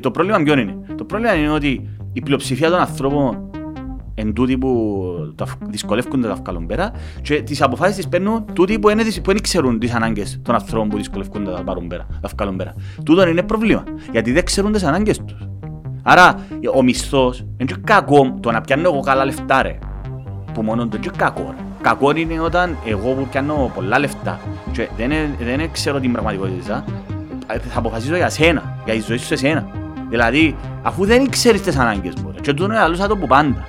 Το πρόβλημα ποιο είναι; Το πρόβλημα είναι ότι η πλειοψηφία των ανθρώπων εν τούτοι που τα φ- δυσκολεύκονται να τα βγάλουν πέρα και τις αποφάσεις τις παίρνουν τούτοι που δεν που δεν ξέρουν τις ανάγκες των ανθρώπων που δυσκολεύκονται να τα πάρουν πέρα, να τα βγάλουν πέρα. Τούτο είναι πρόβλημα, γιατί δεν ξέρουν τις ανάγκες τους. Άρα ο μισθός είναι και κακό το να πιάνω εγώ καλά λεφτά ρε. Που μόνο το είναι και κακό ρε. Κακό είναι όταν εγώ που πιάνω πολλά λεφτά και δεν, δεν ξέρω την πραγματικότητα θα αποφασίσω για σένα, για τη ζωή σου σε σένα. Δηλαδή, αφού δεν ξέρεις τις ανάγκες μου, ρε, και τούτο είναι άλλο σαν το που πάντα.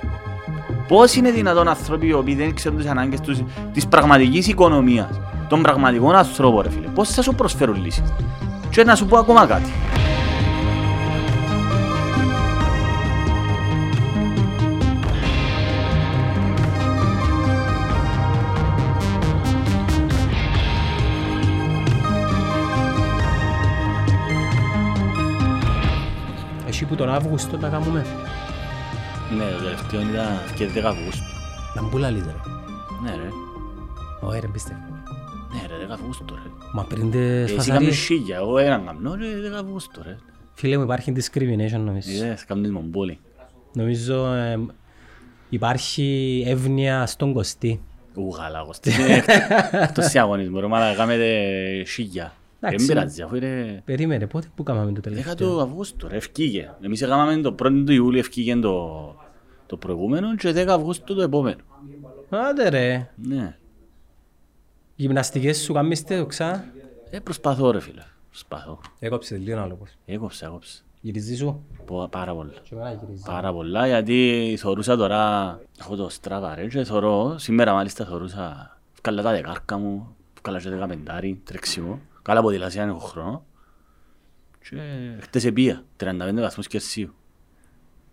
Πώς είναι δυνατόν άνθρωποι οι οποίοι δεν ξέρουν τις ανάγκες τους, της πραγματικής οικονομίας, των πραγματικών ανθρώπων, ρε φίλε, πώς θα σου προσφέρουν λύσεις; Και να σου πω ακόμα κάτι. Που τον Αύγουστο τα κάνουμε. Ναι, το τελευταίο ήταν και 10 Αυγούστου. Να μου πουλά λίγο ρε. Ναι ρε, Ωραία ρε πιστεύω. ναι ρε, 10 Αυγούστου ρε. Μα πριν τες Εσύ κάνεις φασαρίες, χίλια, εγώ έναν καμνό ρε, 10 Αυγούστου ρε. φίλε μου υπάρχει discrimination νομίζω. Είδες, κάνεις mon πόλη. Νομίζω ε, υπάρχει εύνοια στον κοστί. Ου, καλά, Κωστή. Εκτός σε αγωνισμό, ρε, μάλακα, κάμετε χίλια. Δεν Εντάξει. πειράζει, αφού είναι... Περίμενε, πότε που κάναμε το 10 τελευταίο. του Αυγούστου, ρε, ευκήγε. Εμείς έκαναμε το 1 του Ιούλη, ευκήγε το, το προηγούμενο και 10 Αυγούστου το επόμενο. Άντε ρε. Ναι. Γυμναστικές σου κάνετε ξα. Ε, προσπαθώ ρε φίλε. Προσπαθώ. Έκοψε λίγο άλλο πως. Έκοψα, έκοψα. Γυρίζεις σου; Πο- Πάρα πολλά. Και εμένα γυρίζει. Πάρα πολλά γιατί θωρούσα τώρα, έχω το στραβά ρε και θωρώ, σήμερα μάλιστα θωρούσα, καλά τα δεκάρκα μου, καλά και δεκαπεντάρι, τρεξιμό, καλά ποδηλασία έχω χρόνος και χτες επία, 35 βαθμούς Κελσίου.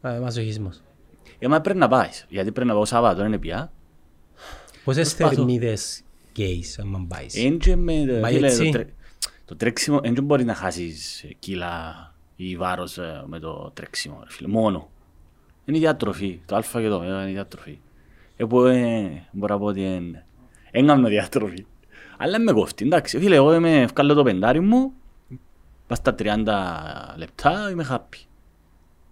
Α, Μαζοχισμός. Ε, μα πρέπει να πάεις, γιατί πρέπει να πάω Σαββάτο, είναι πια. Πόσες Προσπαθώ. θερμίδες γκέις άμα πάεις; Εν και με, Πάει φίλε, έτσι. το, τρε, το τρέξιμο, εν και μπορείς να χάσεις κιλά ή βάρος ε, με το τρέξιμο, ρε φίλε, μόνο. Είναι η διατροφή, το α και το β είναι η διατροφή. Εγώ ε, μπορώ να πω ότι εν- εν κάνω διατροφή. Αλλά με κόφτει, εντάξει. Φίλε, εγώ είμαι, ευκάλλω το πεντάρι μου, πας στα 30 λεπτά, είμαι happy.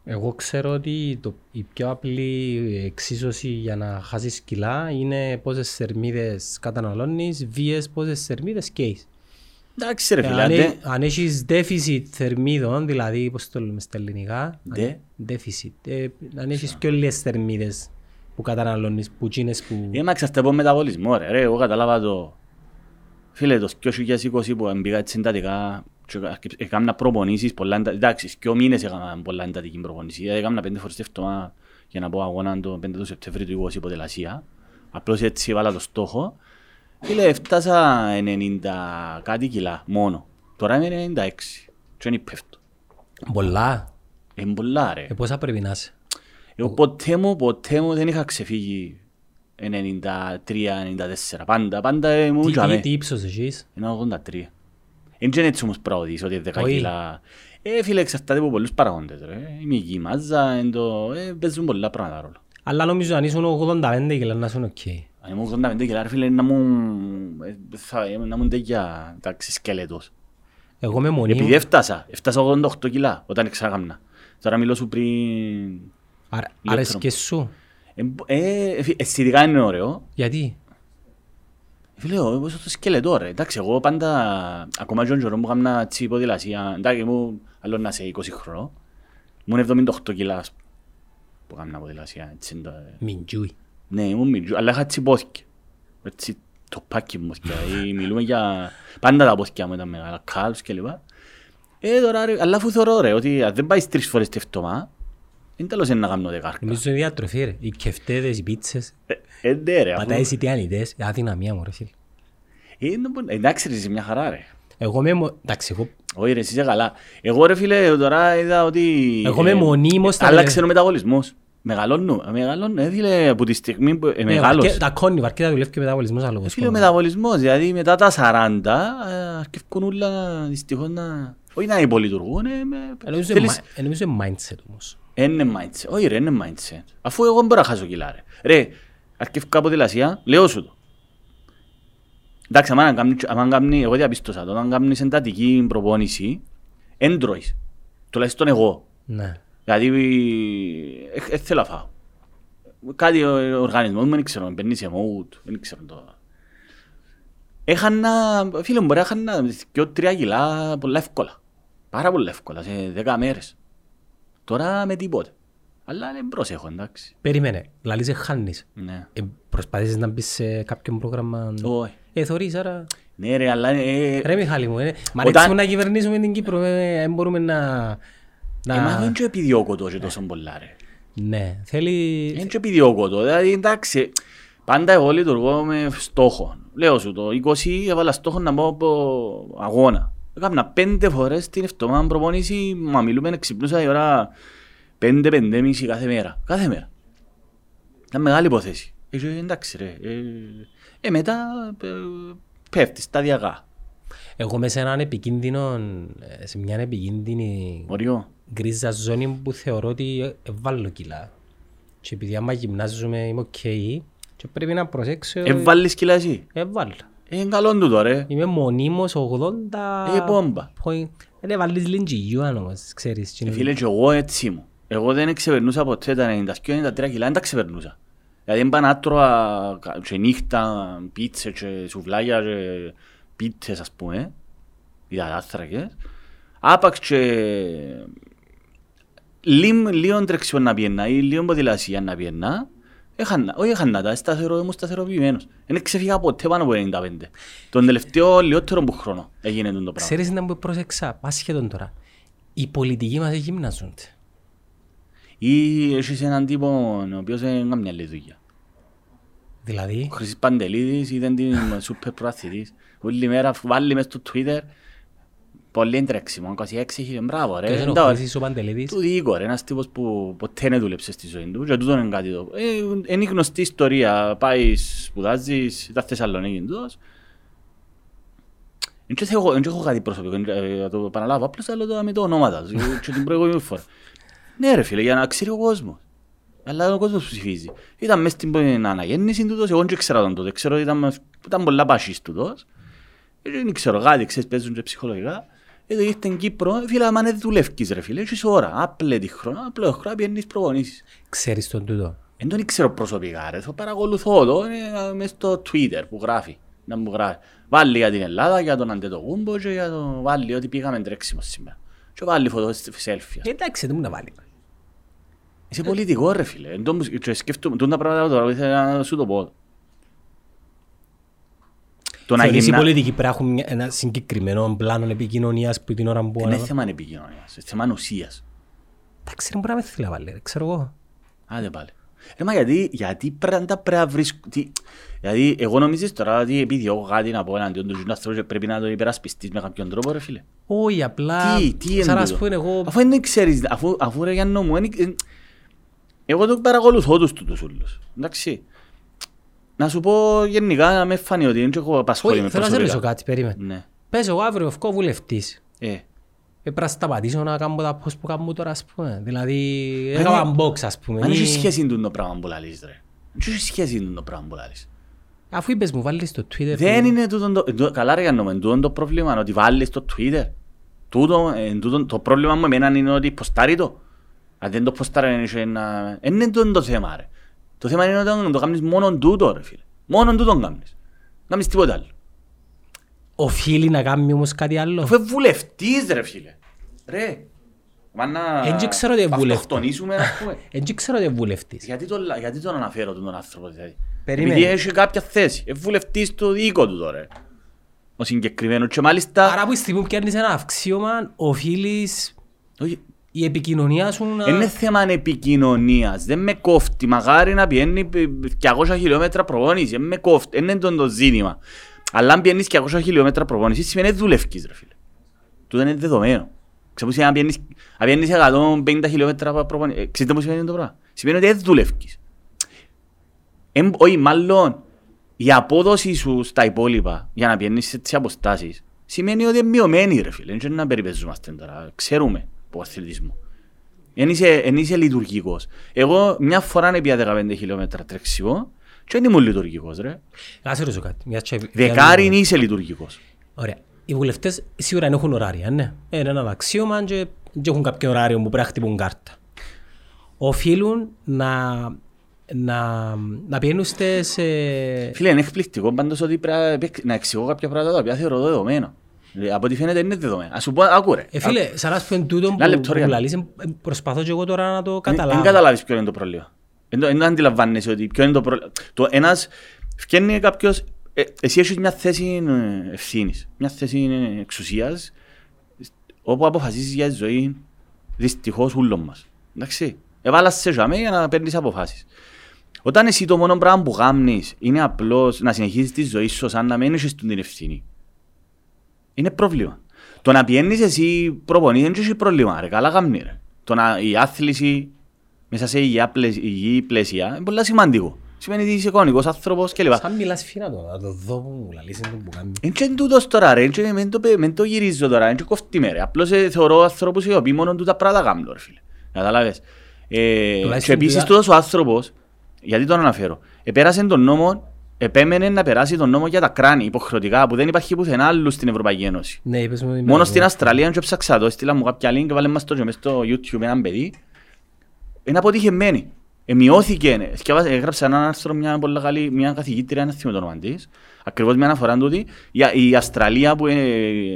Εγώ ξέρω ότι το, η πιο απλή εξίσωση για να χάσεις κιλά είναι πόσες θερμίδες καταναλώνεις, βίες πόσες θερμίδες καίεις. Εντάξει ρε φίλε, αν, αντε, έ- αν έχεις deficit θερμίδων, δηλαδή πώς το λέμε στα ελληνικά, Δε. deficit, ε, αν έχεις πιο λίγες θερμίδες που καταναλώνεις, που τσίνες που... Είμαι εξαρτάται από μεταβολισμό ρε, ρε, εγώ κατάλαβα το... Φίλε, το 2020 που μπήκα έτσι εντατικά και έκανα προπονήσεις πολλά εντα- εντάξει, και μήνες έκανα πολλά εντατική προπονήση, δηλαδή έκανα πέντε φορές τη εβδομάδα για να πω αγώνα το 5 του Σεπτεμβρίου του 20 υποτελασία. Απλώς έτσι έβαλα το στόχο. Φίλε, έφτασα 90 κάτι κιλά μόνο. Τώρα είμαι 96 και δεν πέφτω. Πολλά. Είναι πολλά ρε. Ε, πόσα πρέπει να είσαι; Εγώ ποτέ μου, ποτέ μου δεν είχα ξεφύγει 93-94. Πάντα, πάντα ήμουν Τι, τζαμέ. τι, τι ύψος έχεις. Είναι 83. Είναι και έτσι όμως πράγματι, ότι 10 Όχι. κιλά. Ε, φίλε, εξαρτάται από πολλούς παραγόντες. Ρε. Η μυγή, μάζα, εν το... ε, παίζουν πολλά πράγματα ρόλο. Αλλά νομίζω αν ήσουν 85 κιλά να ήσουν οκ. Αν ήμουν 85 κιλά, ρε φίλε, να μου... ε, θα- ε, να μου τέτοια, εντάξει, σκελετός. Εγώ με μονή Επειδή μου, έφτασα, έφτασα 88 κιλά όταν ξάγαμνα. Τώρα μιλώ σου πριν... αρ- αρέσκες σου; Ε, ε, ε, αισθητικά είναι ωραίο, Γιατί; Φίλε, εγώ είμαι στο σκελετό ρε. Εντάξει, εγώ πάντα, ακόμα και τον καιρό που έκανα τσι ποδηλασία, εντάξει, ήμουν άλλο να σε 20 χρόνο. Ήμουν 78 κιλά που έκανα ποδηλασία, έτσι είναι το... Μιντζούι. Ναι, ήμουν μιτζού, αλλά είχα τσι πόθηκια. Έτσι, το πάκι μου πόθηκια. Ή Μιλούμε για... Πάντα τα πόθηκια μου ήταν μεγάλα, κάλους και λοιπά. Ε, τώρα ρε, αλλά αφού θεωρώ ρε, ότι αν δεν πάεις τρεις φορές τη εβδομάδα, είναι τέλος είναι να κάνω δεκάρκα. Νομίζω είναι διατροφή ρε. Οι κεφτέδες, οι πίτσες. Ε, ε, ναι ρε, αφού... Πατάεις οι τιανιτές. Αδυναμία μου ρε φίλε. Ε, είναι πο- Εντάξει ρε, είσαι μια χαρά ρε. Εγώ με μο- εντάξει, εγώ Όχι ρε, εσύ είσαι καλά. Εγώ ρε φίλε, τώρα είδα ότι... Εγώ είμαι μονίμως στα Άλλαξε λε- ο μεταβολισμός. Μεγαλώνω, μεγαλώνω, ε, φίλε, από τη στιγμή που ε, ε, μεγάλος. βαρκέ- τα κόνη, βαρκέ τα δουλεύει και ο μεταβολισμός άλλο. Ε, Φίλε, ο μεταβολισμός, δηλαδή μετά τα 40, ε, αρκεύκουν όλα δυστυχώς να... Όχι να υπολειτουργούν, ε, με- Ε, Νομίζω θέλεις- είναι mi- ε, νομίζω είναι mindset όμως. Είναι mindset. Όχι ρε, είναι mindset. Αφού εγώ δεν μπορώ να χάσω κιλά ρε. Ρε, αρκεύκα ποδηλασία, λέω σου το. Εντάξει, άμα κάνεις- άμα κάνεις, εγώ διαπίστωσα το, όταν κάνεις εντατική προπόνηση, εν τρώεις. Τουλάχιστον εγώ. Ναι. Δηλαδή, ε, ε, θέλω να φάω. Κάτι ο ο οργανισμός μου δεν ξέρω, μπαίνει σε mood, δεν ξέρω το. Έχανα, φίλε μου, μπορεί να έχανα δυο τρία κιλά πολλά εύκολα. Πάρα πολλά εύκολα, σε δέκα μέρες. Τώρα με τίποτε. Αλλά δεν προσέχω, εντάξει. Περίμενε, λαλείς σε χάνεις. Ναι. Ε, προσπαθήσεις να μπεις σε κάποιο πρόγραμμα; Όχι. Ε, θωρείς, άρα... Ναι ρε, αλλά... ε, Ρε Μιχάλη μου, ε, μα Όταν- ρίξουμε να κυβερνήσουμε την Κύπρο, ε, δεν μπορούμε να... Ε, μα να... δεν και επιδιώκω το και τόσο πολλά ρε. Ναι, θέλει... Δεν και επιδιώκω το. Δηλαδή, εντάξει, πάντα εγώ λειτουργώ με στόχο. Λέω σου το 20 έβαλα στόχο να πω από αγώνα. Έκανα πέντε φορές την εβδομάδα προπόνηση, μα μιλούμε, ξυπνούσα η ώρα πέντε, πέντε μισή κάθε μέρα. Κάθε μέρα. Ήταν μεγάλη υπόθεση. Ε, και εντάξει ρε. Ε, ε, μετά ε, πέφτει σταδιακά. Εγώ μέσα σε έναν επικίνδυνο, ε, σε μια επικίνδυνη Οριό. γκρίζα ζώνη που θεωρώ ότι βάλω κιλά. Και επειδή άμα γυμνάζομαι είμαι οκ και πρέπει να προσέξω... Ε, βάλεις κιλά εσύ. Ε, βάλω. Ε, είναι καλό τούτο ρε. Είμαι μονίμως 80... Ε, μπόμπα. point. Ε, ναι, βάλεις λιντζιγιούαν όμως, ξέρεις. και Ε, είναι- Φίλε, και εγώ έτσι μου. Εγώ δεν ξεπερνούσα ποτέ τα 92-93 κιλά, δεν τα ξεπερνούσα. Δηλαδή έμπα να τρώα κα- και νύχτα πίτσες και σουβλάκια και πίτσες ας πούμε, υδατάθρακες. Άπαξ και λίμ- λίγο τρεξιό να πιένα ή λίγο ποδηλασία να πιένα, έχανα, όχι έχανα τα, σταθερο, ήμουν σταθεροποιημένος. Δεν ξεφύγα ποτέ πάνω από 95. Τον τελευταίο λιγότερο που χρόνο έγινε το πράγμα. Ξέρεις να μου πρόσεξα, άσχετον τώρα. Οι πολιτικοί μας γυμνάζονται. Ή έχεις έναν τύπο ο οποίος δεν κάνει μια άλλη δουλειά. Δηλαδή, Ο Χρυσής Παντελίδης ήταν την σούπερ προαθλητής. Όλη μέρα βάλει μες στο Twitter πολύ τρέξιμο, 26 χιλιόμετρα. Μπράβο ρε. ποιος είναι ο εντάξει. Χρήσης ο Παντελίδης. Του Δίκο ρε, ένας τύπος που ποτέ δεν δούλεψε στη ζωή του και τούτον είναι κάτι το... Ε, είναι η γνωστή ιστορία, πάει σπουδάζεις, ήταν Θεσσαλονίκη τούτος. Δεν και έχω, δεν και έχω κάτι προσωπικό, ε, να το επαναλάβω, απλώς θέλω το με το ονόματα τους και την προηγούμενη φορά. Ναι ρε φίλε, για να ξέρει ο κόσμος. Αλλά ο κόσμος που ψηφίζει. Ήταν μέσα στην αναγέννηση τούτος, εγώ δεν ξέρα τον τότε, ξέρω ότι ήταν, ήταν πολλά πασίς τούτος. Ε, Δεν ξέρω κάτι, ξέρεις, παίζουν και ψυχολογικά. Εδώ ήρθε στην Κύπρο, ε, φίλε, άμα δεν δουλεύκεις ρε φίλε, έχεις ώρα, άπλε τη χρόνο, απλό χρόνο, πιένεις προπονήσεις. Ξέρεις τον τούτο; Δεν τον ξέρω προσωπικά ρε, το παρακολουθώ το, είναι μες στο Twitter που γράφει. Να μου γράφει. Βάλει για την Ελλάδα, για τον Αντετοκούμπο και για το... Βάλει ότι πήγαμε τρέξιμο σήμερα. Και βάλει φωτό selfie. Ε, Εντάξει, δεν μου να βάλει. Είσαι πολιτικό ρε φίλε. Εν τω που- και σκέφτομαι, τούτα πράγματα τώρα ήθελα να σου το πω. Το να Θεωρείς οι γυμνά... πολιτικοί πρέπει να έχουν μια- ένα συγκεκριμένο πλάνο επικοινωνίας που την ώρα που Είναι αναλαμβάνουν. θέμα επικοινωνίας, είναι θέμα ουσίας. Εντάξει, δεν μπορεί να με θέλει να βάλει, ρε, ξέρω εγώ. Άντε πάλι. Ρε μα γιατί, γιατί πρέπει να πρέπει να βρεις... Τι... Δηλαδή εγώ νομίζεις τώρα ότι επειδή έχω κάτι να πω εναντίον του ζουν ανθρώπου και πρέπει να το υπερασπιστείς με κάποιον τρόπο ρε φίλε. Όχι, απλά, Τι, τι είναι σαν να τούτο; σου πω εγώ, Αφού δεν ξέρεις, αφού, αφού ρε Γιάννο μου, εν- εν- εγώ το παρακολουθώ τους τούτους ούλους. Εντάξει. Να σου πω γενικά να με φανεί ότι δεν έχω απασχολεί με όχι, θέλω να σε ρωτήσω προσωπικά. κάτι, περίμενε. Ναι. Πες εγώ αύριο ευκώ βουλευτής. Ε. Ε, πρέπει να σταματήσω να κάνω τα post που κάνω τώρα, ας πούμε. Δηλαδή, Μα έκανα είναι- unbox, ας πούμε. Αν ή- έχει σχέση με το πράγμα που λαλείς ρε. Δεν έχει σχέση με το πράγμα που λαλείς. Αφού είπες μου, βάλεις στο Twitter. Δεν που- είναι τούτο το... το- Καλά ρε Γιάννο, είναι τούτο το πρόβλημα, ότι βάλεις στο Twitter. Τούτο, ε, τούτο, το πρόβλημα μου εμένα είναι ότι ποστάρει το. Αν δεν το ποστάρει είναι και ένα... Δεν είναι τούτο το θέμα ρε. Το θέμα είναι ότι το κάνεις μόνο τούτο ρε φίλε. Μόνο τούτο κάνεις. Να κάνεις τίποτα άλλο. Οφείλει να κάνει όμως κάτι άλλο. Αφού είναι βουλευτής ρε φίλε. Ρε. Μα να... Ε, δεν ξέρω ότι είναι βουλευτής. αυτοκτονήσουμε ας πούμε. Ε, Δεν ξέρω ότι είναι βουλευτής. Γιατί τον, γιατί τον αναφέρω τον άνθρωπο δηλαδή; Περίμενε. Επειδή έχει κάποια θέση. Ε, βουλευτής του δίκο του τώρα. Ο συγκεκριμένος και μάλιστα... Άρα που η στιγμή που πιάνεις ένα αυξίωμα, οφείλεις Όχι, η επικοινωνία σου να... Είναι θέμα επικοινωνίας. Δεν με κόφτει. Μαγάρι να πιένει 200 χιλιόμετρα προπόνηση. Δεν με κόφτει. Είναι το, το ζήτημα. Αλλά αν πιένεις 200 χιλιόμετρα προπόνηση σημαίνει δουλεύκεις ρε φίλε. Τούτο είναι δεδομένο. Ξέρω που σημαίνει αν πιένεις, αν πιένεις 150 χιλιόμετρα προπόνηση. Ε, Ξέρετε που σημαίνει το πράγμα; Σημαίνει ότι δεν δουλεύκεις. Εμ, όχι, μάλλον η απόδοση σου στα υπόλοιπα για να πιένεις σε τις αποστάσεις σημαίνει ότι είναι μειωμένη ρε φίλε. Δεν είναι να περιπέζομαστε τώρα. Ξέρουμε από αθλητισμό. Εν είσαι, εν είσαι λειτουργικός. Εγώ μια φορά έπια 15 χιλιόμετρα τρεξιμό και δεν ήμουν λειτουργικός ρε. Να σε ρωτήσω κάτι. μιας και- Δεκάρι είσαι λειτουργικός. Ωραία. Οι βουλευτές σίγουρα δεν έχουν ωράρια, ναι. Ε, Είναι ένα αξίωμα και δεν έχουν κάποιο ωράριο που πρέπει να χτυπούν κάρτα. Οφείλουν να, να, να πηγαίνουν στις... ε, Φίλε, είναι εκπληκτικό πάντως ότι πρέπει να εξηγώ κάποια πράγματα τα οποία θεωρώ δεδομένα. Δηλαδή, Από ό,τι φαίνεται είναι δεδομένα. Ας σου πω, άκου ρε. Ε, φίλε, σαν να σου πω τούτο Ένα που, λεπτό, που ρε. λαλείς, ε, προσπαθώ και εγώ τώρα να το Δεν καταλάβω. καταλάβεις ποιο είναι το πρόβλημα. Δεν το- δεν το αντιλαμβάνεσαι ότι ποιο είναι το πρόβλημα. Το ένας, φτιάχνει κάποιος, ε, εσύ έχεις μια θέση ε, ευθύνης, μια θέση ε, εξουσίας, όπου αποφασίσεις για τη ζωή, δυστυχώς ούλων μας. Εντάξει, έβαλα σε ζαμέ για να παίρνεις αποφάσεις. Όταν εσύ το μόνο πράγμα που κάνεις είναι απλώς να συνεχίσεις τη ζωή σου σαν να μην έχεις την ευθύνη, είναι πρόβλημα. Το να πιένεις εσύ προπονείς δεν έχει πρόβλημα, ρε, καλά γάμνη ρε. Το να η άθληση μέσα σε υγεία, πλαισ, υγιή πλαίσια είναι πολύ σημαντικό. Σημαίνει ότι είσαι εικονικός άνθρωπος κλπ. Σαν μιλάς φίνα τώρα, να το δω που μου λαλείς είναι το που κάνει. Εν και τούτος τώρα ρε, εν και μεν το, πε- μεν το γυρίζω τώρα, εν και κοφτεί με ρε. Απλώς ε, θεωρώ ανθρώπους οι οποίοι μόνο τούτα πράγματα κάνουν ρε φίλε. Καταλάβες. Ε, και Τουλάχιστον επίσης τούτα- τούτος ο άνθρωπος, γιατί τον αναφέρω, επέρασε τον νόμο, επέμενε να περάσει τον νόμο για τα κράνη υποχρεωτικά που δεν υπάρχει πουθενά άλλους στην Ευρωπαϊκή Ένωση. Ναι, είπες μου... Μόνο στην Αυστραλία, και ψάξα το, στείλα μου κάποια link, βάλε μας το και μες στο YouTube έναν παιδί. Είναι αποτυχημένη. Εμειώθηκε, σκεύασα- έγραψε έναν άρθρο μια πολύ καλή, μια καθηγήτρια, ένας θυμό το όνομα της, ακριβώς μια αναφορά τούτη, η, η Αυστραλία που είναι,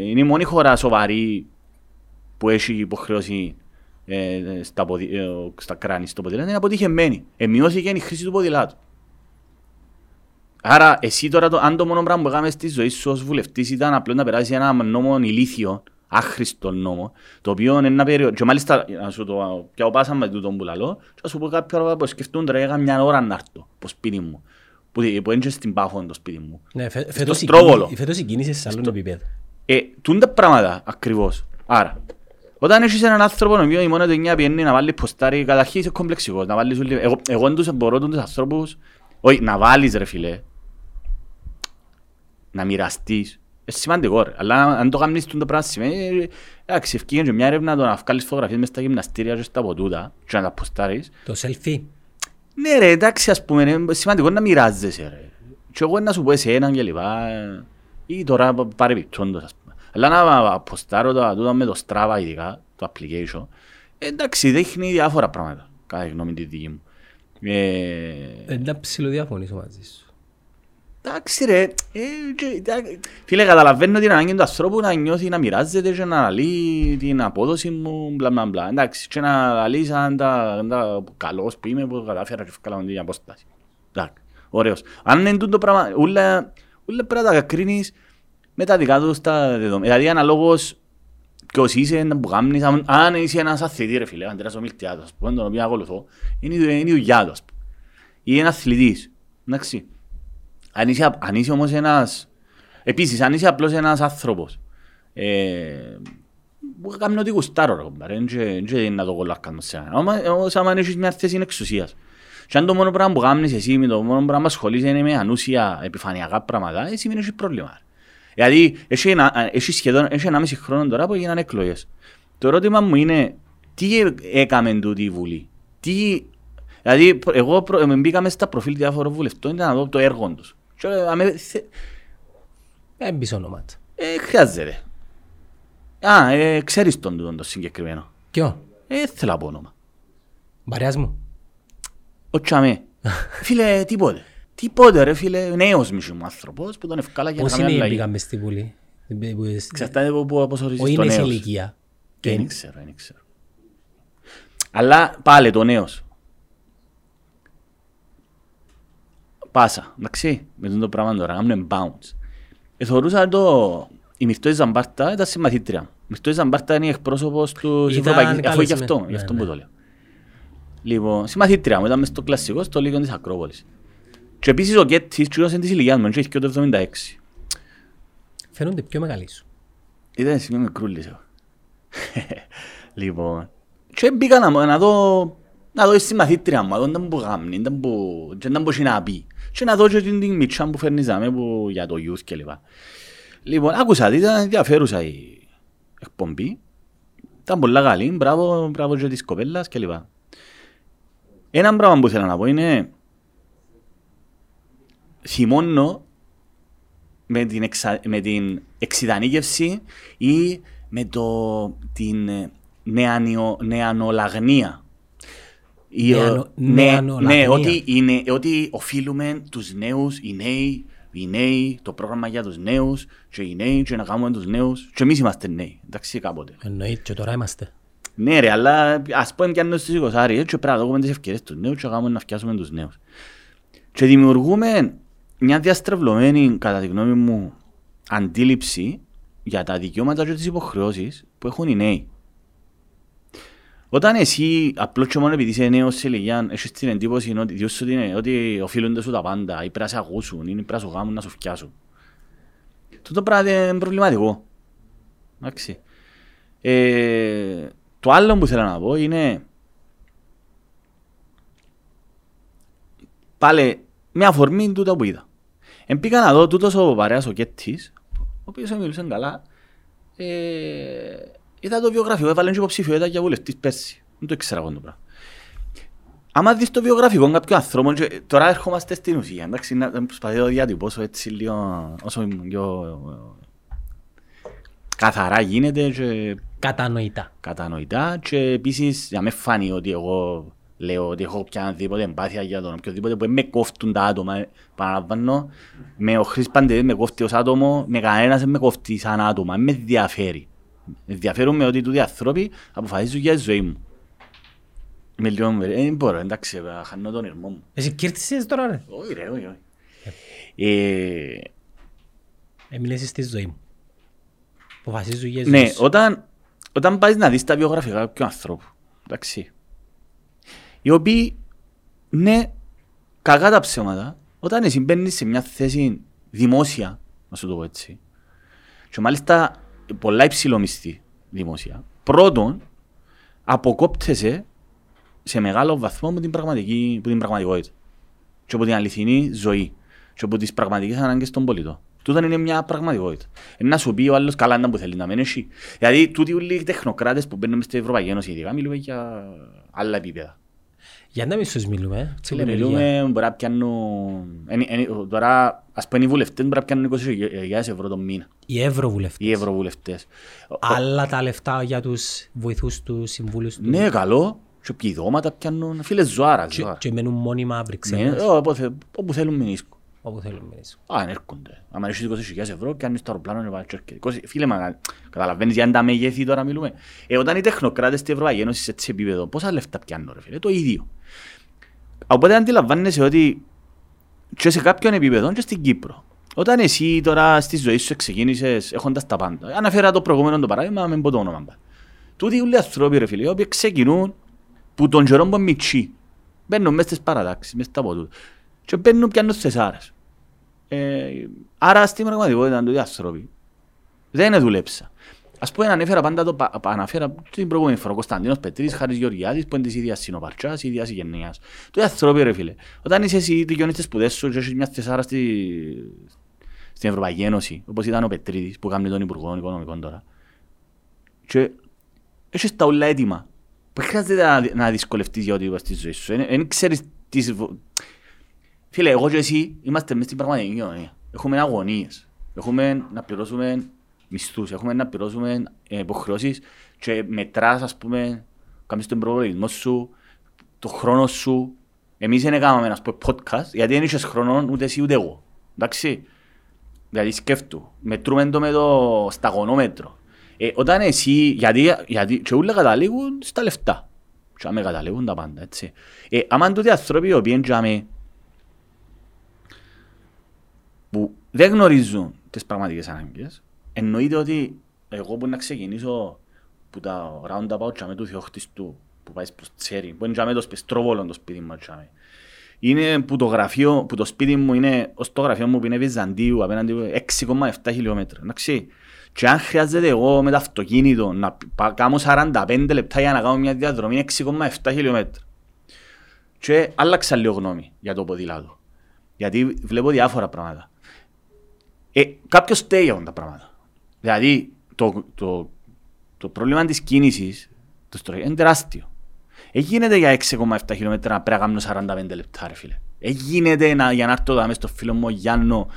είναι η μόνη χώρα σοβαρή που έχει υποχρέωση ε, στα, ποδι, ε, στα κράνη στο ποδήλατο, είναι αποτυχημένη. Εμειώθηκε η χρήση του ποδηλάτου. Άρα, εσύ τώρα, το, αν το μόνο πράγμα που έκαμε στη ζωή σου ως βουλευτής ήταν απλώς να περάσει ένα νόμο ηλίθιο, άχρηστο νόμο, το οποίο είναι ένα περίοδο. Και μάλιστα, να σου το πιάω πάσα με τούτο που λαλώ, και να σου πω κάποια ώρα που σκεφτούν τώρα, έκανα μια ώρα να έρθω από σπίτι μου, που, που είναι και στην Πάφο το σπίτι μου. Ναι, φε- φέτος η Στρόβολο. κίνηση- φέτος η κίνηση σε άλλον επίπεδο. Ε, τούν τα πράγματα ακριβώς. Άρα, όταν έχεις έναν άνθρωπο ο οποίος η μόνη του εννιά πιένει να βάλεις ποστάρι, καταρχήν είσαι κομπλεξικός. Να βάλεις ούλοι... Εγώ, εγώ τους μπορώ τους ανθρώπους, όχι, να βάλεις ρε φίλε, να μοιραστείς. Είναι σημαντικό ρε. Αλλά αν το κάνεις τούν το πράγμα σημαίνει, ε, εντάξει, ευκήγε και μια έρευνα το να βγάλεις φωτογραφίες μες στα γυμναστήρια και στα ποτούτα και να τα ποστάρεις. Το selfie. Ναι ρε, εντάξει ας πούμε, είναι σημαντικό να μοιράζεσαι ρε. Και εγώ να σου πω εσένα και λοιπά, ε, ή τώρα παρεπιπτόντως ας πούμε. Αλλά να αποστάρω το τούτο με το Strava ειδικά, το application, ε, εντάξει δείχνει διάφορα πράγματα, κατά τη γνώμη τη δική μου. Ε, Δεν τα ψηλοδιαφωνήσω μαζί σου. Εντάξει ρε, ε, και, εντάξει, φίλε καταλαβαίνω την ανάγκη του ανθρώπου να νιώθει να μοιράζεται και να αναλύει την απόδοση μου, μπλα μπλα μπλα. Εντάξει, και να αναλύεις σαν τα, τα καλός που είμαι που κατάφερα και ευκάλα την απόσταση. Εντάξει, ωραίος. Αν είναι τούτο πράγμα, ούλα, ούλα πρέπει να τα κρίνεις με τα δικά τους τα δεδομένα. Δηλαδή αναλόγως ποιος είσαι, να που κάνεις, αν, αν είσαι ένας αθλητής ρε φίλε, Αντρέας ο Μιλτιάδος, ας πούμε, τον οποίο ακολουθώ, είναι, η- είναι η δουλειά του, ας πούμε. Ή ένα αθλητής, εντάξει. Αν είσαι, αν είσαι όμως ένας... Επίσης, αν είσαι απλώς ένας άνθρωπος, ε, που κάνει ό,τι γουστάρω, ρε κομπάρε, δεν και- δεν και να το κολλάκαμε σε έναν. Όμως- Όμως, άμα έχεις μια θέση εξουσίας. Και αν το μόνο πράγμα που κάνεις εσύ, με το μόνο πράγμα που ασχολείσαι είναι με ανούσια επιφανειακά πράγματα, εσύ μην έχεις πρόβλημα. Δηλαδή, έχει, ένα, έχει σχεδόν έχει ένα μισή χρόνο τώρα που έγιναν εκλογές. Το ερώτημα μου είναι, τι ε- έκαμε τούτη η Βουλή; Τι, δηλαδή, προ- εγώ προ, ε, μπήκα μέσα στα προφίλ διάφορων βουλευτών για να δω το έργο τους. Και, ε, αμέ, θε, Δεν μπεις ονόματα. ε, χρειάζεται. Α, ε, ξέρεις τον τούτον το συγκεκριμένο. Ποιο; Ε, θέλω να πω όνομα. Μπαριάς μου. Ο Τσαμέ. φίλε, τίποτε. Τίποτε ρε φίλε, νέος μισή μου άνθρωπος που τον ευκάλα για να Πώς κάνει είναι αλλαγή. πήγαν μες στη Βουλή; Που- που- Εξαρτάται από πού- πώς ορίζεις Όχι το είναι σε νέος. ηλικία. Δεν ξέρω, δεν ξέρω. Αλλά πάλι το νέος. Πάσα, εντάξει, με τον το πράγμα τώρα, κάνουν bounce. Εθωρούσα το... Η Μυρτώη Ζαμπάρτα ήταν συμμαθήτρια. Η Μυρτώη Ζαμπάρτα είναι η εκπρόσωπος του Ήταν Ευρωπαϊκής... Αφού γι' καλεσμένη. αυτό, Ναι, γι' αυτό ναι. που το λέω. Λοιπόν, συμμαθήτρια μου, ήταν μες στο κλασικό, στο Λίγκο της Ακρόπολης. Και επίσης ο Γκέτης, κύριος είναι της ηλικίας μου, είναι και το 76. Φαίνονται πιο μεγάλοι σου. Ήταν εσύ με μικρούλης εγώ. λοιπόν, και μπήκα να, να δω, να δω στη μαθήτρια μου, να δω ήταν που γάμνει, ήταν που, και ήταν που έχει να πει. Και να δω και την, την μητσά που φέρνιζαμε που, για το youth κλπ. Λοιπόν, άκουσα, ότι ήταν ενδιαφέρουσα η εκπομπή. Ήταν πολλά καλή, μπράβο, μπράβο και της κοπέλας κλπ. Ένα πράγμα που θέλω να πω είναι θυμώνω με την, εξα... με την εξειδανίκευση ή με το... την... ε, νεανιο, νεανολαγνία. Η, Νεανο- ναι, νεανολαγνία. ναι, ότι, είναι, ότι οφείλουμε τους νέους, οι νέοι, οι νέοι, το πρόγραμμα για τους νέους και οι νέοι και να κάνουμε τους νέους και εμείς είμαστε νέοι, εντάξει κάποτε. Εννοείται και τώρα είμαστε. Ναι ρε, αλλά ας πούμε πιάνω στις 20 και πρέπει να δούμε τις ευκαιρίες τους νέους και να κάνουμε να φτιάσουμε τους νέους. Και δημιουργούμε μια διαστρεβλωμένη, κατά τη γνώμη μου, αντίληψη για τα δικαιώματα και τις υποχρεώσεις που έχουν οι νέοι. Όταν εσύ απλώς και μόνο επειδή είσαι νέος σε ηλικία έχεις την εντύπωση ότι, διότι σου είναι, ότι οφείλονται σου τα πάντα ή πρέπει να σε ακούσουν ή πρέπει να σου κάνουν να σου φτιάσουν. Τούτο πράγμα είναι προβληματικό. Εντάξει. Ε, το άλλο που θέλω να πω είναι πάλι με αφορμή τούτα που είδα. Εμπήκα να δω τούτος ο παρέας ο Κέττης, ο οποίος μιλούσε καλά, ε, είδα το βιογραφικό, έβαλε και υποψηφιότητα για βουλευτής πέρσι. Δεν το ήξερα εγώ το πράγμα. Άμα δεις το βιογραφικό κάποιου ανθρώπου, και τώρα ερχόμαστε στην ουσία, εντάξει, να να προσπαθήσω να το διατυπώσω έτσι λίγο, όσο πιο καθαρά γίνεται και Κατανοητά. κατανοητά και επίσης για με φάνει ότι εγώ λέω ότι έχω οποιαδήποτε εμπάθεια για τον οποιοδήποτε που με κόφτουν τα άτομα, ε, παραλαμβάνω, με ο Χρής Παντελής με κόφτει ως άτομο, με κανένας δεν με κόφτει σαν άτομα, με ενδιαφέρει. Με ενδιαφέρουν με ότι τούτοι άνθρωποι αποφασίζουν για τη ζωή μου. Με λίγο, ε, δεν μπορώ, εντάξει, ε, χάνω τον ήρμό μου. Εσύ κύρτισες τώρα ρε; Όχι ρε, όχι, όχι. Ε, Έμεινες στη ζωή μου. Αποφασίζω για ζωή Ναι, σου. όταν, όταν πάεις να δεις τα βιογραφικά κάποιου ανθρώπου, εντάξει, οι οποίοι, ναι, κακά τα ψέματα, όταν εσύ μπαίνεις σε μια θέση δημόσια, να σου το πω έτσι, και μάλιστα πολλά υψηλομιστή δημόσια, πρώτον, αποκόπτεσαι σε μεγάλο βαθμό από την, πραγματική, από την πραγματικότητα και από την αληθινή ζωή και από τις πραγματικές ανάγκες των πολιτών. Τούτο είναι μια πραγματικότητα. Είναι να σου πει ο άλλος καλά να που θέλει να μένει εσύ. Δηλαδή, τούτοι όλοι οι τεχνοκράτες που μπαίνουν στην Ευρωπαϊκή Ένωση, ειδικά μιλούμε για άλλα επίπεδα. Για να μην σου μιλούμε. ε. Φίλε, Τσιλεμελία. μιλούμε, μπορεί να πιάνουν... εν- εν- Τώρα, ας πούμε, οι βουλευτές μπορεί να πιάνουν 20.000 ευρώ το μήνα. Οι ευρωβουλευτές. Οι ευρωβουλευτές. Άλλα τα λεφτά για τους βοηθούς τους, συμβούλους τους. Ναι, καλό. Και επιδόματα πιάνουν. Φίλε, ζωάρα, Και, ζωάρα. και μένουν μόνιμα Ναι, Βρυξέλλες. ε, όπου θε- όπου θέλουν μηνίσκω. Όπου θέλουν μείνεις. Α, αν έρχονται. Αν έχεις 20.000 ευρώ, πιάνεις το αεροπλάνο και πάει και έρχεται. 20 Φίλε, μα καταλαβαίνεις για τα μεγέθη τώρα μιλούμε. Ε, όταν οι τεχνοκράτες στην Ευρωπαϊκής Ένωσης σε έτσι επίπεδο, πόσα λεφτά πιάνουν ρε φίλε, το ίδιο. Οπότε αντιλαμβάνεσαι ότι και σε κάποιον επίπεδο και στην Κύπρο. Όταν εσύ τώρα στη ζωή σου ξεκίνησες έχοντας τα πάντα. Αναφέρα το προηγούμενο το παράδειγμα, με πω το όνομα. πάλι. Τούτοι όλοι οι άνθρωποι ρε φίλε, οι οποίοι ξεκινούν που τον καιρό που είναι μητσί. Μπαίνουν μέσα στις παρατάξεις, μέσα στα ποτούτα. Και μπαίνουν πιάνουν στις άρες. Ε, άρα στην πραγματικότητα του άνθρωποι δεν δούλεψα. Ας πούμε ανέφερα πάντα το, πα- πα- αναφέρα την προηγούμενη φορά ο Κωνσταντίνος Πετρής, Χάρης Γεωργιάδης που είναι της ίδιας συνοπαρτσάς, ίδιας γενναίας. Το άνθρωποι ρε φίλε. Όταν είσαι εσύ τελειώνεις τις σπουδές σου και έχεις μια θεσάρα στη, στην Ευρωπαϊκή Ένωση, όπως ήταν ο Πετρίδης που κάνει τον Υπουργό Οικονομικών τώρα. Και έχεις τα όλα έτοιμα. Που χρειάζεται να, να δυσκολευτείς για ό,τι είπα στη ζωή σου. Δεν ξέρεις τις... βο- Φίλε, εγώ και εσύ είμαστε μέσα στην πραγματική κοινωνία. Έχουμε αγωνίες. Έχουμε να πληρώσουμε μισθούς. Έχουμε να πληρώσουμε ε, υποχρεώσεις και μετράς, ας πούμε, κάνεις τον προβολισμό σου, το χρόνο σου. Εμείς δεν έκαναμε ένας πούμε, podcast, γιατί δεν είχες χρόνο ούτε εσύ ούτε εγώ. Εντάξει. Δηλαδή σκέφτου, μετρούμε το με το σταγονόμετρο. Ε, όταν εσύ, γιατί, γιατί και όλα καταλήγουν στα λεφτά. Και άμα καταλήγουν τα πάντα, έτσι. Ε, άμα είναι τούτοι άνθρωποι οι οποίοι που δεν γνωρίζουν τις πραγματικές ανάγκες, εννοείται ότι εγώ που να ξεκινήσω που τα roundabout τζάμε του Θεόχτιστου που πάεις προς Τσέρι, που είναι τζάμε το σπι- στροβόλο το σπίτι μου τζάμε. Είναι που το γραφείο, που το σπίτι μου είναι, ως το γραφείο μου που είναι Βυζαντίου απέναντι 6,7 χιλιόμετρα. Εντάξει. Και αν χρειάζεται εγώ με το αυτοκίνητο να πα- κάνω 45 λεπτά για να κάνω μια διαδρομή 6,7 χιλιόμετρα. Και άλλαξα λίγο γνώμη για το ποδήλατο. Γιατί βλέπω διάφορα πράγματα. Ε, κάποιος στέει για αυτά τα πράγματα. Δηλαδή, το, το, το πρόβλημα της κίνησης το στρο- είναι τεράστιο. Έγινε για 6,7 χιλιόμετρα να πρέπει να κάνω 45 λεπτά, ρε φίλε. Έγινε να, για να έρθω εδώ στο φίλο μου ο Γιάννο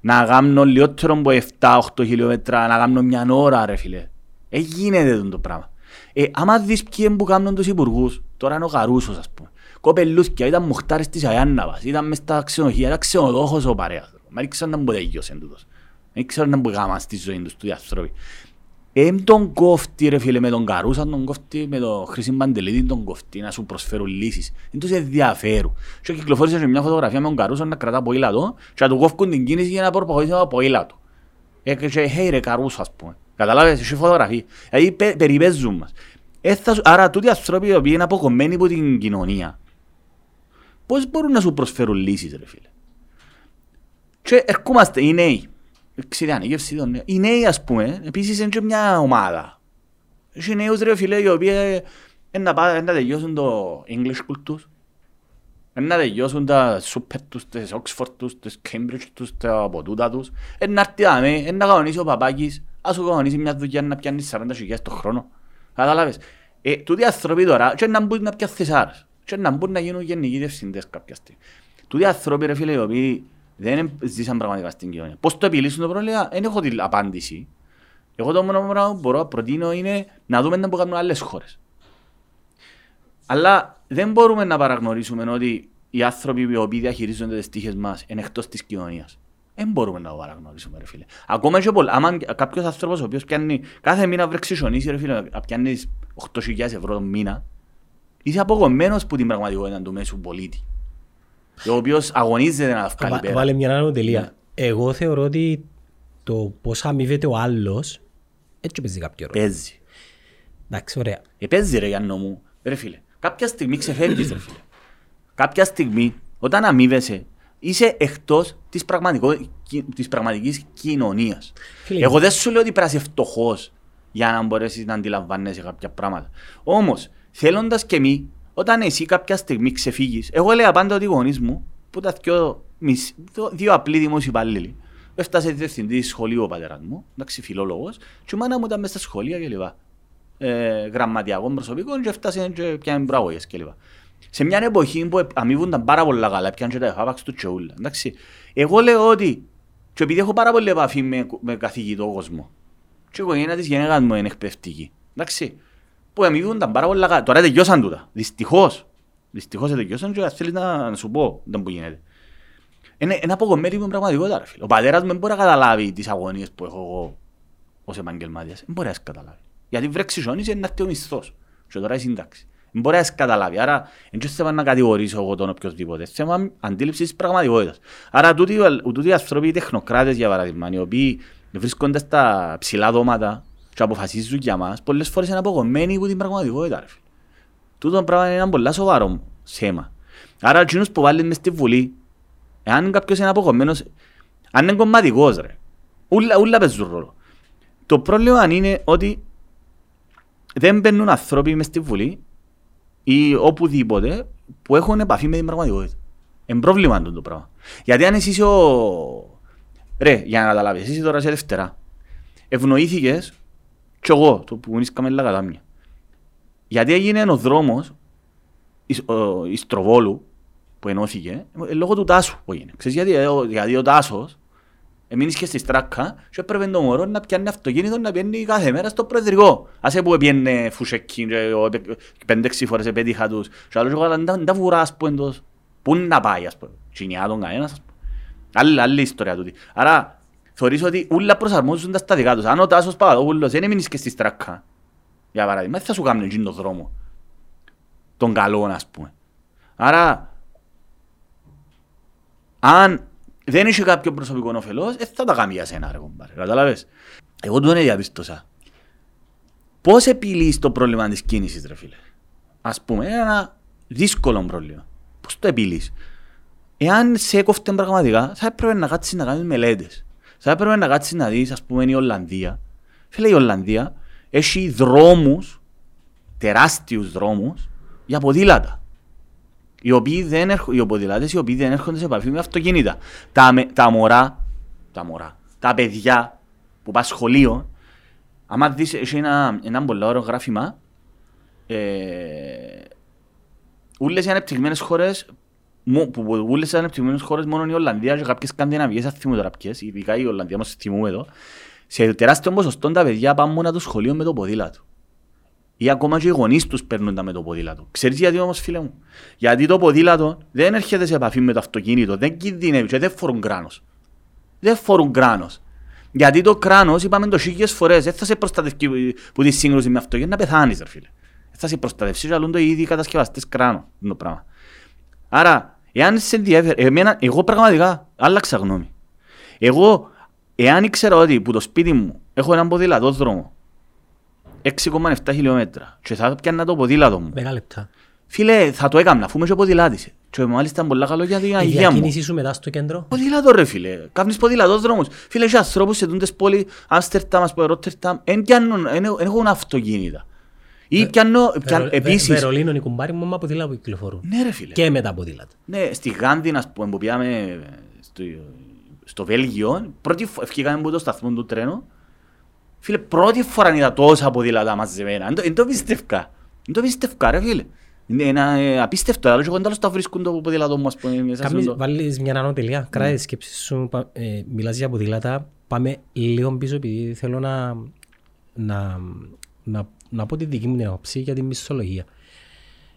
να κάνω λιγότερο από 7-8 χιλιόμετρα, να κάνω μια ώρα, ρε φίλε. Έγινε το πράγμα. Ε, άμα δεις ποιοι είναι που κάνουν τους υπουργούς, τώρα είναι ο Καρούσος ας πούμε. Κοπελούθκια, ήταν μοχτάρες της Αιάνναβας, ήταν μες στα ξενοδοχεία, ήταν ξενοδόχος ο παρέας. Μα δεν ξέρω να μπορεί τελειώσει τούτος. Δεν ξέρω να μπορεί γάμα στη ζωή τους του άνθρωποι. Εμ τον κόφτη ρε φίλε με τον Καρούσα, τον κόφτη με τον Χρυσή Παντελίδη, τον κόφτη να σου προσφέρουν λύσεις. Δεν τους ενδιαφέρουν. Και κυκλοφόρησε μια φωτογραφία με τον Καρούσα να κρατά από ήλατο και να του κόφκουν την κίνηση για να προχωρήσει από ήλατο. Και hey ρε Καρούσα ας πούμε. Καταλάβες, έχει φωτογραφία. Δηλαδή περιπέζουν μας. Άρα τούτοι άνθρωποι οι οποίοι είναι αποκομμένοι από την κοινωνία, πώς μπορούν να σου προσφέρουν λύσεις ρε φίλε; Και ερχόμαστε οι νέοι. Ξέρετε, γεύση των νέων. Οι νέοι ας πούμε, επίσης είναι και μια ομάδα. Έχει νέους ρε φίλε οι οποίοι να τελειώσουν το English school τους, να τελειώσουν τα σούπερ τους, τις Oxford τους, τις Cambridge τους, τα αποτούτα τους, να έρθει άμε, να κανονίσει ο παπάκης, ας σου κανονίσει μια δουλειά να πιάνεις 40 χιλιάδες το χρόνο. Κατάλαβες. Ε, τούτοι άνθρωποι τώρα, και να μπουν να πιάνε θεσάρες, και να μπουν να γίνουν γενικοί διευθυντές κάποια στιγμή. Τούτοι άνθρωποι ρε φίλε οι οποίοι δεν ζήσαν πραγματικά στην κοινωνία. Πώς το επιλύσουν το πρόβλημα, δεν έχω την απάντηση. Εγώ το μόνο πράγμα που μπορώ να προτείνω είναι να δούμε τι κάνουν άλλες χώρες. Αλλά δεν μπορούμε να παραγνωρίσουμε ότι οι άνθρωποι οι οποίοι διαχειρίζονται τις τύχες μας είναι εκτός της κοινωνίας. Δεν μπορούμε να το παραγνωρίσουμε, ρε φίλε. Ακόμα και πολλά. Άμα κάποιος άνθρωπος ο οποίος πιάνει κάθε μήνα βρεξισονίσει, ρε φίλε, πιάνεις 8.000 ευρώ το μήνα, είσαι απογομμένος που την πραγματικότητα του μέσου πολίτη ο οποίος αγωνίζεται να βγάλει πέρα. Βάλε μια άλλη τελεία. Ναι. Εγώ θεωρώ ότι το πώς αμοιβεται ο άλλος έτσι παίζει κάποιο ρόλο. Παίζει. Εντάξει, ωραία. Ε, παίζει ρε Γιάννο μου. Ρε φίλε, κάποια στιγμή ξεφεύγεις ρε φίλε. Κάποια στιγμή όταν αμοιβεσαι είσαι εκτός της, πραγματικο... της πραγματικής κοινωνίας. Φίλε, Εγώ δεν σου λέω ότι πρέπει να είσαι φτωχός για να μπορέσεις να αντιλαμβάνεσαι κάποια πράγματα. Όμως, θέλοντας και μη όταν εσύ κάποια στιγμή ξεφύγεις, εγώ έλεγα πάντα ότι οι γονείς μου, που τα δυο, δύο απλοί δημόσιοι υπαλλήλοι, έφτασε διευθυντή σχολείου ο πατέρας μου, εντάξει, φιλόλογος, και η μάνα μου ήταν μέσα στα σχολεία κλπ. Ε, γραμματιακών προσωπικών και έφτασε και πιάνε μπράβογες κλπ. Σε μια εποχή που αμείβονταν πάρα πολλά καλά, πιάνε και τα εφάπαξ του τσεούλα. Εντάξει. Εγώ λέω ότι, και επειδή έχω πάρα πολύ επαφή με, με καθηγητό κόσμο, και η οικογένεια της γενέκας μου είναι εκπαιδευτική. Εντάξει που αμοιβούνταν πάρα πολλά καλά. Τώρα τελειώσαν τούτα. Δυστυχώς. Δυστυχώς τελειώσαν και θέλεις να, να σου πω δεν που γίνεται. Είναι ένα αποκομμένη μου πραγματικότητα. Ρε, φίλε. Ο πατέρας μου δεν μπορεί να καταλάβει τις αγωνίες που έχω εγώ ως επαγγελμάτιας. Δεν μπορεί να καταλάβει. Γιατί βρέξει ζώνης είναι να έρθει ο μισθός. Και τώρα η σύνταξη. Δεν μπορεί να καταλάβει. Άρα δεν θέλω να κατηγορήσω εγώ τον οποιοδήποτε. Θέμα αντίληψης της πραγματικότητας. Άρα τούτοι, τούτοι άνθρωποι, οι τεχνοκράτες για παράδειγμα, οι οποίοι βρίσκονται στα ψηλά δώματα και αποφασίζουν για μας, πολλές φορές είναι απογομμένοι από την πραγματικότητα. Τούτο πράγμα είναι ένα πολύ σοβαρό θέμα. Άρα ο που βάλει μες στη Βουλή, εάν κάποιος είναι απογομμένος, αν είναι κομματικός ρε, ούλα, ούλα παίζουν ρόλο. Το πρόβλημα είναι ότι δεν μπαίνουν άνθρωποι μες στη Βουλή ή οπουδήποτε που έχουν επαφή με την πραγματικότητα. Είναι πρόβλημα το πράγμα. Γιατί αν εσύ είσαι ο... Ρε, για να καταλάβεις, εσύ τώρα είσαι Δευτέρα. Ευνοήθηκες και εγώ, το που βρίσκαμε λίγα κατάμια. Γιατί έγινε ο δρόμος η Στροβόλου που ενώθηκε, ε, λόγω του Τάσου που έγινε. Ξέρεις γιατί, ε, γιατί ο Τάσος Εμείς και στη στράκα και έπρεπε το μωρό να πιάνει αυτοκίνητο να πιάνει κάθε μέρα στο προεδρικό. Άσε που πιάνε φουσεκκί πέντε-έξι φορές επέτυχα τους. Και άλλος εγώ δεν τα βουρά ας πούμε Πού να πάει ας πούμε. Τσινιά τον κανένας ας πούμε. Άλλη ιστορία τούτη. Άρα θεωρείς ότι όλα προσαρμόζονται στα δικά τους. Αν ο Τάσος Παπαδόπουλος δεν έμεινες και στη στρακά, για παράδειγμα, θα σου κάνουν εκείνο τον δρόμο. Τον καλό, ας πούμε. Άρα, αν δεν είσαι κάποιο προσωπικό όφελος, δεν θα τα κάνει για σένα, ρε κομπάρε. Καταλάβες; Εγώ τον διαπίστωσα. Πώς επιλύεις το πρόβλημα της κίνησης, ρε φίλε; Ας πούμε, ένα δύσκολο πρόβλημα. Πώς το επιλύεις; Εάν σε έκοφτε πραγματικά, θα έπρεπε να κάτσεις να κάνεις μελέτες θα έπρεπε να κάτσεις να δεις, ας πούμε, η Ολλανδία. Φίλε, η Ολλανδία έχει δρόμους, τεράστιους δρόμους, για ποδήλατα. Οι οποίοι δεν έρχονται, οι ποδηλάτες οι οποίοι δεν έρχονται σε επαφή με αυτοκίνητα. Τα, τα μωρά, τα μωρά, τα παιδιά που πάνε σχολείο, άμα δεις, έχει ένα, ένα πολύ ωραίο γράφημα, ε, όλες οι ανεπτυγμένες χώρες που όλες τις ανεπτυγμένες χώρες μόνο η Ολλανδία και κάποιες σκανδιναβίες θα θυμούν τώρα ποιες, ειδικά η Ολλανδία μας θυμούμε εδώ, σε τεράστιο ποσοστό τα παιδιά πάνε μόνο το σχολείο με το ποδήλατο. ή ακόμα και οι γονείς τους παίρνουν τα με το ποδήλατο. Ξέρεις γιατί όμως φίλε μου; Γιατί το ποδήλατο δεν έρχεται σε επαφή με το αυτοκίνητο, δεν κινδυνεύει και δεν φορούν κράνος. Δεν φορούν κράνος. Γιατί το κράνος, είπαμε το χίλιες φορές, δεν θα σε προστατεύει που τη σύγκρουση με αυτοκίνητο, να πεθάνεις ρε φίλε. Δεν θα σε προστατεύσει, αλλά το ήδη κατασκευαστές κράνο. Το πράγμα. Άρα, εάν σε ενδιαφέρει, εμένα, εγώ πραγματικά άλλαξα γνώμη. Εγώ, εάν ήξερα ότι που το σπίτι μου έχω έναν ποδήλατο δρόμο 6,7 χιλιόμετρα και θα πιάνα το ποδήλατο μου. Δέκα λεπτά. Φίλε, θα το έκανα, αφού είμαι και ποδηλάτης. Και μάλιστα πολλά καλό για την Η αγία μου. διακίνηση σου μετά στο κέντρο. Ποδήλατο ρε φίλε, κάνεις ποδήλατο δρόμους. Φίλε, έχει ανθρώπους σε τούντες πόλεις, Άμστερνταμ, ας πούμε, Ρότερνταμ, εν πιάνουν, εν εν έχουν αυτοκίνητα. Ή πιάνω, πιάν- Βερο- Βε- επίσης, Βερολίνο, οι κουμπάροι μου, μα ποδήλατο κυκλοφορούν. ναι ρε φίλε. Και με τα ποδήλατα. Ναι, στη Γάνδη, ας πούμε, που πήγαμε στο, στο Βέλγιο, πρώτη φορά, ευκήκαμε από το σταθμό του τρένου, φίλε, πρώτη φορά είδα τόσα ποδήλατα μαζεμένα. Δεν το- Δεν το πίστευκα. Δεν το πίστευκα, ρε φίλε. Είναι ένα ε, απίστευτο, αλλά και εγώ τέλος τα βρίσκουν το ποδήλατο μου, ας πούμε, μέσα Κάμεις, στο... βάλεις μια ανωτελεία, Ναι. κράτη τη σκέψη σου, πα- ε, μιλάς για ποδήλατα, πάμε λίγο πίσω επειδή θέλω να, να, να, να πω τη δική μου την άποψη για τη μισθολογία.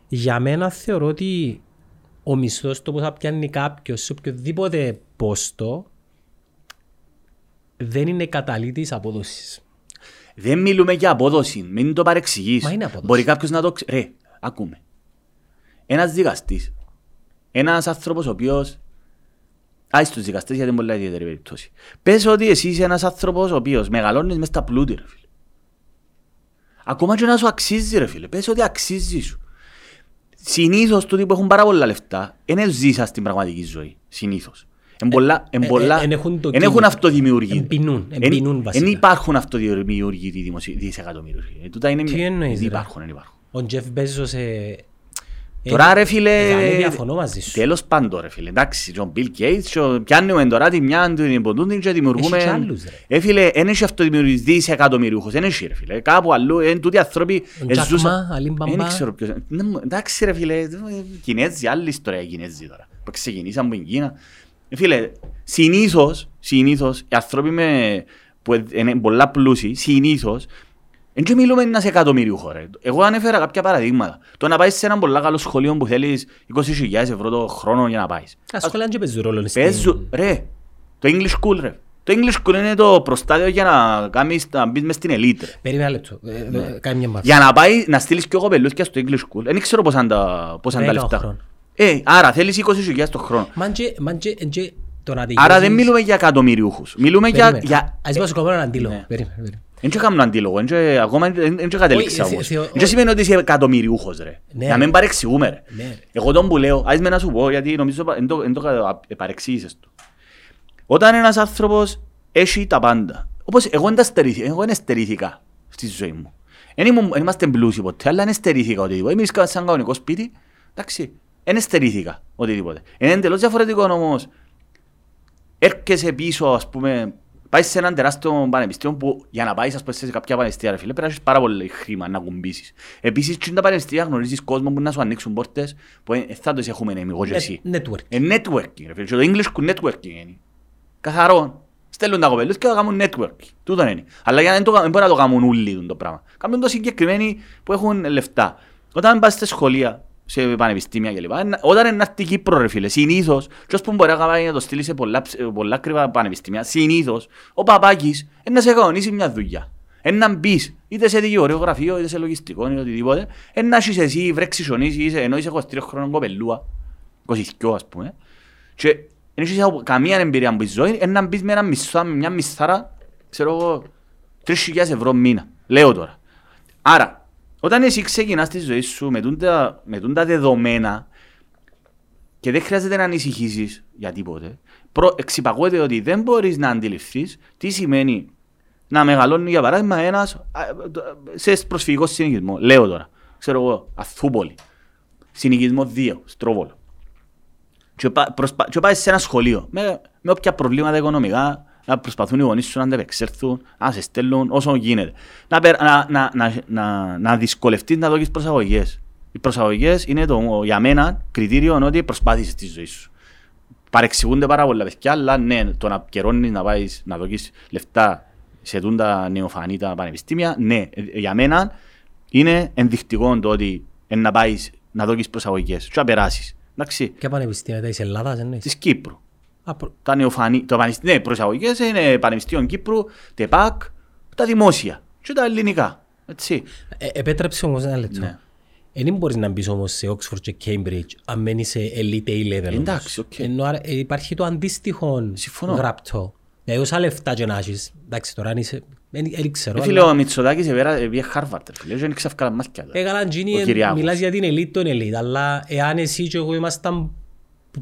Για μένα θεωρώ ότι ο μισθός το που θα πιάνει κάποιος σε οποιοδήποτε πόστο δεν είναι καταλήτης απόδοσης. Δεν μιλούμε για απόδοση, μην το παρεξηγείς. Μα είναι απόδοση. Μπορεί κάποιος να το ξέρει. Ρε, ακούμε. Ένας δικαστής, ένας άνθρωπος ο οποίος... Άι στους δικαστές γιατί είναι πολλά ιδιαίτερη περίπτωση. Πες ότι εσύ είσαι ένας άνθρωπος ο οποίος μεγαλώνεις μες στα πλούτη ρε φίλε. Ακόμα και να σου αξίζει ρε φίλε. Πες ότι αξίζει σου. Συνήθως τούτοι που έχουν πάρα πολλά λεφτά δεν ζήσαν στην πραγματική ζωή. Συνήθως. Εν πολλά, εν ε, πολλά, ε, εν έχουν το εν κίνητρο. έχουν αυτοδημιουργεί. Εμπινούν, Εν- εμπινούν εν βασικά. υπάρχουν αυτοδημιουργητοί δημοσι- δισεκατομμύριοι. Ε, τούτα είναι Τι μη- εννοείς, δεν ρε; υπάρχουν, δεν υπάρχουν. Ο Τζεφ Μπέζος ε, Τώρα ε, ρε φίλε, δηλαδή διαφωνώ μαζί σου. τέλος πάντων ρε φίλε, εντάξει, τον Bill Gates, και πιάνουμε τώρα τη μια του υποτούντιν και δημιουργούμε... Έχει κι άλλους, ρε. Ε φίλε, εν έχει αυτοδημιουργητής δισεκατομμυριούχος, εν έχει ρε φίλε, κάπου αλλού, εν τούτοι άνθρωποι Ο ε, Jack ζούσαν- Ma, Alibaba. Εν ξέρω ποιος, Ναι, μου- εντάξει ρε φίλε, ε, Κινέζοι, άλλη ιστορία Κινέζοι τώρα, που ξεκινήσαν από την Κίνα. Ε, Φίλε, συνήθως, συνήθως, οι άνθρωποι με, που ε- είναι πολλά πλούσιοι, συνήθως, δεν και μιλούμε ένας εκατομμυριούχο ρε. Εγώ ανέφερα κάποια παραδείγματα. Το να πάεις σε ένα πολλά καλό σχολείο που θέλεις 20.000 ευρώ το χρόνο για να πάεις. Τα σχολεία δεν παίζουν ρόλο στην- Παίζουν, ρε, το English School ρε. Το English School είναι το προστάδιο για να, κάνεις, να μπεις μες στην elite ρε. Περίμενα ένα λεπτό. Ε, ε, Κάνε μια μάθηση. Για να πάει να στείλεις και εγώ πελούθια στο English School. Δεν ξέρω πώς είναι τα, πώς είναι τα Δέκα λεφτά. χρόνο. Ε, άρα θέλεις 20.000 το χρόνο. Μαν και- μαν και- εν και το να Άρα δικαιώσεις- δεν μιλούμε για εκατομμυριούχους. Μιλούμε για... Περίμενε. για... Ας πω σου κομμάτι έναν αντίλογο. Ναι. Περίμενε, περίμενε. Δεν και κάνω αντίλογο, εν και- ακόμα δεν δεν και κατέληξα Όχι, όμως. θεω- Δεν και σημαίνει ότι είσαι εκατομμυριούχος ρε. Ναι, Να ρε. μην παρεξηγούμε ρε. Ναι, ρε. Εγώ τον που λέω, ας με να σου πω, γιατί νομίζω εν το- εν το κα- ε, παρεξήγησες το. Όταν ένας άνθρωπος έχει τα πάντα, όπως εγώ δεν τα στερήθηκα, εγώ δεν στερήθηκα στη ζωή μου. Δεν ήμουν- δεν είμαστε πλούσιοι ποτέ, αλλά δεν στερήθηκα οτιδήποτε. Εμείς σε ένα κανονικός σπίτι, εντάξει, δεν στερήθηκα οτιδήποτε. Είναι εντελώς διαφορετικό όμως έρχεσαι πίσω, ας πούμε, πάεις σε έναν τεράστιο πανεπιστήμιο που για να πάεις ας πούμε, σε κάποια πανεπιστήμια, ρε φίλε, πρέπει να έχεις πάρα πολύ χρήμα να κουμπίσεις. Επίσης, και τα πανεπιστήμια γνωρίζεις κόσμο που να σου ανοίξουν πόρτες που ε, θα τους έχουμε εγώ και εσύ. Ε, Network. Ε, networking, ρε φίλε. Και το English που networking είναι. Καθαρό. Στέλνουν τα κοπέλους και θα κάνουν networking. Τούτο είναι. Αλλά για να δεν το, δεν μπορεί να το κάνουν όλοι το πράγμα. Κάνουν το συγκεκριμένοι που έχουν λεφτά. Όταν πας στα σχολεία, σε πανεπιστήμια κλπ. ενα- Όταν είναι να έρθει η Κύπρο ρε φίλε, συνήθως, και ώσπου μπορεί να κάνει να το στείλει σε πολλά, ψ- πολλά κρύβα πανεπιστήμια, συνήθως, ο παπάκης είναι να σε κανονίσει μια δουλειά. Εν να μπεις, είτε σε δικηγορείο γραφείο, είτε σε λογιστικό, είτε οτιδήποτε, εν να έχεις εσύ βρέξεις σονίσει, είσαι, ενώ είσαι 23 χρόνων κοπελούα, 22 ας πούμε, και δεν έχεις καμία εμπειρία από τη ζωή, εν να μπεις με ένα μισθό, με μια μισθάρα, ξέρω εγώ, 3.000 ευρώ μήνα. Λέω τώρα. Άρα, όταν εσύ ξεκινάς τη ζωή σου με τούντα, με τούντα δεδομένα και δεν χρειάζεται να ανησυχήσεις για τίποτε, προ, εξυπακούεται ότι δεν μπορείς να αντιληφθείς τι σημαίνει να μεγαλώνει για παράδειγμα ένας α, σε προσφυγικό συνοικισμό. Λέω τώρα, ξέρω εγώ, Αθούπολη, συνοικισμό 2, Στρόβολο. Και, πα, προσπα, και πάει σε ένα σχολείο με, με όποια προβλήματα οικονομικά να προσπαθούν οι γονείς σου να αντεπεξέλθουν, να σε στέλνουν όσο γίνεται. Να, περ- να, να, να, να, να δυσκολευτείς να δώσεις προσαγωγές. Οι προσαγωγές είναι το, για μένα κριτήριο ότι προσπάθησες τη ζωή σου. Παρεξηγούνται πάρα πολλά παιδιά, αλλά ναι, το να καιρώνεις να πάεις να δώσεις λεφτά σε τούντα νεοφανή τα πανεπιστήμια, ναι, ε, για μένα είναι ενδεικτικό το ότι είναι να πάεις να δώσεις προσαγωγές και να περάσεις. Εντάξει, Ποια πανεπιστήμια της Ελλάδας εννοείς; της Κύπρου. Α, προ- Τα νεοφανή, το πανεπιστήμιο, ναι, προσαγωγές είναι Πανεπιστήμιο Κύπρου, ΤΕΠΑΚ, τα δημόσια και τα ελληνικά. Έτσι. Ε, επέτρεψε όμως ένα λεπτό. Ναι. Δεν μπορείς να μπεις όμως σε Oxford και Cambridge αν μεν έσιεις elite A-level. όμως. Εντάξει, οκ. Ενώ άρα, ε, υπάρχει το αντίστοιχο Συμφωνώ. γραπτό. Δηλαδή όσα λεφτά και να έχεις. Εντάξει τώρα αν είσαι... Δεν δεν ξέρω. Ε, Φίλε, αλλά- ο Μητσοτάκης επέρα- επήγε Χάρβαρντ, ρε φίλε, δεν ξαφκάλα μάτια. Ε, καλά, Τζείνοι, Ο ε, Κυριάκος. μιλάς για την ελίτ των ελίτ, αλλά εάν εσύ και εγώ ήμασταν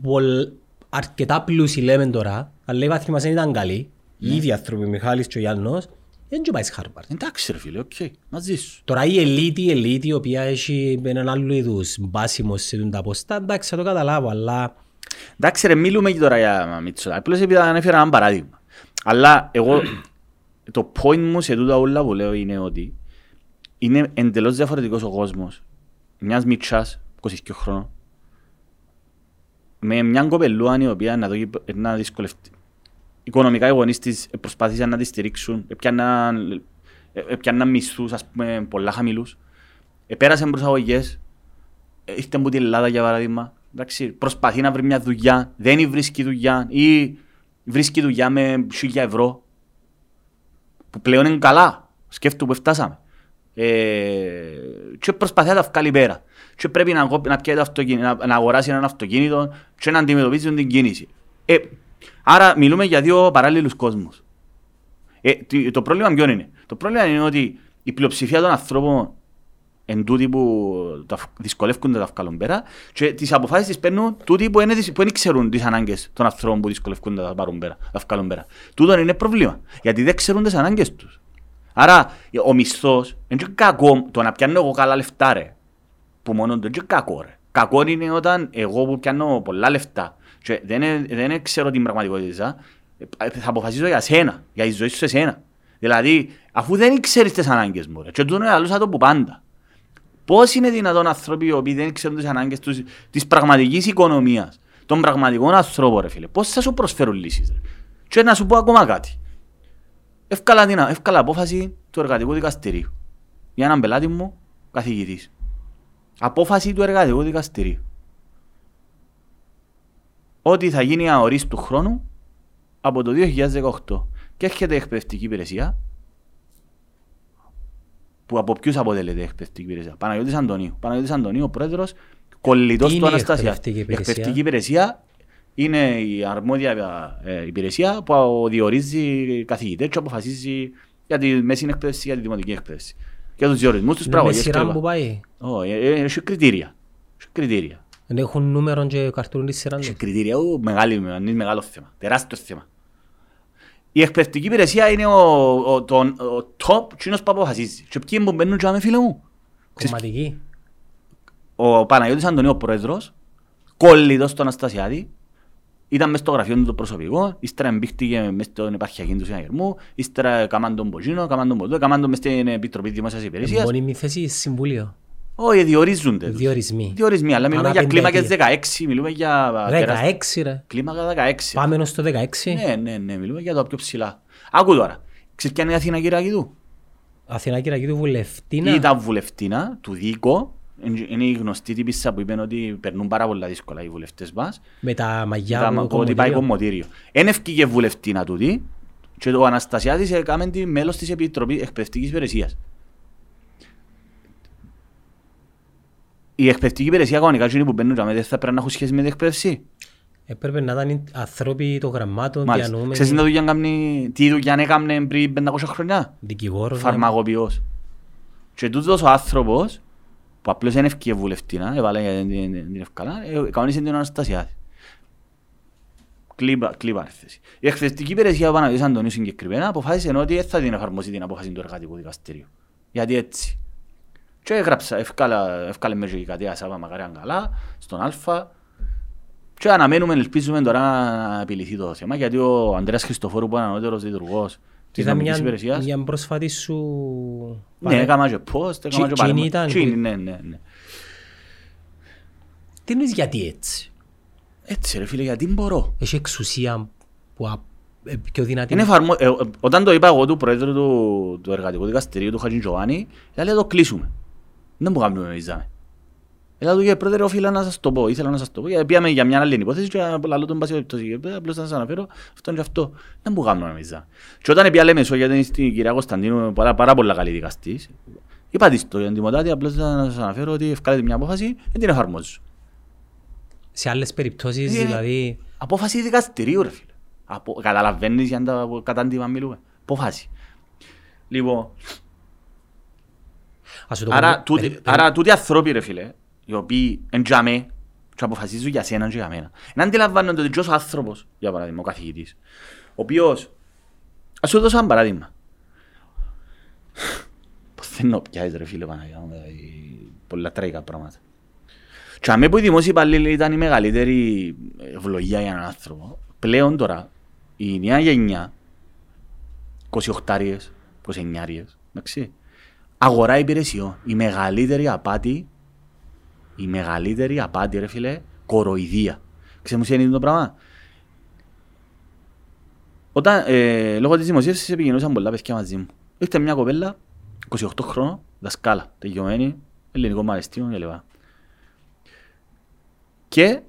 πολλ- αρκετά πλούσιοι λέμε τώρα, αλλά οι βάθμοι μας δεν ήταν καλοί, Ναι. οι ίδιοι άνθρωποι, ο Μιχάλης και ο Γιάννος, δεν και πάει σε Χάρβαρντ. Εντάξει ρε φίλε, οκ, μαζί σου. Τώρα η ελίτ, η ελίτ η οποία έχει έναν άλλο είδους μπάσιμο σε τούν τα ποστά, εντάξει θα το καταλάβω, αλλά Εντάξει ρε, μιλούμε και τώρα για Μητσοτάκη. Απλώς επειδή ανέφερα ένα παράδειγμα. Αλλά εγώ, το point μου σε τούτα όλα που λέω είναι ότι είναι εντελώς διαφορετικός ο κόσμος μιας μητσάς, 22 χρόνων, με μια κοπελούα η οποία να, δω, να δυσκολευτεί. Οικονομικά οι γονείς της προσπάθησαν να τη στηρίξουν, έπιαναν, ε, έπιαναν μισθούς ας πούμε πολλά χαμηλούς, επέρασαν προσαγωγές, ε, ήρθε από την Ελλάδα για παράδειγμα, εντάξει, προσπαθεί να βρει μια δουλειά, δεν βρίσκει δουλειά ή βρίσκει δουλειά με 1000 ευρώ, που πλέον είναι καλά, σκέφτομαι που φτάσαμε. Ε, και προσπαθεί να τα βγάλει πέρα. Και πρέπει να, κόπ- να, πιάει το αυτοκίνητο, να, να αγοράσει έναν αυτοκίνητο και να αντιμετωπίσει την κίνηση. Ε, άρα μιλούμε για δύο παράλληλους κόσμους. Ε, τι- το πρόβλημα ποιο είναι; Το πρόβλημα είναι ότι η πλειοψηφία των ανθρώπων εν τούτοι που τα φ- δυσκολεύονται να τα βγάλουν πέρα και τις αποφάσεις τις παίρνουν τούτοι που, είναι, τις- που δεν ξέρουν τις ανάγκες των ανθρώπων που δυσκολεύονται να τα πάρουν πέρα, να τα βγάλουν πέρα. Τούτο είναι πρόβλημα, γιατί δεν ξέρουν τις ανάγκες τους. Άρα ο μισθός είναι και κακό το να πιάνω εγώ καλά λεφτά ρε, που μόνο το είναι και κακό ρε. Κακό είναι όταν εγώ που πιάνω πολλά λεφτά και δεν, ε- δεν ξέρω την πραγματικότητα, ε, θα αποφασίσω για σένα, για τη ζωή σου σε σένα. Δηλαδή, αφού δεν ξέρεις τις ανάγκες μου ρε, και τούτο είναι αλλούς το που πάντα. Πώς είναι δυνατόν άνθρωποι οι οποίοι δεν ξέρουν τις ανάγκες τους, της πραγματικής οικονομίας, των πραγματικών ανθρώπων, ρε φίλε; Πώς θα σου προσφέρουν λύσεις, ρε; Και να σου πω ακόμα κάτι. Εύκολα, την, εύκολα απόφαση του εργατικού δικαστηρίου. Για έναν πελάτη μου, καθηγητής. Απόφαση του εργατικού δικαστηρίου. Ότι θα γίνει αορίστου χρόνου από το 2018. Και έρχεται η εκπαιδευτική υπηρεσία που από ποιους αποτελείται η εκπαιδευτική υπηρεσία; Παναγιώτης Αντωνίου. Παναγιώτης Αντωνίου, ο πρόεδρος, κολλητός Τι του είναι η Αναστασία. εκπαιδευτική Η υπηρεσία; εκπαιδευτική υπηρεσία είναι η αρμόδια ε, υπηρεσία που διορίζει καθηγητές και αποφασίζει για τη μέση εκπαίδευση, για τη δημοτική εκπαίδευση. Για τους διορισμούς, τους είναι με πραγωγές σειρά κλπ. που πάει. Όχι, ε, ε, έχει κριτήρια. Έχει κριτήρια. Δεν έχουν νούμερο και καρτούν τη σειράς Έχει τους. κριτήρια, ου, μεγάλη, είναι μεγάλο θέμα, τεράστιος θέμα. Η εκπαιδευτική υπηρεσία είναι ο, ο, το, ο top κοινός που αποφασίζει. Και ποιοι που μπαίνουν και άμε φίλε μου. Ξέρεις, Κομματική. ο Παναγιώτης Αντωνίου, ο πρόεδρος, κόλλητος του Αναστασιάδη, ήταν μες στο γραφείο του το προσωπικό, ύστερα εμπήχτηκε μες στον επαρχιακή του συναγερμού, ύστερα κάμαν τον Ποζίνο, κάμαν τον Ποδό, κάμαν τον μες στην Επιτροπή Δημόσιας Υπηρεσίας. Μόνιμη θέση συμβούλιο; Όχι, διορίζονται. τους. Διορισμοί. Διορισμοί, αλλά μιλούμε Ανά για κλίμακες πενταετία. 16, μιλούμε για... τεράστια- 16 ρε. Κλίμακα 16. Πάμε ενώ στο 16. Ναι, ναι, ναι, μιλούμε για το πιο ψηλά. Άκου τώρα. Ξέρεις ποια είναι η Αθήνα Κυριακηδού. Αθηνά Κυριακή του Βουλευτήνα. Ήταν βουλευτήνα του ΔΙΚΟ. Είναι η γνωστή τύπισσα που είπαν ότι περνούν πάρα πολλά δύσκολα οι βουλευτές μας. Με τα μαγιά Ήταν που ότι πάει κομμωτήριο. κομμωτήριο. Εν ευκήγε βουλευτήνα τούτη και ο Αναστασιάδης έκαμε τη μέλος της Επιτροπής Εκπαιδευτικής Υπηρεσίας. Η εκπαιδευτική υπηρεσία κανονικά εκείνοι που μπαίνουν τζάμε, δεν θα πρέπει να έχουν σχέση με την εκπαίδευση. Έπρεπε να ήταν άνθρωποι των γραμμάτων, Μάλιστα. Ξέρεις τι διανοούμενοι, δουλειά κάνει- τι δουλειά έκαμε πριν 500 χρόνια; δικηγόρος. ναι. φαρμακοποιός. Και τούτος ο άνθρωπος, που απλώς είναι ευκαιρία βουλευτήνα, έβαλε για την, την, την ευκαλά, ε, κανονίσε την Αναστασιάδη. Κλείπα, κλείπα η θέση. Η εκθεστική υπηρεσία που Παναγιώτης Αντωνίου συγκεκριμένα αποφάσισε ότι δεν θα την εφαρμόσει την απόφαση του εργατικού δικαστηρίου. Γιατί έτσι. Και έγραψα, ευκάλα, ευκάλε με και κάτι ασάβα μακάρι καλά, στον Α. Και αναμένουμε, ελπίζουμε τώρα να επιληθεί το θέμα, γιατί ο Ανδρέας Χριστοφόρου που είναι ανώτερος λειτουργός της Ήταν νομικής μια, υπηρεσίας, μια πρόσφατη σου... ναι, παρέ- έκανα και post, έκανα και Τσι- παρέμβαση. τσίνη ήταν Τσίνη, που- ναι, ναι, ναι. Τι εννοείς γιατί έτσι; Έτσι ρε φίλε, γιατί μπορώ; Έχει εξουσία που α- ε, πιο δυνατή. Είναι εφαρμο... ε, ε, όταν το είπα εγώ του πρόεδρου του, του εργατικού δικαστηρίου του Χατζin Τζοάννη, λέει το κλείσουμε. Δεν μου κάνουμε εμείς δάμε. Έλα του κύριε πρόεδρε, όφιλα να σας το πω, ήθελα να σας το πω. Γιατί Πήγαμε για μια άλλη υπόθεση και λαλό τον πάση περιπτώσει. Ε, Απλώς θα σας αναφέρω, αυτό είναι και αυτό. Δεν μου κάνουμε εμείς δάμε. Και όταν πήγα λέμε γιατί είναι στην κυρία Κωνσταντίνου πάρα, πάρα πολλά καλή δικαστής, είπα της το αντιμοτάτη, απλώς θα σας αναφέρω ότι ευκάλετε μια απόφαση, δεν την εφαρμόζω. Σε άλλες περιπτώσεις, Ε, δηλαδή, Απόφαση δικαστηρίου ρε φίλε. Απο... Καταλαβαίνεις για τα κατάντημα μιλούμε. Απόφαση. Λοιπόν, ας σου το άρα, πω, τούτοι, περί- περί- άρα τούτοι ανθρώποι ρε φίλε, οι οποίοι εν τζαμέ και αποφασίζουν για σένα και για μένα. Να αντιλαμβάνονται ότι και ως άνθρωπος, για παράδειγμα, ο καθηγητής, ο οποίος, ας σου δώσω ένα παράδειγμα. Πώς θέλω να πιάσεις ρε φίλε Παναγιά μου, δηλαδή, πολλά τραγικά πράγματα. Και αμέ που οι δημόσιοι υπαλλήλοι ήταν η μεγαλύτερη ευλογία για έναν άνθρωπο, πλέον τώρα η νέα γενιά, 28 29 εντάξει, αγορά υπηρεσιών. Η μεγαλύτερη απάτη, η μεγαλύτερη απάτη ρε φίλε, κοροϊδία. Ξέρεις μου τι είναι το πράγμα; Όταν, ε, λόγω της δημοσίευσης επικοινωνούσαν πολλά παιδιά μαζί μου. Ήρθε μια κοπέλα, 28 χρόνων, δασκάλα, τελειωμένη, ελληνικό μαρεστήριο κλπ. Και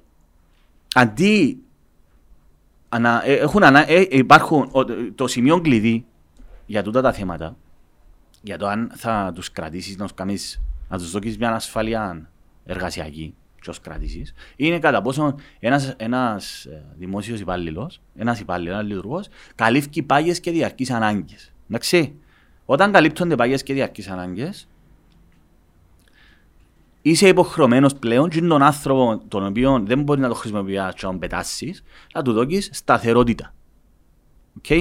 αντί ανα, ε, έχουν ανα, ε, υπάρχουν ο- το σημείο κλειδί για τούτα τα θέματα, για το αν θα τους κρατήσεις, να τους, κάνεις, να τους δώσεις μια ασφάλεια εργασιακή και ως κρατήσεις, είναι κατά πόσο ένας, ένας ε, δημόσιος υπάλληλος, ένας υπάλληλος, ένας λειτουργός, καλύφει πάγιες και διαρκείς ανάγκες. Εντάξει, όταν καλύπτονται πάγιες και διαρκείς ανάγκες, είσαι υποχρεωμένος πλέον και τον άνθρωπο τον οποίο δεν μπορεί να το χρησιμοποιήσει να τον πετάσεις, να του δώσεις σταθερότητα. Οκ.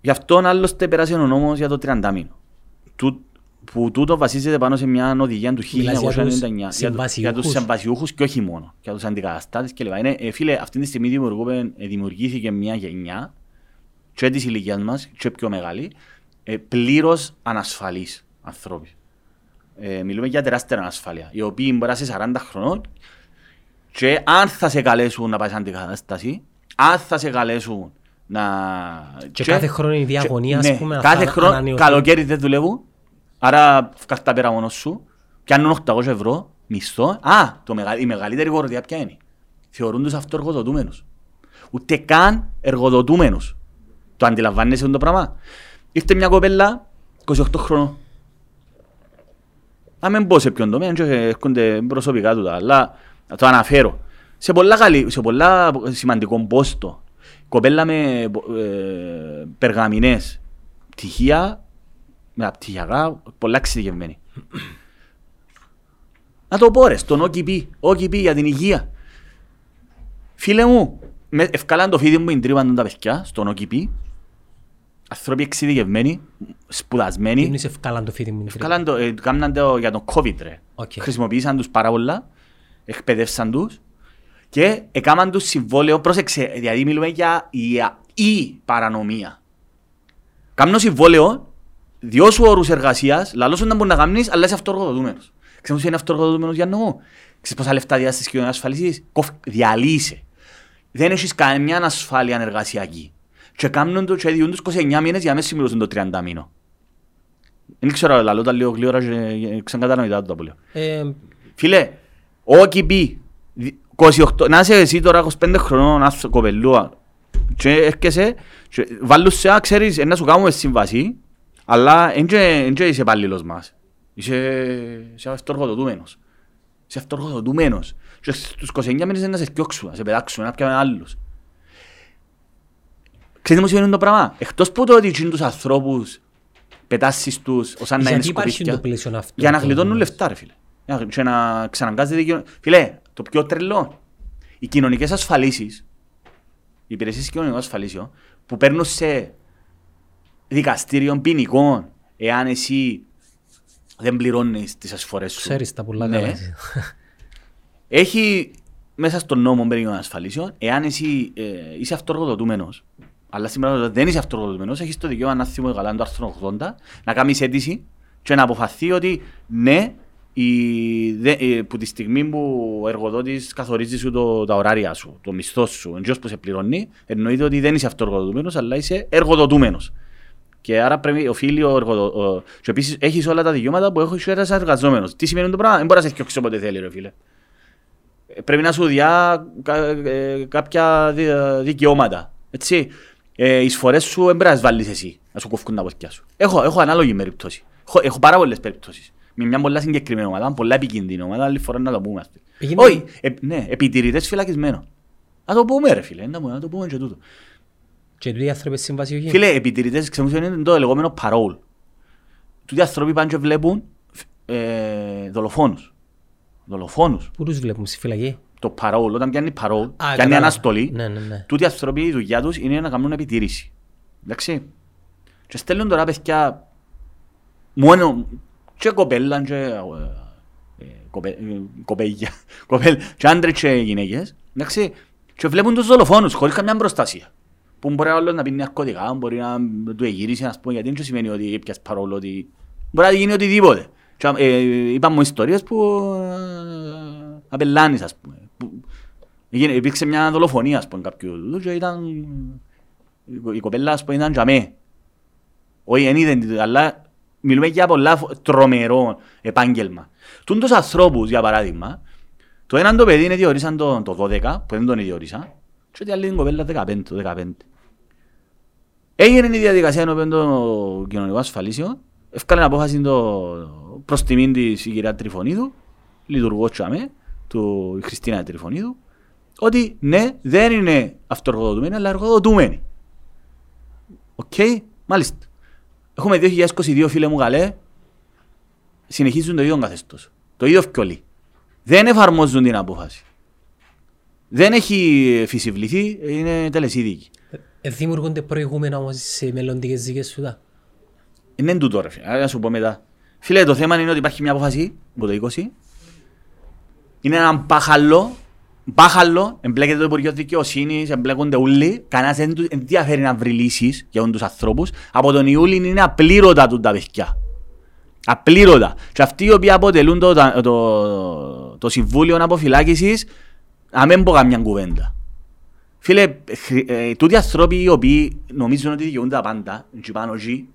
Γι' αυτό άλλωστε πέρασε ο νόμος για το 30 μήνο. Του, που τούτο βασίζεται πάνω σε μια οδηγία του 1999 Μιλάς για τους για, το- για τους συμβασιούχους. συμβασιούχους και όχι μόνο, για τους αντικαταστάτες κλπ. Είναι, ε, φίλε, αυτή τη στιγμή δημιουργούμε- ε, δημιουργήθηκε μια γενιά και της ηλικίας μας και πιο μεγάλη, ε, πλήρως ανασφαλείς ανθρώποι. Ε, μιλούμε για τεράστια ανασφάλεια, οι οποίοι μπορεί να είσαι 40 χρονών και αν θα σε καλέσουν να πάεις σε αντικατάσταση, αν θα σε καλέσουν να... Και κάθε χρόνο η διαγωνία, ας ναι, πούμε, να κάθε θα χρόνο, ανανεωθεί. καλοκαίρι δεν δουλεύουν, άρα φτιάχνει τα πέρα μόνος σου, πιάνουν 800 ευρώ μισθό. Α, το μεγα, η μεγαλύτερη κορδιά ποια είναι; Θεωρούν τους αυτοεργοδοτούμενους. Ούτε καν εργοδοτούμενους. Το αντιλαμβάνεσαι αυτό το πράγμα; Ήρθε μια κοπέλα 28 χρόνων. Να μην πω σε ποιον τομέα, και έρχονται προσωπικά του τα, αλλά να το αναφέρω. Σε πολλά, καλή, σε πολλά σημαντικό πόστο, κοπέλα με ε, περγαμηνές, πτυχία, με πτυχιακά, πολλά εξειδικευμένη. Να το πω ρε, στον OKP, OKP για την υγεία. Φίλε μου, με, εφκάλαν το φίδι που την τρύπαν τα παιδιά, στον ΟΚΥπΥ. Άνθρωποι εξειδικευμένοι, σπουδασμένοι. Είναι σε εφκάλαν το φίδι που. είναι Εφκάλαν το, ε, κάμναν το για τον COVID ρε. Οκ. Χρησιμοποίησαν τους πάρα πολλά, εκπαιδεύσαν τους και έκαναν τους συμβόλαιο, πρόσεξε, δηλαδή μιλούμε για η, η παρανομία. Κάμνω συμβόλαιο, δυο σου όρους εργασίας, λαλός σου να μπορείς να κάνεις, αλλά είσαι αυτοργοδοτούμενος. Ξέρεις πώς είναι αυτοργοδοτούμενος για νόμο. Ξέρεις πόσα λεφτά διάστησης και ασφαλίσεις; Κοφ, διαλύσε. Δεν έχεις καμιά ασφάλεια εργασιακή. Και κάνουν το και διούν τους 29 μήνες για να μην συμπληρώσουν το 30 μήνο. Δεν ξέρω, λαλό τα λίγο γλύωρα και ξανακατανοητά το που λέω. Ε, Φίλε, όχι πει, 28, να είσαι εσύ τώρα 25 χρονών άθρο- κοπελούα και έρχεσαι και βάλουν σε, ξέρεις, ε, να σου κάνουμε σύμβαση, αλλά δεν είσαι υπάλληλος μας. Είσαι, είσαι αυτοργοδοτούμενος. Είσαι αυτοργοδοτούμενος. Και στους 29 μήνες να σε θκιώξουν, να σε πετάξουν, να πιάνε άλλους. Ξέρετε μου σημαίνει το πράγμα; Εκτός που το ότι εκείνους τους ανθρώπους πετάσεις τους ως αν να είναι γιατί υπάρχει σκουπίθια. το πλαίσιο αυτό. Για να το- γλιτώνουν λεφτά, ρε φίλε. Για να- Και να ξαναγκάζεται η κοινωνία. Φίλε, το πιο τρελό. Οι κοινωνικές ασφαλίσεις, οι υπηρεσίες κοινωνικών ασφαλίσεων, που παίρνουν σε δικαστήριο ποινικών, εάν εσύ δεν πληρώνεις τις ασφορές σου. Ξέρεις τα πολλά Ναι. καλά. εσύ. Έχει μέσα στον νόμο περί των ασφαλίσεων, εάν εσύ ε, είσαι αυτοργοδοτούμενος, αλλά σήμερα δεν είσαι αυτοργοδοτούμενος, έχεις το δικαίωμα να θυμώ καλά το άρθρο 80, να κάνεις αίτηση και να αποφαθεί ότι ναι, η, δε, ε, που τη στιγμή που ο εργοδότης καθορίζει σου το, τα ωράρια σου, το μισθό σου, εντός που σε πληρώνει, εννοείται ότι δεν είσαι αυτοργοδοτούμενος, αλλά είσαι εργοδοτούμενος. Και άρα πρέπει οφείλει ο εργοδο... ο... Και επίσης έχεις όλα τα δικαιώματα που έχω και ένας εργαζόμενος. Τι σημαίνει το πράγμα, δεν μπορείς να σε φτιάξει όποτε θέλει ρε φίλε. Ε, Πρέπει να σου διά κα... ε, κάποια δι- δικαιώματα. Έτσι. Ε, οι εισφορές σου δεν πρέπει να τις βάλεις εσύ, να σου κόφκουν τα πόθηκια σου. Έχω, έχω ανάλογη περίπτωση. Έχω, έχω πάρα πολλές περιπτώσεις. Με μια πολλά συγκεκριμένη ομάδα, πολλά επικίνδυνη ομάδα, άλλη φορά να το πούμε. ας πούμε. Έγινε- Όχι, ε, ναι, επιτηρητές φυλακισμένο. Να το πούμε ρε φίλε, να, να το πούμε και τούτο. Και τούτοι οι άνθρωποι συμβασιούχοι. Φίλε, επιτηρητές, ξέρουμε ποιο είναι το λεγόμενο parole. Τούτοι άνθρωποι πάνε και βλέπουν ε, δολοφόνους. Δολοφόνους. Πού τους βλέπουμε στη φυλακή; Το parole, όταν πιάνει parole, πιάνει κατάλαβα. αναστολή, Ναι, ναι, ναι. τούτοι οι άνθρωποι η δουλειά τους είναι να κάνουν επιτήρηση. Εντάξει. Και στέλνουν τώρα παιδιά μόνο και κοπέλα και ε, ε, κοπε- ε, κοπέλια, κοπέλ, και άντρες και γυναίκες, εντάξει, και βλέπουν τους δολοφόνους χωρίς καμιά προστασία. Που μπορεί άλλος να πίνει ναρκωτικά, μπορεί να του εγύρισει, ας πούμε, γιατί δεν σημαίνει ότι έπιας παρόλο ότι... Μπορεί να γίνει οτιδήποτε. Και, ε, είπαμε μου ιστορίες που ε, απελάνεις, ας πούμε. Που, έγινε- υπήρξε μια δολοφονία, ας πούμε, κάποιου και ήταν... Η κοπέλα, ας πούμε, ήταν τζαμέ. Όχι, δεν είδε, αλλά μιλούμε για πολλά φο- τρομερό επάγγελμα. Τούν τους ανθρώπους, για παράδειγμα, το έναν το παιδί είναι διορίσαν το, το 12, που δεν τον διορίσα, και την άλλη την κοπέλα 15, το 15. Έγινε η διαδικασία ενώπιον το κοινωνικό ασφαλίσιο, έφκαλε απόφαση το, προς τιμήν της η κυρία Τριφωνίδου, λειτουργό τσάμε, του η Χριστίνα Τριφωνίδου, ότι ναι, δεν είναι αυτοεργοδοτούμενη, αλλά εργοδοτούμενη. Οκ, μάλιστα. Έχουμε 2022 φίλε μου καλέ, συνεχίζουν το ίδιο καθεστώς. Το ίδιο φκιολί. Δεν εφαρμόζουν την απόφαση. Δεν έχει φυσιβληθεί, είναι τελεσίδικη. Ε, Δημιουργούνται προηγούμενα όμως σε μελλοντικές δικές σου τα. Είναι τούτο ρε φίλε, να σου πω μετά. Φίλε, το θέμα είναι ότι υπάρχει μια απόφαση από το 20. Είναι ένα μπάχαλο, μπάχαλο, εμπλέκεται το Υπουργείο Δικαιοσύνης, εμπλέκονται όλοι. Κανένας δεν του ενδιαφέρει να βρει λύσεις για όλους τους ανθρώπους. Από τον Ιούλη είναι απλήρωτα του τα παιδιά. Απλήρωτα. Και αυτοί οι οποίοι αποτελούν το, το, το, το Συμβούλιο Αποφυλάκησης, να μην πω καμιά κουβέντα. Φίλε, χρη- ε, τούτοι άνθρωποι οι οποίοι νομίζουν ότι δικαιούνται τα πάντα, και πάνω εκεί,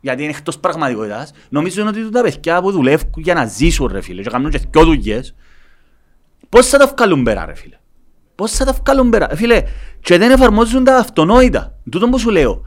γιατί είναι εκτός πραγματικότητας, νομίζουν ότι τα παιδιά που δουλεύουν για να ζήσουν ρε φίλε και κάνουν και δυο δουλειές, πώς θα τα βγάλουν πέρα ρε φίλε; Πώς θα τα βγάλουν πέρα; Ε, Φίλε, και δεν εφαρμόζουν τα αυτονόητα. Τούτο που σου λέω.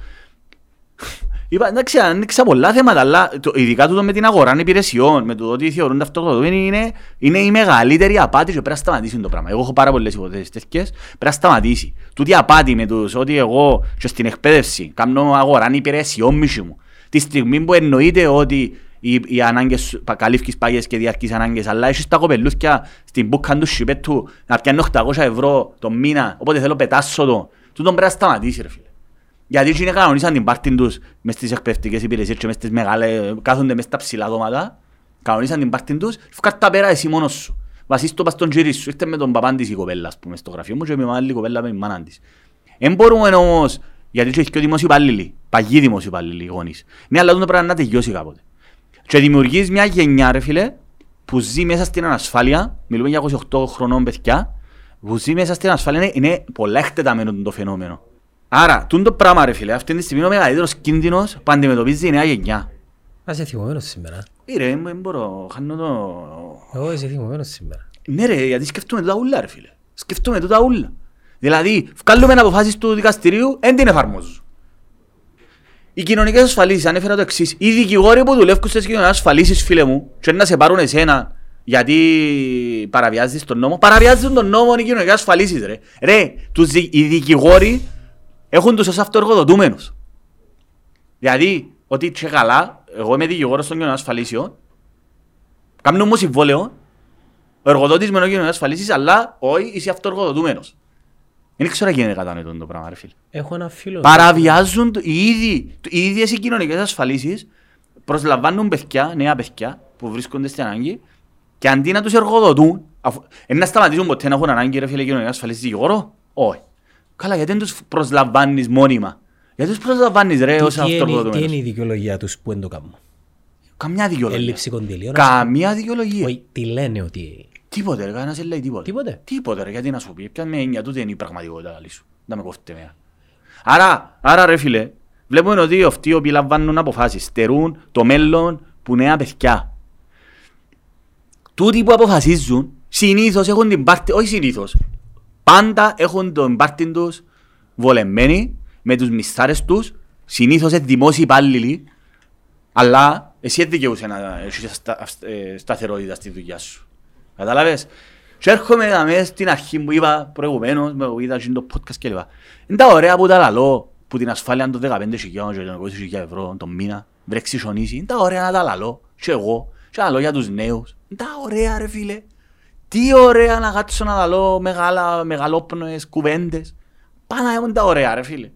Είπα, εντάξει, ανοίξα πολλά θέματα, αλλά το, ειδικά τούτο με την αγορά υπηρεσιών, με το ότι θεωρούν αυτοκρατούμενοι, είναι, είναι η μεγαλύτερη απάτη και πρέπει να σταματήσει το πράγμα. Εγώ έχω πάρα πολλές υποθέσεις τέτοιες, πρέπει να σταματήσει. Τούτη απάτη με τους ότι εγώ και στην εκπαίδευση κάνω αγορά υπηρεσιών μισή μου. Τη στιγμή που εννοείται ότι οι, οι ανάγκες σου- πα- καλύφκεις πάγιες και διαρκείς ανάγκες, αλλά έχεις τα κοπελούθια στην μπούκα του σιπέτου να πιάνει 800 ευρώ το μήνα, οπότε θέλω πετάσω το. Τούτο πρέπει να σταματήσει ρε φίλε. Γιατί εκείνοι κανονίσαν την πάρτη τους μες στις εκπαιδευτικές υπηρεσίες και μες στις μεγάλες, κάθονται μες στα ψηλά δώματα, κανονίσαν την πάρτη τους, φκάρ τα πέρα εσύ μόνος σου. Βασίστο πας στον τζίρι σου, ήρθε με τον παπάν της η κοπέλα, ας πούμε, στο γραφείο μου και με άλλη κοπέλα με την μάνα της. Εν μπορούμε όμως, γιατί έχει και ο δημόσιο υπάλληλοι, παγιοί δημόσιο υπάλληλοι οι γονείς. Ναι, αλλά τούτο πρέπει να τελειώσει κάποτε. Και δημιουργείς μια γενιά, ρε φίλε, που ζει μέσα στην ανασφάλεια, μιλούμε για 28 χρονών παιδιά, που ζει μέσα στην ανασφάλεια, είναι, είναι πολλά εκτεταμένο το φαινόμενο. Άρα, τούτο το πράγμα ρε φίλε, αυτή τη στιγμή είναι ο μεγαλύτερος κίνδυνος που αντιμετωπίζει η νέα γενιά. Α, είσαι θυμωμένος σήμερα. Ε, ρε, δεν μπορώ, χάνω το... Εγώ είσαι θυμωμένος σήμερα. Ναι ρε, γιατί σκεφτούμε τούτα ούλα ρε φίλε. Σκεφτούμε τούτα ούλα. Δηλαδή, βγάλουμε αποφάσεις του δικαστηρίου, δεν την εφαρμόζουν. Οι κοινωνικές ασφαλίσεις, ανέφερα το εξής. Οι δικηγόροι που δουλεύουν στις κοινωνικές ασφαλίσεις, φίλε μου, και να σε πάρουν εσένα γιατί παραβιάζεις τον νόμο, παραβιάζουν τον νόμο οι κοινωνικές ασφαλίσεις ρε. Ρε, τους, δι- οι δικηγόροι έχουν τους ως αυτοεργοδοτούμενους. Δηλαδή, ότι και καλά, εγώ είμαι δικηγόρος των κοινωνικών ασφαλίσεων, κάνουν μου συμβόλαιο, ο εργοδότης με κοινωνικές ασφαλίσεις, αλλά όχι είσαι αυτοεργοδοτούμενος. Δεν ξέρω αν γίνεται κατανοητό το πράγμα, ρε φίλε. Έχω ένα φίλο. Παραβιάζουν το- οι ίδιοι, οι ίδιες οι κοινωνικές ασφαλίσεις, προσλαμβάνουν παιδιά, νέα παιδιά που βρίσκονται στην ανάγκη και αντί να τους εργοδοτούν, αφού, εν να σταματήσουν ποτέ να έχουν ανάγκη ρε φίλε κοινωνικές ασφαλίσεις δικηγόρο, όχι. Καλά, γιατί δεν τους προσλαμβάνεις μόνιμα; Γιατί τους προσλαμβάνεις ρε ως Τι είναι, τι αυτοεργοδοτούμενους. είναι η δικαιολογία τους που δεν το κάνουν; Καμιά δικαιολογία. Έλλειψη κοντιλίων. ας πούμε. Καμία δικαιολογία. Όχι, τι λένε ότι... Τίποτε ρε, κανένας δεν λέει τίποτε. Τίποτε. Τίποτε ρε, γιατί να σου πει. Ποια με έννοια τούτη είναι η πραγματικότητα άλλη σου. Να με κόφτε με. Άρα, άρα ρε φίλε, Βλέπουμε ότι αυτοί οι οποίοι λαμβάνουν αποφάσεις στερούν το μέλλον που νέα παιδιά. Τούτοι που αποφασίζουν συνήθως έχουν την πάρτη, όχι συνήθως, πάντα έχουν τον πάρτη τους βολεμένοι με τους μισθάρες τους, συνήθως είναι δημόσιοι υπάλληλοι, αλλά εσύ δεν δικαιούσε να έχεις στα, ε, σταθερότητα στη δουλειά σου. Κατάλαβες; Και έρχομαι να μέσα στην αρχή που είπα προηγουμένως, με που είδα το podcast κλπ. Είναι τα ωραία που τα λαλώ, που την ασφάλεια των 15.000 και των 20.000 ευρώ τον μήνα, βρέξεις σονίσει, είναι τα ωραία να τα λαλώ, και εγώ, και να λαλώ για τους νέους. Είναι τα ωραία ρε φίλε. Τι ωραία να κάτσω να λαλώ μεγάλα, μεγαλόπνοες κουβέντες. Πάνω έχουν τα ωραία ρε φίλε.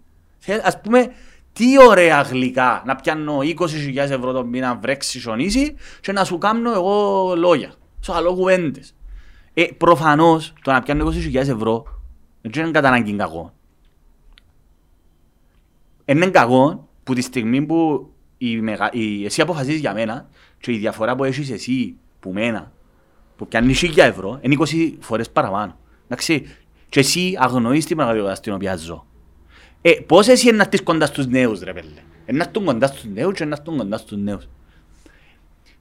Ας πούμε, τι ωραία γλυκά να πιάνω 20.000 ευρώ το μήνα βρέξει σονίσει και να σου κάνω εγώ λόγια. Σου άλλο κουβέντες. Ε, προφανώς το να πιάνω 20.000 ευρώ δεν είναι κατά ανάγκη κακό. Είναι κακό που τη στιγμή που η μεγα... η... εσύ αποφασίζεις για μένα και η διαφορά που έχεις εσύ που μένα που πιάνει 1.000 ευρώ είναι 20 φορές παραπάνω. Εντάξει, και εσύ αγνοείς την πραγματικότητα στην οποία ζω. Ε, πώς εσύ είναι να έρθεις κοντά στους νέους ρε πέλε; Είναι να έρθουν κοντά στους νέους και να έρθουν κοντά στους νέους.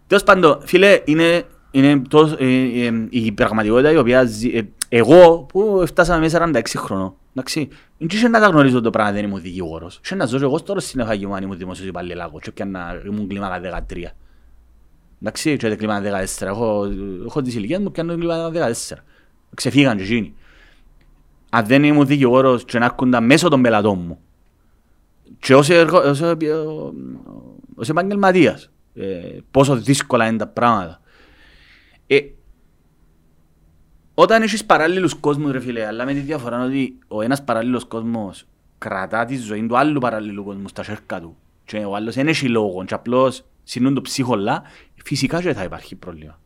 Τέλος πάντων, φίλε, είναι, είναι τόσο, ε, ε, η πραγματικότητα η οποία ζει, ε, εγώ που φτάσαμε μέσα 46 χρονών, εντάξει, δεν είχε να τα γνωρίζω το πράγμα δεν ήμουν δικηγόρος. Είχε να ζω εγώ τώρα στην εφαγή αν ήμουν δημόσιος υπαλληλάκος και πιάνα, ήμουν κλίμακα 13. Εντάξει, και κλίμακα 14. Έχω, έχω τις ηλικίες μου πιάνω κλίμακα 14. Ξεφύγαν και εκείνοι αν δεν ήμουν δικηγόρος και να έρχονταν μέσω των πελατών μου και ως, εργο, ως, ως επαγγελματίας ε, πόσο δύσκολα είναι τα πράγματα. Ε, όταν έχεις παράλληλους κόσμους ρε φίλε, αλλά με τη διαφορά ότι ο ένας παράλληλος κόσμος κρατά τη ζωή του άλλου παράλληλου κόσμου στα σέρκα του και ο άλλος δεν έχει λόγο και απλώς συνούν το ψυχολά, φυσικά και θα υπάρχει πρόβλημα.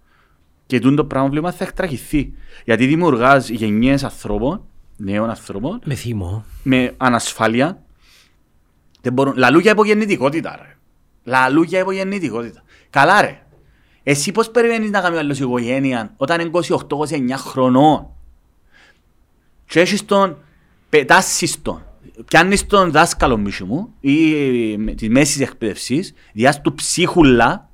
Και το πρόβλημα θα εκτραχυθεί. Γιατί δημιουργάς γενιές ανθρώπων νέων ανθρώπων. Με θύμο. Με ανασφάλεια. Δεν μπορούν... Λαλού για υπογεννητικότητα ρε. Λαλού για υπογεννητικότητα. Καλά ρε. Εσύ πώς περιμένεις να κάνει άλλος οικογένεια όταν είναι 28-29 χρονών; Και έχεις τον, πετάσεις τον, πιάνεις τον δάσκαλο μίσου μου ή της μέσης εκπαίδευσης, διάς του ψίχουλα,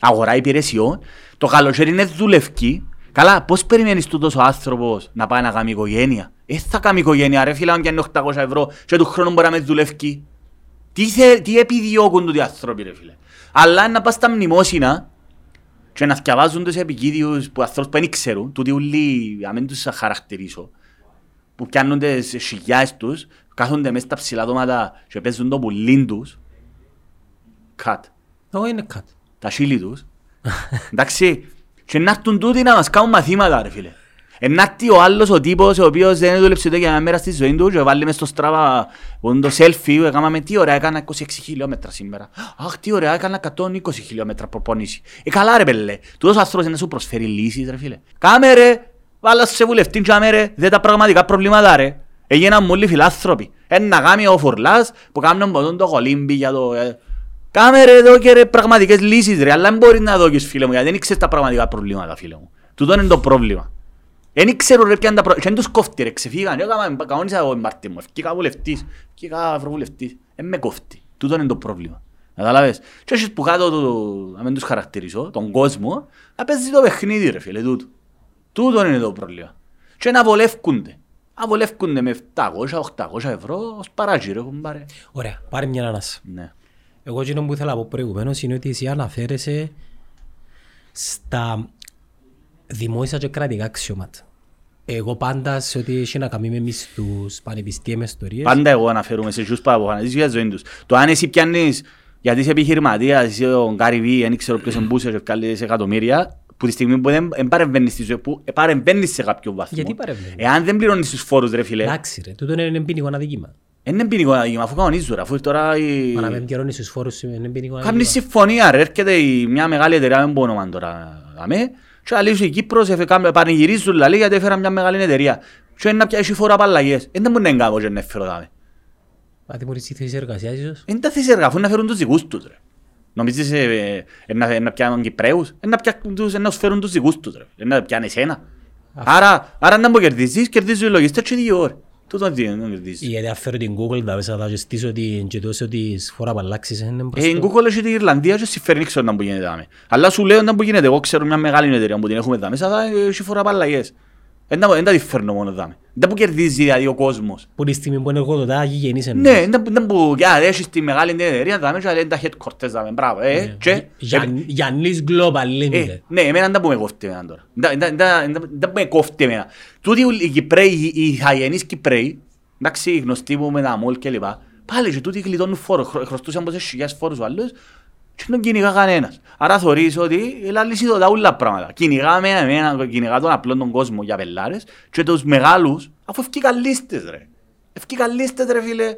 αγορά υπηρεσιών, το καλοκαίρι είναι δουλευκή, Καλά, πώς περιμένεις τούτος ο άνθρωπος να πάει να κάνει οικογένεια; Ε, θα κάνει οικογένεια ρε φίλε, αν πιάνει 800 ευρώ και του χρόνου μπορεί να με δουλεύει. Τι, θε, τι επιδιώκουν τούτοι άνθρωποι ρε φίλε; Αλλά να πας στα μνημόσυνα και να θυκευάζουν τους επικίδιους που ανθρώπους που δεν ξέρουν, τούτοι ούλοι, να μην τους χαρακτηρίσω, που πιάνουν τις σιγιάες τους, κάθονται μέσα στα ψηλά δώματα και παίζουν το πουλίν τους. Κατ. Όχι είναι κατ. Τα σίλη τους. Εντάξει, και να έρθουν τούτοι να μας κάνουν μαθήματα ρε φίλε. Ενάρτη ο άλλος ο τύπος ο οποίος δεν δούλεψε ούτε για μια μέρα στη ζωή του και βάλει μες στο στράβα το selfie έκαναμε τι ωραία έκανα 26 χιλιόμετρα σήμερα. Αχ τι ωραία έκανα 120 χιλιόμετρα προπονήσεις. Ε καλά ρε πέλε, τούτος άνθρωπος να σου προσφέρει λύσεις ρε φίλε. Κάμε ρε, βάλα σε βουλευτή κάμε ρε, δεν τα πραγματικά προβλήματα ρε. Έγιναν μόλις φιλάνθρωποι. Ένα γάμι ο Φουρλάς που κάνουν ποτόν το κολύμπι για το... Ε, Κάμε ρε εδώ και ρε πραγματικές λύσεις ρε, αλλά δεν μπορείς να δώκεις φίλε μου, γιατί δεν ξέρεις τα πραγματικά προβλήματα φίλε μου. Τούτο είναι το πρόβλημα. Δεν ξέρω ρε ποια είναι τα προβλήματα, και δεν τους κόφτει ρε, ξεφύγαν, εγώ κανόνισα εγώ Μάρτιν μου, ευκήκα βουλευτής, ευκήκα ευρωβουλευτής, δεν με κόφτει. Τούτο είναι το πρόβλημα. Καταλάβες. Και έχεις που κάτω, το, να μην τους χαρακτηρίσω, τον κόσμο, να παίζει το παιχνίδι ρε φίλε, τούτο. Τούτο είναι το πρόβλημα. Και να βολεύκονται. Να βολεύκονται με 700-800 ευρώ ως παράγει έχουν πάρει. Ωραία, πάρε μια ανάσα. Ναι. Εγώ εκείνο που ήθελα από προηγουμένως είναι ότι εσύ αναφέρεσαι στα δημόσια και κρατικά αξιώματα. Εγώ πάντα σε ό,τι έχει να κάνει με μισθούς, πανεπιστήμια, ιστορίες... Πάντα εγώ αναφέρομαι σε ποιους παραποχανείς για ζωή τους. Το αν εσύ πιάνεις, γιατί είσαι επιχειρηματίας, είσαι ο Γκάρι Βί, δεν ξέρω ποιος εμπούσε και βγάλεις εκατομμύρια, που τη στιγμή που δεν παρεμβαίνεις στη ζωή, που παρεμβαίνεις σε κάποιο βαθμό. Γιατί παρεμβαίνεις; Εάν δεν πληρώνεις τους φόρους ρε φίλε. Εντάξει ρε, τούτο είναι ποινικό αδικήμα. Είναι ποινικό αδίκημα, αφού κανονίζουν, αφού τώρα... Η... Μα να μην πληρώνεις τους φόρους είναι ποινικό Κάνει αδικήμα. συμφωνία ρε, έρχεται η- μια μεγάλη εταιρεία, δεν μπορώ όνομα τώρα, αμέ, και λέει σου η Κύπρος, εφε- κάμε- πανηγυρίζουν λαλή γιατί έφερα μια μεγάλη εταιρεία. Και είναι να πιάσει φορά απαλλαγές. Δεν μπορεί να είναι κάπως και να έφερω δάμε. Μα τιμωρείς τη θέση εργασίας ίσως; Είναι τα θέσεις εργαφού να φέρουν τους δικούς τους ρε. Νομίζεις ε, ε, ε, να, να πιάνουν Κυπρέους, ε, να, πιάνουν τους, ε, να τους φέρουν τους δικούς τους ρε. Ε, να πιάνουν εσένα. Άρα, άρα να μου κερδίζεις, κερδίζουν οι λογιστές και δύο ώρες. Τούτο δεν δεν κερδίζεις. Γιατί αφαίρω την Google τα μέσα θα και στήσω την και τόσο τις φορά που αλλάξεις είναι Ε, μπροστά. η Google έχει την Ιρλανδία και συμφέρει, δεν ξέρω να που γίνεται δάμε. Αλλά σου λέω να που γίνεται, εγώ ξέρω μια μεγάλη εταιρεία που την έχουμε δάμε, θα έχει φορά απαλλαγές. Δεν τα- δεν τα τη φέρνω μόνο δάμε. Δεν που κερδίζει δηλαδή ο κόσμος. Που τη στιγμή που είναι εργοδοτά γηγενείς Ναι, εννοείς. δεν δεν που, για, έχεις τη μεγάλη εταιρεία δάμε και λέει τα headquarters δάμε, μπράβο. Ε, Ναι. και, Γιαν- Γιαννής Global Ε, Limited. ναι, εμένα δεν που με κόφτει εμένα τώρα. Δεν- δεν- δεν- δεν- Δεν που με κόφτει εμένα. Τούτοι οι Κυπρέοι, οι- οι χαγενείς Κυπρέοι, εντάξει, οι γνωστοί μου με τα μόλ και λοιπά, πάλι και τούτοι γλιτώνουν φόρο, χρω- χρωστούσαν πόσες χιλιάδες φόρους ο άλλος και δεν κυνηγά κανένας. Άρα θωρείς ότι η άλλη συνδοτά όλα πράγματα. Κυνηγάμε εμένα, κυνηγά τον απλόν τον κόσμο για πελάρες και τους μεγάλους, αφού ευκήκαν λίστες ρε. Ευκήκαν λίστες ρε φίλε,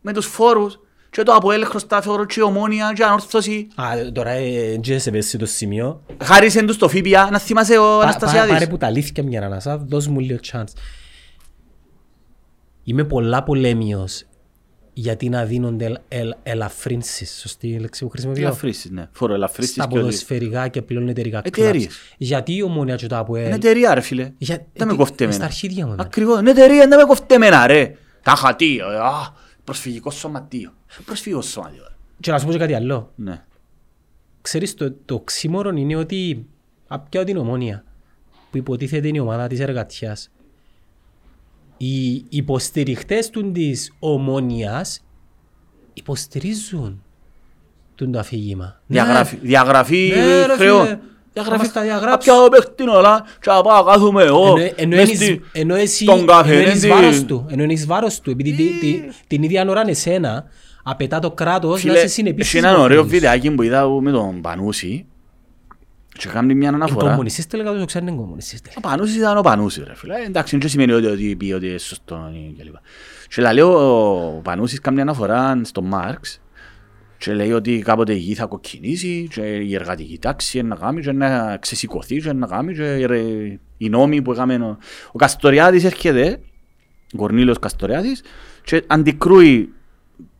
με τους φόρους και το Αποέλ χρωστά φόρο και η ομόνια και η ανόρθωση. Α, τώρα ε, και σε πέσει το σημείο. Χάρισεν τους το ΦΠΑ, να θυμάσαι ο Πά- πά- Αναστασιάδης. Πάρε που τα αλήθεια μια ανάσα, δώσ' μου λίγο chance. Είμαι πολλά πολέμιος γιατί να δίνονται ελ- ελ- ελαφρύνσεις, σωστή η λέξη που χρησιμοποιώ; Ελαφρύσεις, ναι. Φόρο ελαφρύσεις Στα και ότι- ποδοσφαιρικά και πλέον εταιρικά Εταιρείες; clubs. Γιατί η ομόνια και το Είναι ΑΠΟΕΛ. εταιρεία ρε φίλε. Για- Δεν με ε, κόφτει ε, στα εμένα. αρχίδια μου, ναι. Ακριβώς. Είναι εταιρεία, δεν με κόφτει εμένα ρε. Τα χατίο. ε, α, Προσφυγικό σωματείο. Προσφυγικό σωματείο. Και να σου πω και κάτι άλλο. Ναι. Ξέρεις, το, το ξύμορο είναι ότι απ' ποια την ομόνια που υποτίθεται είναι η ομάδα της εργατιάς οι υποστηριχτές του της ομόνιας υποστηρίζουν τον το αφήγημα. Διαγραφή, διαγραφή Ναι, ρε χρεών. φίλε. Διαγραφή. Άμα στα διαγράψεις. Απ' ποια παίχτη είναι όλα και να πάω να κάθομαι εγώ. Ενώ- ενώ μες είναι στη- εις- ενώ εσύ στον καφέ, ενώ είναι είναι τη- εις βάρος του, ενώ είναι εις βάρος του, επειδή τη- τη- την ίδια ώρα εσένα απαιτά το κράτος να Φίλε, είσαι συνεπής έχει στις έναν ωραίο υποχρεώσεις. βιντεάκι που είδα με τον Πανούση και κάνει μια Είναι αναφορά. κομμουνιστής τελικά το ξέρουν είναι κομμουνιστής τελικά. Ο Πανούσης ήταν ο Πανούσης ρε φίλε. Εντάξει, δεν σημαίνει ότι, ότι πει ότι είναι σωστό και λοιπά. Και λέει ο Πανούσης κάνει μια αναφορά στο Μάρξ και λέει ότι κάποτε η γη θα κοκκινήσει και η εργατική τάξη είναι να κάνει και να ξεσηκωθεί και να κάνει και οι ρε- οι νόμοι που έκαμε ο, ο Καστοριάδης έρχεται, ο Κορνήλιος Καστοριάδης και αντικρούει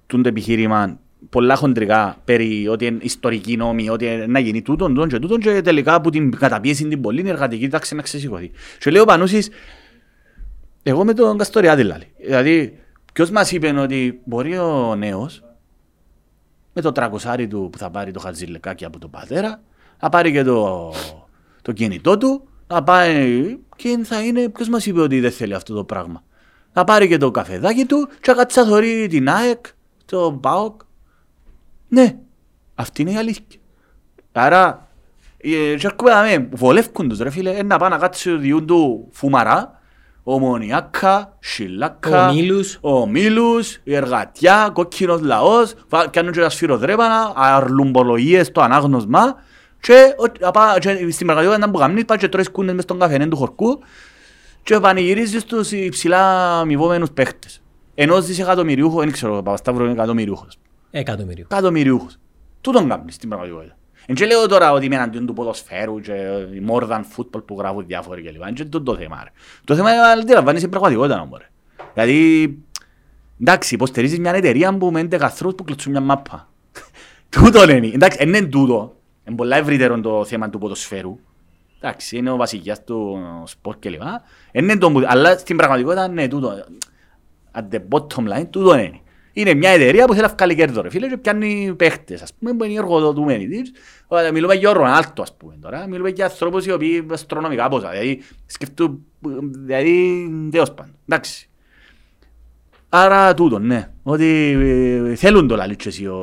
το επιχείρημα πολλά χοντρικά περί ότι είναι ιστορική νόμη, ότι είναι να γίνει τούτον, τούτον και τούτον και τελικά από την καταπίεση την πολύ η εργατική τάξη να ξεσηκωθεί. Και λέει ο Πανούσης, εγώ με τον Καστοριάδη λάλη. Δηλαδή, ποιος μας είπε ότι μπορεί ο νέος με το τρακοσάρι του που θα πάρει το χατζηλεκάκι από τον πατέρα, να πάρει και το, το κινητό του, να πάει και θα είναι, ποιος μας είπε ότι δεν θέλει αυτό το πράγμα. Να πάρει και το καφεδάκι του και να κάτσει να θωρεί την ΑΕΚ, το ΠΑΟΚ. Ναι, αυτή είναι η αλήθεια. Άρα, ε, και έρχομαι να με βολεύκουν τους ρε φίλε, ε, να πάνε να κάτσει ο διούν του φουμαρά, ομονιάκα, σιλάκα, Ο Μήλους. ο Μήλους, η εργατιά, κόκκινος λαός, βα- κάνουν και τα σφυροδρέπανα, αρλουμπολογίες στο ανάγνωσμα και, ο- απα- και στην πραγματικότητα που κάνεις, πάει και τρώεις κούνες μες στον καφενέ του χορκού και πανηγυρίζεις τους υψηλά αμοιβόμενους παίχτες. Ενός δισεκατομμυριούχο, δεν ξέρω, ο Παπασταύρου είναι εκατομμυριούχος. Εκατομμύριο. Εκατομμυριούχος. Τούτον κάνεις στην πραγματικότητα. Εν και λέω τώρα ότι είμαι εναντίον του ποδοσφαίρου και η more than football που γράφουν διάφοροι κλπ. Εν και τούτο το θέμα. Ρε. Το θέμα είναι να αντιλαμβάνεις την πραγματικότητα όμως. Ρε. Δηλαδή, εντάξει, υποστηρίζεις μια εταιρεία που με 11 ανθρώπους που κλωτσούν μια μάπα. τούτο είναι. Εντάξει, εν είναι τούτο. Είναι πολλά ευρύτερο το θέμα του ποδοσφαίρου. Εντάξει, είναι ο βασιλιάς του σπορ κλπ. Εν είναι το που- Αλλά στην πραγματικότητα είναι τούτο. At the bottom line, τούτο είναι. Είναι μια εταιρεία που θέλει να βγάλει κέρδο ρε φίλε και πιάνει παίχτες ας πούμε που είναι οι εργοδοτούμενοι της. Ωραία, Μιλούμε για ο Ρονάλτο ας πούμε τώρα. Μιλούμε για ανθρώπους οι οποίοι αστρονομικά πόσα. Δηλαδή σκεφτούν, δηλαδή τέλος πάντων. Εντάξει. Άρα τούτο, ναι. Ότι ε, θέλουν το λαλί και εσύ ο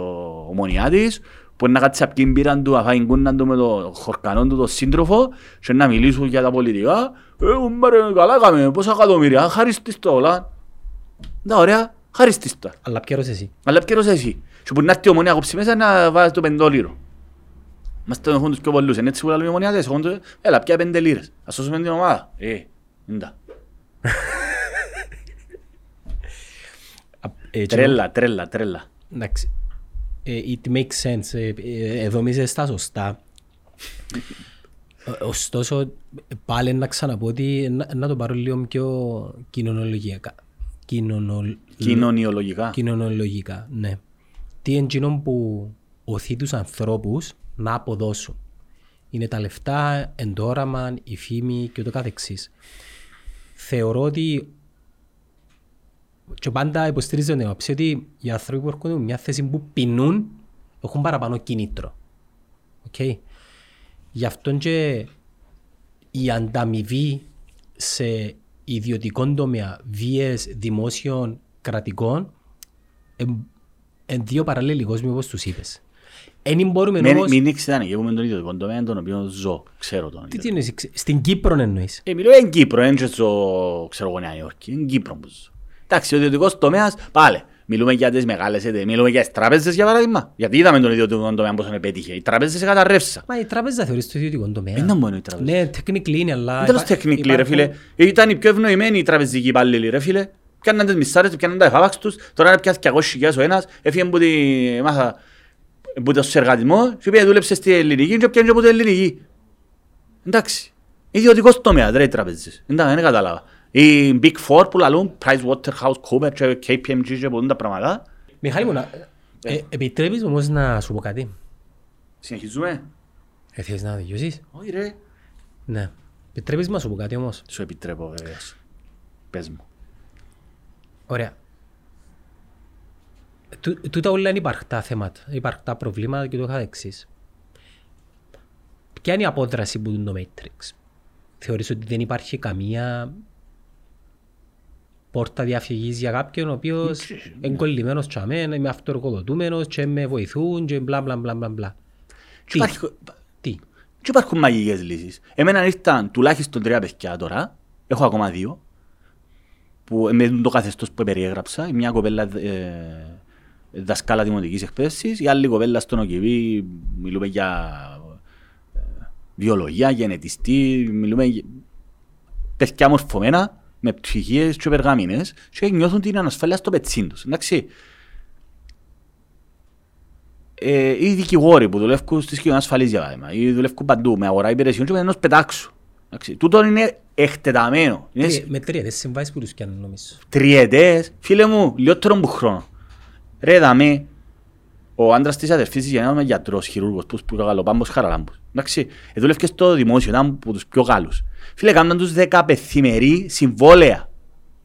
ομονιάτης που είναι να κάτσεις απ' την πύραν του, να φάει κούναν του με το χορκανό του το σύντροφο και να μιλήσουν για τα πολιτικά. Ε, μα ρε, καλά έκαμε, πόσα εκατομμύρια, χαρίστης το όλα. Να, ωραία, χαρίστης το. Αλλά ποιος εσύ. Αλλά ποιος εσύ. Και που να έρθει η ομονία κόψει μέσα να βάζει το πεντόλιρο. Μας το έχουν τους πιο πολλούς. Είναι έτσι που λαλούν οι ομονιάτες. Έχουν το, έλα, πια πέντε λίρες. Ας σώσουμε την ομάδα. Ε, είναι Α, ε, και- Τρέλα, τρέλα, τρέλα. Εντάξει. Ε, It makes sense. Ε, ε, Εδώ μίζε στα σωστά. Ε, Ωστόσο, πάλι να ξαναπώ ότι να, να το πάρω λίγο πιο κοινωνολογικά. Κοινωνο... Κοινωνιολογικά. Κοινωνολογικά, ναι. Τι είναι εκείνο που οθεί τους ανθρώπους να αποδώσουν. Είναι τα λεφτά, το όραμα, η φήμη και ούτω καθεξής. Θεωρώ ότι και πάντα υποστηρίζω την άποψη ότι οι άνθρωποι που έρχονται με μια θέση που πεινούν έχουν παραπάνω κίνητρο. Okay. Γι' αυτό και η ανταμοιβή σε ιδιωτικό τομέα, βίες δημόσιων κρατικών, εν δύο παραλληλοί κόσμοι όπως τους είπες. Εν μπορούμε Μην, όμως... μην ήξερα εγώ με τον ιδιωτικό τομέα τον οποίο ζω, ξέρω τον. Τι, τι εννοείς, στην Κύπρο εννοείς. Ε, μιλώ εν Κύπρο, εν και ζω, ξέρω εγώ Νέα Υόρκη, εν Κύπρο που ζω. Εντάξει, ο ιδιωτικός τομέας, πάλι, μιλούμε για τις μεγάλες εταιρείες, μιλούμε για τις τράπεζες για παράδειγμα. Γιατί είδαμε τον ιδιωτικό τομέα πώς τον πέτυχε. Οι τράπεζες καταρρεύσαν. Μα η τράπεζα θεωρείς το ιδιωτικό τομέα. Είναι μόνο οι τράπεζες. Ναι, technically είναι, αλλά... Δεν τέλος υπά- technically ρε υπάρχουν- φίλε. Ήταν οι πιο ευνοημένοι οι τραπεζικοί υπάλληλοι ρε φίλε. Πιάνναν τις μισάρες, πιάνναν τα εφάπαξ τους. Τώρα είναι πια 200.000 ο ένας. Έφυγε από τη μάθα που ήταν στο εργατισμό και πήγε δούλεψε στη ελληνική και πιάνε και από την ελληνική. Εντάξει. Ιδιωτικός τομέας ρε οι τραπεζές. Εντάξει, δεν κατάλαβα. Οι Big Four που λαλούν PricewaterhouseCoopers και KPMG και πολλούν τα πράγματα. Μιχάλη μου, να- ε, επιτρέπεις μου όμως να σου πω κάτι; Συνεχίζουμε. Ε, θες να δικαιώσεις; Όχι ρε. Ναι. Επιτρέπεις μου να σου πω κάτι όμως; Σου επιτρέπω βεβαίως. Πες μου. Ωραία. Τού- Τούτα όλα είναι υπαρκτά θέματα, υπαρκτά προβλήματα και το καθεξής. Ποια είναι η απόδραση που είναι το Matrix; Θεωρείς ότι δεν υπάρχει καμία πόρτα διαφυγής για κάποιον ο οποίος είναι κολλημένος τσαμέν, είμαι αυτοεργοδοτούμενος και με βοηθούν και μπλα μπλα μπλα μπλα μπλα. Και Τι, υπάρχει- τι; Και υπάρχουν μαγικές λύσεις. Εμένα ήρθαν τουλάχιστον τρία παιδιά τώρα, έχω ακόμα δύο, που με το καθεστώς που περιέγραψα, η μια κοπέλα ε, δασκάλα δημοτικής εκπαίδευσης, η άλλη κοπέλα στον ΟΚΙΒΗ, μιλούμε για ε, βιολογία, γενετιστή, μιλούμε για παιδιά μορφωμένα, με ψυχίες και περγαμίνες και νιώθουν την ανασφάλεια στο πετσίν τους. Εντάξει, ε, οι δικηγόροι που δουλεύουν στις κοινωνίες ασφαλής για παράδειγμα ή δουλεύουν παντού με αγορά υπηρεσιών και με ενός πετάξου. Εντάξει, Τούτο είναι εκτεταμένο. Είναι Τρία- Με τρία, δεν συμβάσεις που τους πιάνουν νομίζω. τριετές, φίλε μου, λιότερο που χρόνο. Ρε δαμέ, ο άντρας της αδερφής της γεννάς με γιατρός, χειρούργος, που που γαλοπάμπος χαραλάμπος. Εντάξει, ε, δούλευκε στο δημόσιο, ήταν από τους πιο Γάλλους. Φίλε, κάμναν τους δεκαπεθημερή συμβόλαια.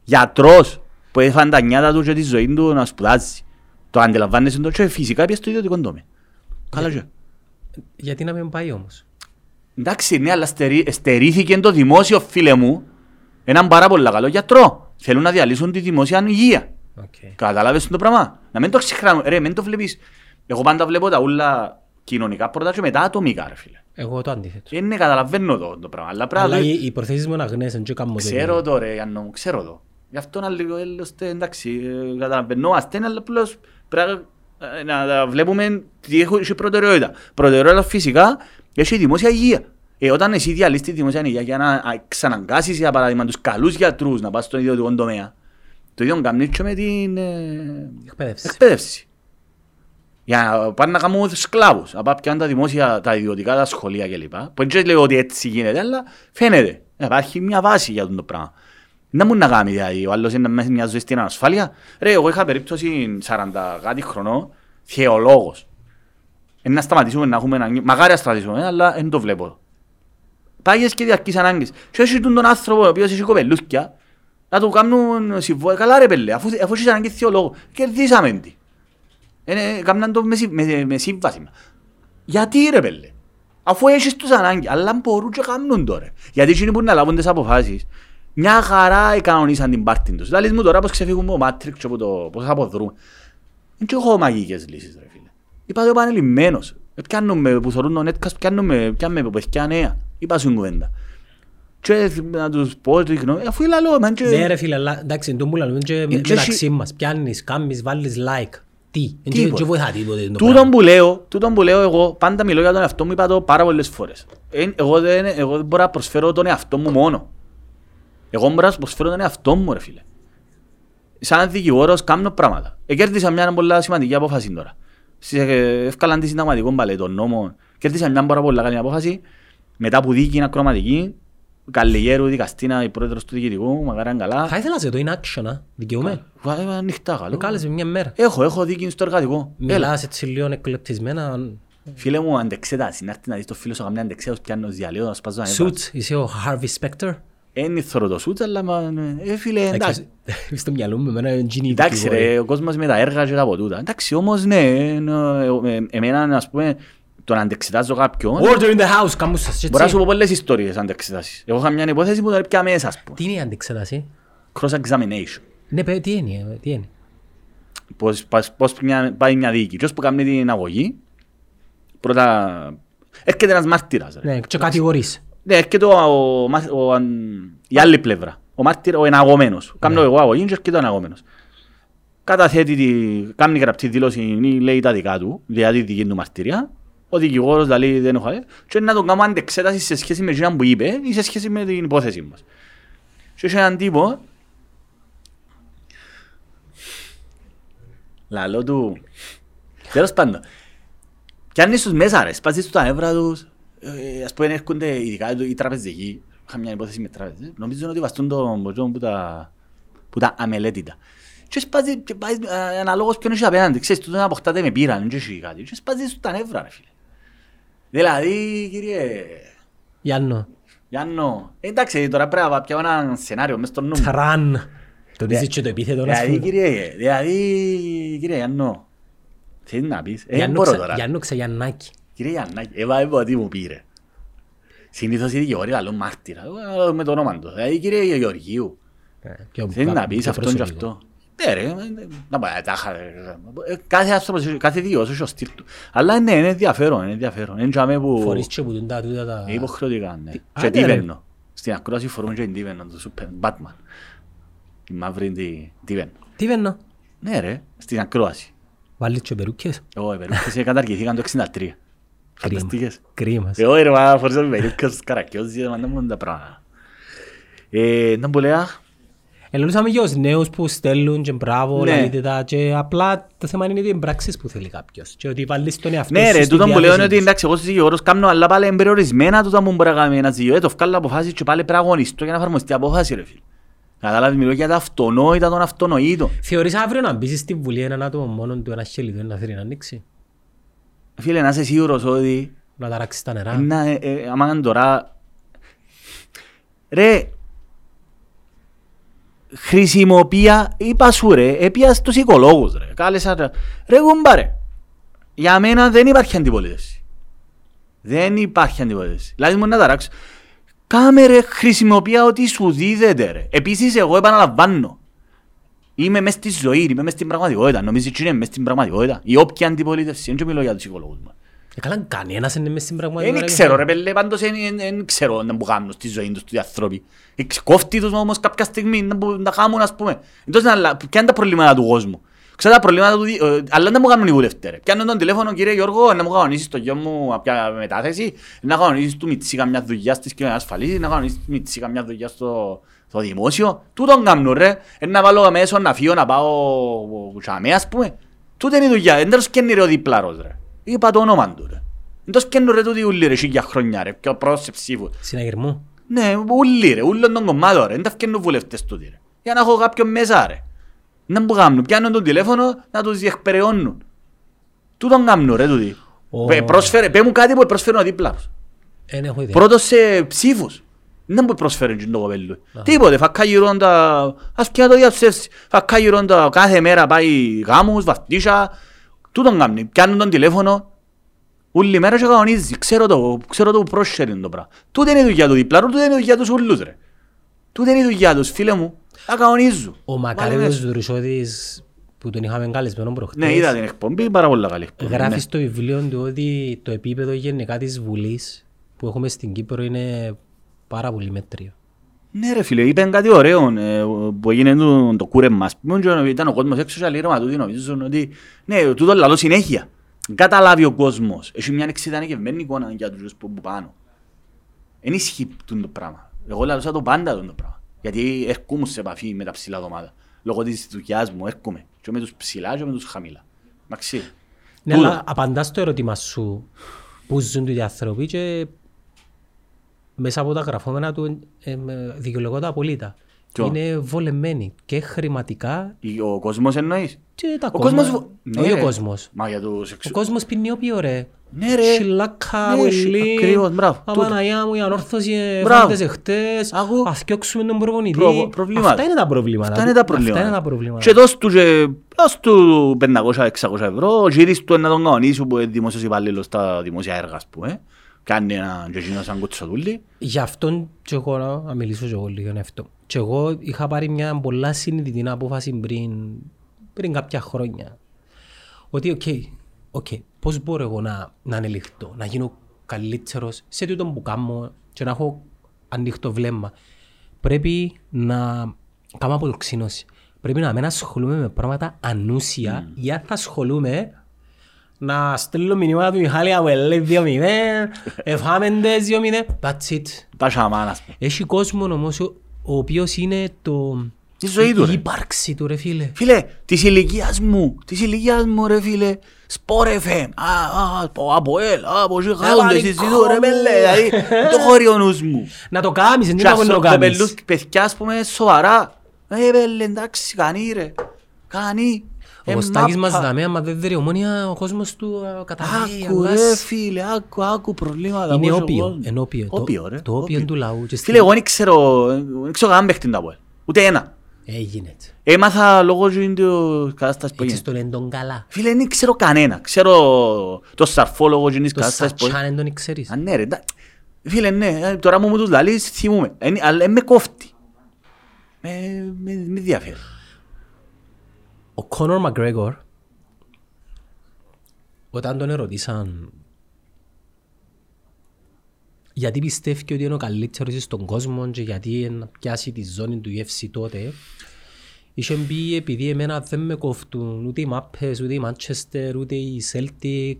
Γιατρός, που έφανε τα νιάτα τους και τη ζωή του να σπουδάζει. Το αντιλαμβάνεσαι το και φυσικά πια στο ιδιωτικό τομέα. Καλά και. Γιατί να μην πάει όμως; Εντάξει, ναι, αλλά στερεί, στερήθηκε το δημόσιο, φίλε μου, έναν πάρα πολύ καλό γιατρό. Θέλουν να διαλύσουν τη δημόσια υγεία. Okay. Κατάλαβες το πράγμα; Να μην το ξεχνάμε. Ρε, μην το βλέπεις. Εγώ πάντα βλέπω τα ούλα κοινωνικά πρώτα και μετά ατομικά, ρε φίλε. Εγώ το αντίθετο. Είναι καταλαβαίνω το, το πράγμα. Αλλά πρέπει να Αλλά το... οι, οι προθέσεις μου είναι αγνές, δεν κάνω το Ξέρω το ρε, Γιάννο μου, ξέρω το. Γι' αυτό να λίγο, έλωστε, εντάξει, ε, καταλαβαίνόμαστε, αλλά απλώς πρέπει ε, να τα βλέπουμε τι έχω- έχει προτεραιότητα. Προτεραιότητα φυσικά έχει η δημόσια υγεία. Ε, όταν εσύ διαλύσεις τη δημόσια υγεία για να α, ξαναγκάσεις για παράδειγμα τους καλούς γιατρούς να πας στον ιδιωτικό τομέα, το ίδιο κάνεις και με την ε, Εκπαίδευση. εκπαίδευση. Για να πάνε να κάνουν σκλάβους, να πάνε πιάνουν τα δημόσια, τα ιδιωτικά, τα σχολεία κλπ. Που δεν λέω ότι έτσι γίνεται, αλλά φαίνεται. Υπάρχει μια βάση για αυτό το πράγμα. Να μου να κάνει, δηλαδή, ο άλλος είναι μέσα μια ζωή στην ανασφάλεια. Ρε, εγώ είχα περίπτωση 40 κάτι χρονών, θεολόγος. Ε, να σταματήσουμε να έχουμε ένα... Μακάρι να σταματήσουμε, αλλά δεν το βλέπω. Πάγες και διαρκείς ανάγκες. Και έχει τον άνθρωπο ο οποίος έχει κοπελούθκια, να του κάνουν συμβόλαια. Καλά ρε πέλε, αφού, αφού έχεις ανάγκη θεολόγο, κερδίσαμε τι. Ε, κάμναν το με, συ- με, με σύμβαση. Γιατί ρε πέλε. Αφού έχεις τους ανάγκη, αλλά μπορούν και κάνουν τώρα. Γιατί εκείνοι που να λάβουν τις αποφάσεις, μια χαρά κανονίσαν την πάρτη τους. Δηλαδή μου τώρα πώς ξεφύγουμε από Matrix και από το πώς αποδρούμε. Δεν και έχω μαγικές λύσεις ρε φίλε. Είπα το επανελειμμένος. Ε, Πιάνουμε που θεωρούν τον Netcast, πιάνουμε, πιάνουμε από παιδιά νέα. Είπα σου κουβέντα. Και να τους πω τη γνώμη, αφού είναι λαλό, μαν και... Ναι ρε φίλε, αλλά εντάξει, το μου λέμε και και μεταξύ εσύ- μας. Πιάνεις, κάμεις, βάλεις like. Τι, δεν Τίποτα. και βοηθά τίποτε το Τούτον πράγμα. που λέω, τούτον που λέω εγώ, πάντα μιλώ για τον εαυτό μου, είπα το πάρα πολλές φορές. Ε, εγώ, δεν, εγώ δεν μπορώ να προσφέρω τον εαυτό μου μόνο. Εγώ μπορώ να προσφέρω τον εαυτό μου, ρε φίλε. Σαν δικηγόρος κάνω πράγματα. Εκέρδισα μια πολύ σημαντική απόφαση τώρα. Στις, ε, Εύκαλαν τη συνταγματικό μπαλέ των νόμων. Κέρδισα μια πάρα πολύ καλή απόφαση. Μετά που δίκη είναι ακροματική. Καλλιγέρου, δικαστήνα, η πρόεδρος του διοικητικού, μακάρι αν καλά. Θα ήθελα να σε το in action, α. Δικαιούμαι. Βα- ε, Ανοιχτά Με καλό. κάλεσε μια μέρα. Έχω, έχω δίκη στο εργατικό. Έλα. Μιλάς έτσι λίγο εκλεπτισμένα. Φίλε μου, αντεξέταση. Να έρθει να δεις το φίλο σου καμιά αντεξέταση πιάνω διαλέω να σπάζω να έβαζω. Suits, είσαι ο Harvey Specter; Είναι θωρώ το σούτς, αλλά μα, ε, φίλε, εντάξει. Εντάξει, Στο μυαλό μου εμένα είναι γίνει Εντάξει ρε, ο κόσμος με τα έργα και τα ποτούτα. Εντάξει, όμως ναι, ενώ, ε, ε, εμένα ας πούμε, το να αντεξετάζω κάποιον, Order in the house, κάμου σας μπορώ να σου έτσι. πω πολλές ιστορίες αντεξετάσεις. Εγώ είχα μια υπόθεση που τον πια μέσα, ας πούμε. Τι είναι η αντεξέταση; Cross-examination. Ναι, παι, τι είναι, ε, τι είναι; Πώς, πώς, πώς μια- πάει μια δίκη. Και ως που κάνει την αγωγή, πρώτα έρχεται ένας μάρτυρας. Ρε. Ναι, και κατηγορείς. Ναι, έρχεται ο, ο, μα- ο, αν- η άλλη πλευρά. Ο μάρτυρα, ο εναγωμένος. Κάνω εγώ αγωγή και έρχεται ο εναγωμένος. Καταθέτει, τη, κάνει γραπτή δήλωση ή λέει τα δικά του, δηλαδή τη δική του μαρτυρία. Ο δικηγόρος δηλαδή δεν έχω και να τον κάνω αντεξέταση σε σχέση με εκείνα που είπε ή σε σχέση με την υπόθεση μας. Και είχε έναν τύπο, λαλό του, τέλος πάντων, κι αν είσαι μέσα ρε, σπάζεις τους τα νεύρα τους, ε, ας πούμε έρχονται ειδικά οι τραπεζικοί, είχα μια υπόθεση με τραπεζικοί, νομίζω ότι βαστούν το μποτζόν που τα, που τα αμελέτητα. Και σπάζει, και πάει ε, αναλόγως ποιον έχει απέναντι, ξέρεις, τούτο να αποκτάται με πήραν, και έχει κάτι, και σπάζεις του τα νεύρα ρε φίλε. Δηλαδή, κύριε, Γιάννο. Γιάννο, ε, εντάξει, τώρα πρέπει να πιάω ένα σενάριο μες στο νου μου. Τραν. Το Ναι. δεις και το επίθετο να Δηλαδή, σου. κύριε, δηλαδή, κύριε Γιάννο, θέλεις να πεις, ε, δεν Γιάννο μπορώ ξα- τώρα. Γιάννο ξαγιαννάκι. Κύριε Γιαννάκη, έβαλε πω τι μου πήρε. Συνήθως οι δικηγόροι λαλούν μάρτυρα, εγώ με το όνομα του. Δηλαδή κύριε Γεωργίου, Ε, πιο- θέλει να πεις πιο αυτόν και προσωπικό. αυτό. Ναι ρε, ε, να πάει τάχα. ρε. Ε, Κάθε άνθρωπος, έχει- κάθε δικηγόρος έχει ο στυλ του. Αλλά ναι, είναι ενδιαφέρον, είναι ενδιαφέρον. Είναι τζάμε που Φορείς και που τούν τα τούτα τα... είναι υποχρεωτικά, ναι. Τι- Και άντε, ρε. τίβαινο. Στην ακρόαση φορούμε και την τίβαινο, το Super Batman. Η μαύρη τη τίβαινο. Τι βαίνω. Ναι ρε, στην ακρόαση. Βάλεις και περούκες. Εγώ, οι περίπτωση καταργηθήκαν το 63. Φανταστικές. Κρίμα. Εγώ ρε, μα φορές να περίπτωση στους καρακιόζι, μα δεν μπορούν τα πράγματα. Ε, να μου λέω, Ελπίζαμε για τους νέους που στέλνουν και μπράβο, Ναι. λαλείτε τα και απλά το θέμα είναι οι πράξεις που θέλει κάποιος και ότι βάλεις τον εαυτό ναι σου ρε, στη τούτο που λέω διάθεση είναι ότι τους. εντάξει, εγώ στους δικηγόρους κάνω, αλλά πάλι είναι περιορισμένα τούτα που μπορεί να κάνει ένας δικηγόρος, το βγάλω αποφάσεις και πάλι πρέπει να αγωνιστώ για να εφαρμοστεί η απόφαση ρε φίλε. Καταλάβεις, μιλώ για τα αυτονόητα των αυτονοήτων. Θεωρείς αύριο να μπεις στη Βουλή έναν άτομο μόνο του ένα χέλι του να θέλει να ανοίξει, Φίλε, να είσαι σίγουρος ότι να ταράξεις τα νερά. να, ε, ε, άμα είναι τώρα... Ρε, χρησιμοποία, είπα σου ρε, έπια στους οικολόγους ρε, κάλεσα ρε, ρε κουμπά ρε, για μένα δεν υπάρχει αντιπολίτευση. Δεν υπάρχει αντιπολίτευση. Δηλαδή μου να ταράξω. Κάμε ρε χρησιμοποία ότι σου δίδεται ρε. Επίσης εγώ επαναλαμβάνω. Είμαι μες στη ζωή, είμαι μες στην πραγματικότητα. Νομίζεις ότι είναι μες στην πραγματικότητα. Η όποια αντιπολίτευση, δεν μιλώ για τους οικολόγους μας. Ε, καλά, κανένας είναι μες στην πραγματικότητα. Δεν ξέρω ρε πέλε, πάντως δεν ξέρω να που κάνουν στη ζωή τους οι άνθρωποι. Εξ- Κόφτει τους όμως κάποια στιγμή να που- να κάνουν ας πούμε. Εντός να αλλα- ποια είναι τα προβλήματα του κόσμου; Ξέρω τα προβλήματα του, δι- ε, αλλά να μου κάνουν οι βουλευτές ρε. Πιάνουν τον τηλέφωνο κύριε Γιώργο να μου κανονίσεις το γιο μου κάποια μετάθεση, να κανονίσεις του Μιτσί καμιά δουλειά στις κοινωνίες ασφαλής, να κανονίσεις του Μιτσί καμιά δουλειά στο, στο δημόσιο. Τούτον κάνουν ρε. Ε, Να βάλω μέσω να φύγω να πάω τσαμέ ας πούμε. Τούτε είναι η δουλειά. Δεν τέλος καινεί ρε ο διπλάρος ρε. Είπα το όνομα του ρε. Δεν τέλος καινούν ρε τούτοι ούλοι ρε χίλια χρόνια ρε. Και ο πρόσωπος ψήφου. Συναγερμού. Ναι, ούλοι ρε, ούλων των κομμάτων ρε, δεν τα φτιάχνουν βουλευτές τούτοι ρε. Για να έχω κάποιον μέσα ρε. Να μου κάνουν, πιάνουν τον τηλέφωνο να τους διεκπεραιώνουν. Τούτον κάνουν ρε τούτοι. Ω. Πε- Πρόσφερε, πέ μου κάτι που προσφέρουν ο δίπλαρος. Δεν έχω ιδέα. Πρώτος σε ψήφους. Δεν μου προσφέρουν και το κοπέλου. Τίποτε, φακά γυρώντα, ας και να το διαψεύσει. Φακά γυρώντα κάθε μέρα πάει γάμους, βαφτίσια. Τούτον κάνουν, πιάνουν τον τηλέφωνο. Όλη μέρα και κανονίζει, ξέρω το, ξέρω το που πρόσχερε το πράγμα. Τούτε είναι η δουλειά του διπλάρου, τούτε είναι η δουλειά τους ούλους ρε. Τούτε είναι η δουλειά τους, φίλε μου. Τα κανονίζουν. Ο Βάλε Μακαρίδος μέσα. Δουρουσόδης που τον είχαμε καλεσμένο προχτές. Ναι, είδα την εκπομπή, πάρα πολλά καλή εκπομπή. Γράφεις ναι. στο βιβλίο του ότι το επίπεδο γενικά της Βουλής που έχουμε στην Κύπρο είναι πάρα πολύ μέτριο. Ναι ρε φίλε, είπαν κάτι ωραίο ε, που έγινε το, το κούρεμα. Ας πούμε, και ήταν ο κόσμος έξω και λέει ρε μα τούτοι νομίζουν ότι ναι, τούτο λαλό συνέχεια. Καταλάβει ο κόσμος. Έχει μια εξειδανικευμένη εικόνα για τους που που πάνω. Εν ισχύει τούτο το πράγμα. Εγώ λαλούσα το πάντα τούτο το πράγμα. Γιατί έρχομαι σε επαφή με τα ψηλά δωμάτα. Λόγω της δουλειάς μου έρχομαι. Και με τους ψηλά και με τους χαμηλά. Μαξί. Ναι, Τούτο. αλλά απαντάς το ερώτημα σου που ζουν οι άνθρωποι και μέσα από τα γραφόμενα του ε, με- δικαιολογούνται απολύτω. Ποιο; Είναι βολεμένοι και χρηματικά Η- Ο κόσμος εννοείς; και τα Ο κόμματα. κόσμος... Όχι Ναι, ο ρε. κόσμος. Μα για τους Ο εξω... κόσμος ποινιοποιεί ρε. Ναι ρε. Σιλάκα, Ναι, πολύ. ακριβώς, μπράβο. Τούτο. Απαναγιά μου, η ανόρθωση Μπράβο. εφάντες εχτες. Άκου. Αθιώξουμε τον προπονητή. Προ- προβλήματα. Αυτά είναι τα προβλήματα. Αυτά είναι τα προβλήματα. Αυτά είναι τα προβλήματα. Και δώσ' του και δώσ' του 500-600 ευρώ, γύρις του να τον κανονίσουν που είναι δημόσιος υπάλληλος στα δημόσια έργα, ας πούμε. Κάνει έναν και εκείνος σαν κουτσοδούλη. Γι' αυτόν και εγώ να να μιλήσω και εγώ λίγο γι' αυτό. Και εγώ είχα πάρει μια πολλά συνειδητή απόφαση πριν, πριν κάποια χρόνια. Ότι OK, OK, πώς μπορώ εγώ να, να ανελιχθώ, να γίνω καλύτερος σε τούτο που κάνω και να έχω ανοιχτό βλέμμα. Πρέπει να κάνω αποτοξίνωση. Πρέπει να μην ασχολούμαι με πράγματα ανούσια ή αν θα ασχολούμαι να στείλω μηνύματα του Μιχάλη Αβουελέ 2-0, εφάμεντες 2-0, that's it. Τα σαμάν, ας πούμε. Έχει κόσμο όμως ο, ο οποίος είναι το... Η ζωή του, η ρε. ύπαρξη του ρε φίλε. Φίλε, της ηλικίας μου, της ηλικίας μου ρε φίλε, Σπορ FM, α, α, από Αποέλ, α, από Ζιχάουντες, συζητώ ρε μέλε, δηλαδή, το χωρί ο νους μου. Να το κάνεις, δεν Και είναι ας να το κοπελούς κάνεις. και παιδιά, ας πούμε, σοβαρά, ε, μέλε, εντάξει, κανεί ρε, κανεί. Ο Ε, Κωστάκης μας μάπα. δαμέ, άμα δεν δέρει ομόνια, ο κόσμος του α, καταλήγει. Άκου ρε αλλάς. φίλε, άκου, άκου προβλήματα. Είναι πώς ο όπιο, κόσμος. είναι όπιο. Το- Όπιο ρε. το όπιο του λαού. Και Φίλε, εγώ δεν ξέρω, δεν ξέρω καν παίχτη να πω. Ούτε ένα. Έγινε έτσι. Έμαθα λόγω του ίδιου κατάστασης που Έτσι έγινε. στον εν τον καλά. Φίλε, δεν ξέρω κανένα. Ξέρω το σαρφόλογο του ίδιου Το κατάστασης που σατσάν εν τον ξέρεις. Α, ναι ρε, εντά- φίλε, ναι, ε, τώρα μου μου τους λαλείς, θυμούμαι. Εν- Αλλά ε, με κόφτει. Με, με, με διαφέρει. Ο Κόνορ Μακρέγορ, όταν τον ερωτήσαν γιατί πιστεύει ότι είναι ο καλύτερος στον κόσμο και γιατί να πιάσει τη ζώνη του UFC τότε, είχε πει επειδή εμένα δεν με κόφτουν ούτε οι Μάπες, ούτε οι Manchester, ούτε οι Celtic.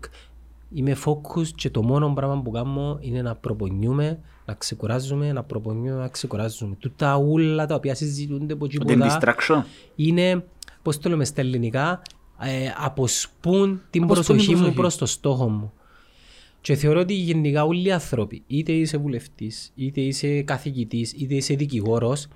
Είμαι focus και το μόνο πράγμα που κάνω είναι να προπονιούμε, να ξεκουράζουμε, να προπονιούμε, να ξεκουράζουμε. Τούτα ούλα τα οποία συζητούνται από εκεί Ότι είναι πολλά distraction. είναι, πώς το λέμε στα ελληνικά, ε, αποσπούν την Αποσπούν προσοχή την μου προσοχή. προς το στόχο μου. Και θεωρώ ότι γενικά όλοι οι άνθρωποι, είτε είσαι βουλευτής, είτε είσαι καθηγητής, είτε είσαι δικηγόρος,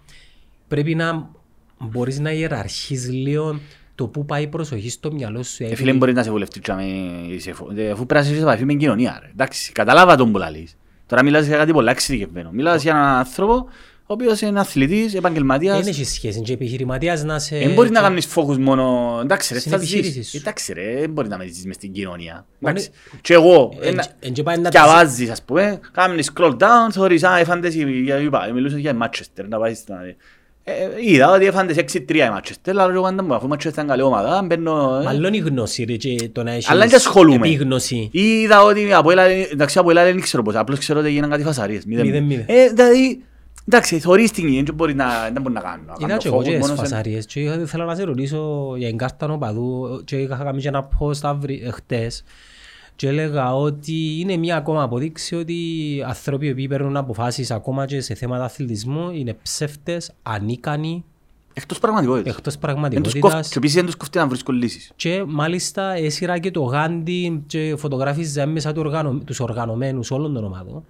πρέπει να μπορείς να ιεραρχείς λίγο το πού πάει η προσοχή στο μυαλό σου. Ε, φίλε, μπορεί να σε βουλευτεί και να μην είσαι φο- ε, αφού πρέπει να είσαι σε επαφή με την κοινωνία. Ρε. Εντάξει, καταλάβα τον που λαλείς. Τώρα μιλάς για κάτι πολλά εξειδικευμένο. Μιλάς για έναν άνθρωπο ο οποίος είναι αθλητής, Δεν επαγγελματίας. έχει σχέση και επιχειρηματίας να σε... Δεν μπορεί να κάνεις focus μόνο... Εντάξει ρε, Στην θα επιχείρηση ζεις. σου. Εντάξει ρε, δεν μπορεί να με ζεις μες στην κοινωνία. Μα Εντάξει. Και εγώ, Εν- ένα- εν και πάει να διαβάζεις ας πούμε, κάνεις scroll down, θεωρείς, α, έφαντες, η- για- είπα, μιλούσες για η Manchester, να πάεις να δει. Ε, Είδα ότι έφαντες 6-3 η Manchester, αλλά εγώ πάντα μου, αφού η Manchester είναι καλή ομάδα, μπαίνω... ε. Μάλλον η γνώση ρε και το να έχεις Αλλά δεν ασχολούμαι. επίγνωση. Είδα ότι από έλα, εντάξει από έλα δεν ξέρω πώς, απλώς ξέρω ότι έγιναν κάτι φασαρίες. μηδέν. Μηδέν, μηδέν. Ε, δηλαδή, εντάξει, θωρείς την γη, δεν μπορεί να, δεν μπορεί να κάνω. να Είδα κάνω και εγώ focus και τις μόνο σε- φασαρίες και είχα- θέλω να σε ρωτήσω για εγκάρτα οπαδού και είχα κάνει και ένα post αύριο, ε, χτες και έλεγα ότι είναι μια ακόμα αποδείξη ότι οι άνθρωποι οι οποίοι παίρνουν αποφάσεις ακόμα και σε θέματα αθλητισμού είναι ψεύτες, ανίκανοι, Εκτός πραγματικότητας. εκτός Δεν τους κόφτει- πραγματικότητας Και επίσης δεν τους κόφτει να βρίσκουν λύσεις. και μάλιστα έσυρα και το Γάντι και φωτογράφιζε μέσα του οργανω... τους οργανωμένους όλων των ομάδων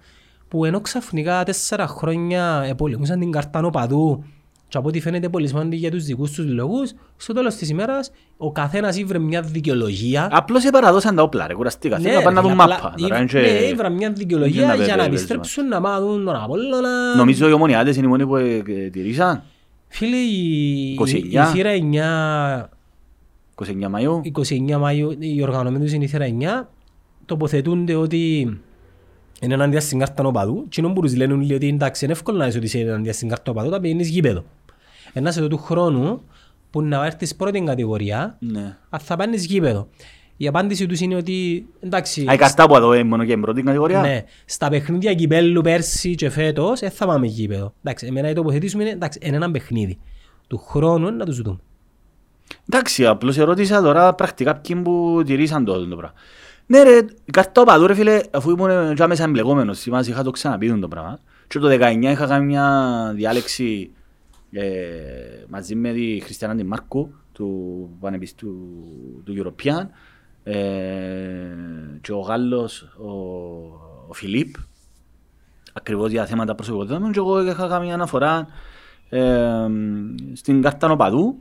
που ενώ ξαφνικά τέσσερα χρόνια επολεμούσαν την καρτάνο παδού και από ό,τι φαίνεται πολυσμάντη για τους δικούς τους λόγους, στο τέλος της ημέρας ο καθένας ήβρε μια δικαιολογία Απλώς επαραδώσαν τα όπλα ρε, κουραστήκα. Θέλω να ρε, πάνε να δουν απλά μάπα. ήβ- Τώρα, είναι και- ναι, ήβρα μια είναι δικαιολογία να για να πε- πε- επιστρέψουν να μάθουν τον Απόλλωνα. Νομίζω οι ομονιάτες είναι οι μόνοι που ε, ε, τηρήσαν. Φίλε, η, η 29. θύρα 9 29 Μαΐου. 29 Μαΐου, οι οργανωμένοι τους είναι η θύρα 9, τοποθετούνται ότι είναι ενάντια στην κάρτα οπαδού και ενώ που τους λένε όλοι ότι εντάξει είναι εύκολο να είσαι ότι είσαι ενάντια στην κάρτα οπαδού, τα πηγαίνεις γήπεδο. Ένας σε του χρόνου που να έρθεις πρώτη κατηγορία, Ναι. αν θα πάνεις γήπεδο. Η απάντηση τους είναι ότι εντάξει, Α, η καρτά που εδώ είναι μόνο και η πρώτη κατηγορία. ναι, στα παιχνίδια κυπέλλου πέρσι και φέτος δεν θα πάμε γήπεδο. Εντάξει, εμένα η τοποθετήση μου είναι εντάξει, είναι ένα παιχνίδι. Του χρόνου να τους δούμε. Εντάξει, απλώς ερώτησα τώρα πρακτικά ποιοι που τηρήσαν το, το πράγμα. Ναι ρε, η καρτά οπαδού ρε φίλε, αφού ήμουν και άμεσα εμπλεκόμενος, θυμάσαι είχα το ξαναπεί το πράγμα. Και το 19 είχα κάνει μια διάλεξη ε, μαζί με τη Χριστιανά Τη Μάρκου του Πανεπιστήμιου του, του European ε, και ο Γάλλος ο, ο Φιλίπ ακριβώς για θέματα προσωπικότητας και εγώ είχα κάνει μια αναφορά ε, στην κάρτα οπαδού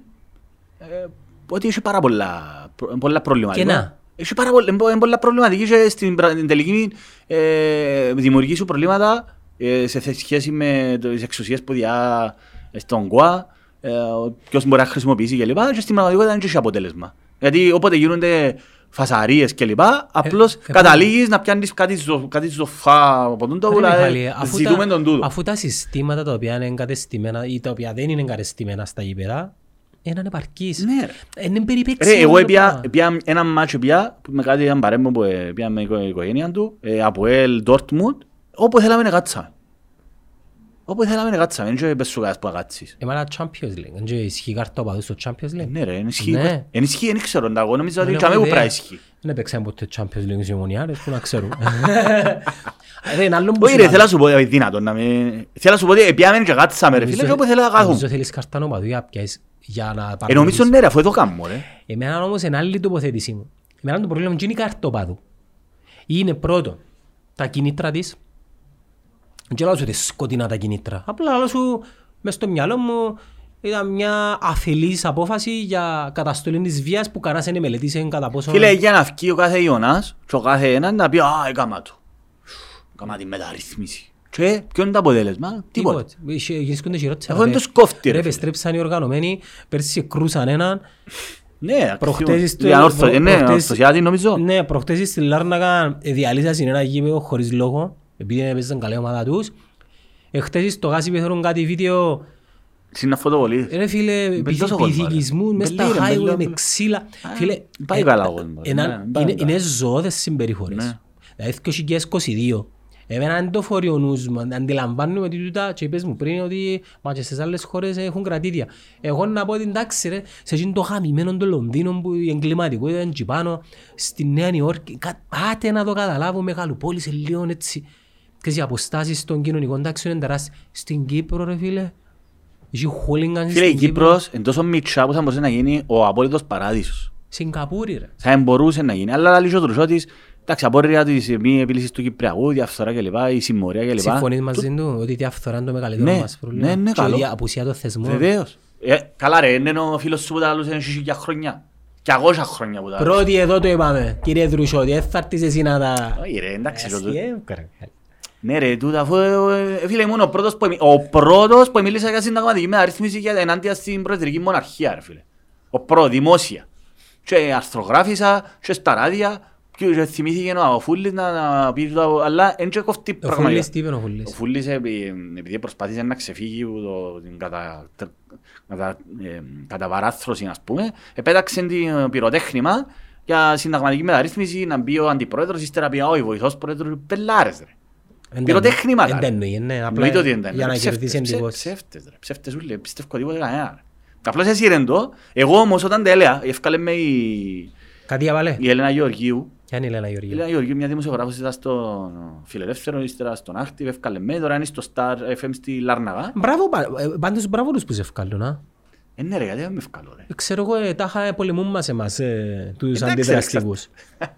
ε, ότι είχε πάρα πολλά, προ- πολλά προβλήματα. Κενά. Έχει πάρα πολλά, είναι πολλά προβληματική και στην πρα- την τελική ε, δημιουργεί σου προβλήματα ε, σε θε- σχέση με τις εξουσίες που διά ε, στον ΚΟΑ, ε, ο- ποιος μπορεί να χρησιμοποιήσει κλπ. Και στην πραγματικότητα δεν έχει αποτέλεσμα. Γιατί όποτε γίνονται φασαρίες κλπ. Απλώς ε, καταλήγεις να πιάνεις κάτι στο, κάτι στο φα από τον τόπο, Ρε Μιχάλη, δηλαδή αφού ζητούμε τα- τον τούτο. Αφού τα συστήματα τα οποία είναι εγκατεστημένα ή τα οποία δεν είναι εγκατεστημένα στα γήπεδα, είναι ανεπαρκείς. Ναι, ρε. Είναι περιπέξιμο. Ρε, εγώ το έπια, πράγμα. έπια ένα μάτσο πια, που με κάτι έναν παρέμβο που ε, πήγα με η οικο- η οικογένεια του, ε, από ελ Dortmund, όπου θέλαμε να κάτσαμε. Όπου θέλαμε να κάτσαμε, δεν είπες σου κάτι που να κάτσεις. Εμένα Champions League. Δεν ισχύει κάρτα οπαδού στο Champions League; Ναι ρε, εν ισχύει, Ναι. εν ισχύει, δεν ξέρω, εγώ νομίζω ότι Δεν τσάμε έχω που ιδέα. πρέπει να ισχύει. Δεν έπαιξαν ποτέ Champions League οι ομονιάρες, πού να ξέρουν. Ρε, είναι άλλο που Όχι ρε, σημαίνει. θέλω να σου πω, ε, δυνατόν να με... Θέλω να σου πω ότι πιάμε και κάτσαμε ρε φίλε, Νομίζω- και όπου θέλω να Νομίζω κάθουμε. θέλεις κάρτα οπαδού για να πιάσεις- για να Ε, νομίζω παραμείνεις. ναι ρε, αφού εδώ κάνουμε ρε. Εμένα όμως είναι άλλη τοποθέτησή μου. Εμένα το πρόβλημα είναι η κάρτα οπαδού. Είναι πρώτο τα κινήτρα της. Δεν λέω σου ότι σκοτεινά τα κινήτρα. Απλά λέω σου μες στο μυαλό μου ήταν μια αφελής απόφαση για καταστολή της βίας που κανένας δεν μελετήσε κατά πόσο... Φίλε, για να βγει ο κάθε Ιωνάς και ο κάθε έναν να πει «Α, έκαμα το». Έκαμα τη μεταρρύθμιση. Και ποιο είναι το αποτέλεσμα, τίποτα. Είχε- Γίνονται χειρότερα. Εγώ δεν Ρε, τους κόφτει, ρε, Ρε, φίλε. επεστρέψαν οι οργανωμένοι, πέρσι κρούσαν έναν. Ναι, Προχτές ακριβώς. στο- Για ορθο- προ- ε, Ναι, προχτές- ορθωσιάτη νομίζω. Ναι, προχτές στη Λάρνακα ε, διαλύσαν σε ένα γήπεδο χωρίς λόγο, επειδή έπαιζαν καλή ομάδα τους. Εχθές στο Γάσι πέθαναν κάτι βίντεο, Συν φωτοβολίες. ρε φίλε, Μπεν τόσο κόσμο, ρε. πυθικισμού μες στα Μπεν λίγο, μπεν highway με λίγο. ξύλα. Α, Φίλε, πάει ε, καλά ε, ο κόσμος, ένα- ναι, πάει είναι- καλά. Είναι ζωώδες συμπεριφορές. Ναι. Δηλαδή, το 2022, εμένα δεν το φορεί ο νους μου, αντιλαμβάνομαι ότι τούτα και είπες μου πριν ότι μα και στις άλλες χώρες έχουν κρατήδια. Εγώ να πω ότι εντάξει ρε, σε εκείνο το χαμημένο το Λονδίνο που η εγκληματικότητα είναι εκεί πάνω, στη Νέα Νιόρκη, κα- πάτε να το καταλάβω, μεγαλοπόλεις σε λίγο έτσι. Και οι αποστάσεις των κοινωνικών τάξεων είναι τεράστιες. Στην Κύπρο ρε φίλε, έχει χόλιγκαν Φίλε, η στην Κύπρο. Κύπρος είναι τόσο μητσά που θα μπορούσε να γίνει ο απόλυτος παράδεισος. Σιγκαπούρη ρε. Θα μπορούσε να γίνει. Αλλά λέει ο Τρουσότης, εντάξει, απόρρια της μη επίλυσης του Κυπριακού, διαφθορά κλπ, η συμμορία κλπ. Συμφωνείς μαζί του ότι η διαφθορά είναι το μεγαλύτερο Ναι, μας πρόβλημα; ναι, ναι, Και καλό. η απουσία των θεσμών. Βεβαίως. Ε, καλά ρε, είναι ο φίλος σου που τα λούσε για χρόνια. Και αγώσα χρόνια που τα λούσε. Πρώτοι εδώ το είπαμε, κύριε Δρουσότη, δεν θα έρθεις εσύ να τα... Όχι ρε, εντάξει. Εσύ, το- ε, κορε. Ναι ρε, τούτα, αφού ε, φίλε ήμουν ο πρώτος που, εμι- ο πρώτος που μίλησε για συνταγματική μεταρρύθμιση για ενάντια στην προεδρική μοναρχία ρε φίλε. Ο πρώτος, δημόσια. Και αρθρογράφησα και στα ράδια και και θυμήθηκε ο Φούλης να, να πει τούτα, αλλά δεν και κοφτεί Ο πραγματικά. Φούλης τι είπε ο Ο Φούλης. Φούλης επει- επειδή προσπάθησε να ξεφύγει από το, την κατα, κατα, ε, καταβαράθρωση ας πούμε, επέταξε την πυροτέχνημα για συνταγματική μεταρρύθμιση να μπει ο αντιπρόεδρος, ύστερα πει ο βοηθός πρόεδρος, πελάρες ρε. Εν Πυροτέχνημα, δεν ρε. εννοεί, ναι, απλά Εννοείται ότι δεν για να Ψεύτες, κερδίσει ψε- εντυπώσεις. Ψεύτες ρε, ψεύτες ούλε, πιστεύω τίποτε κανένα ρε. Απλώς έσυρεν το, εγώ όμως όταν τα έλεγα, ευκάλε με η, Κάτι έβαλε. η Έλενα Γεωργίου, Ποια είναι η Ελένα η Γεωργίου. Έλενα Γεωργίου μια δημοσιογράφος ήταν στον Φιλελεύθερο, ύστερα στον Active, ευκάλε με, τώρα είναι στο Star FM στη Λάρναγα. Μπράβο, πα- ε, πάντως μπράβο τους που σε ευκάλλουν, α. Ε, ναι ρε, γιατί δεν με ευκάλω ρε. Ε, Ξέρω εγώ, ε, τάχα πολεμούν μας εμάς, ε, τους Εντάξει, αντιδραστικούς.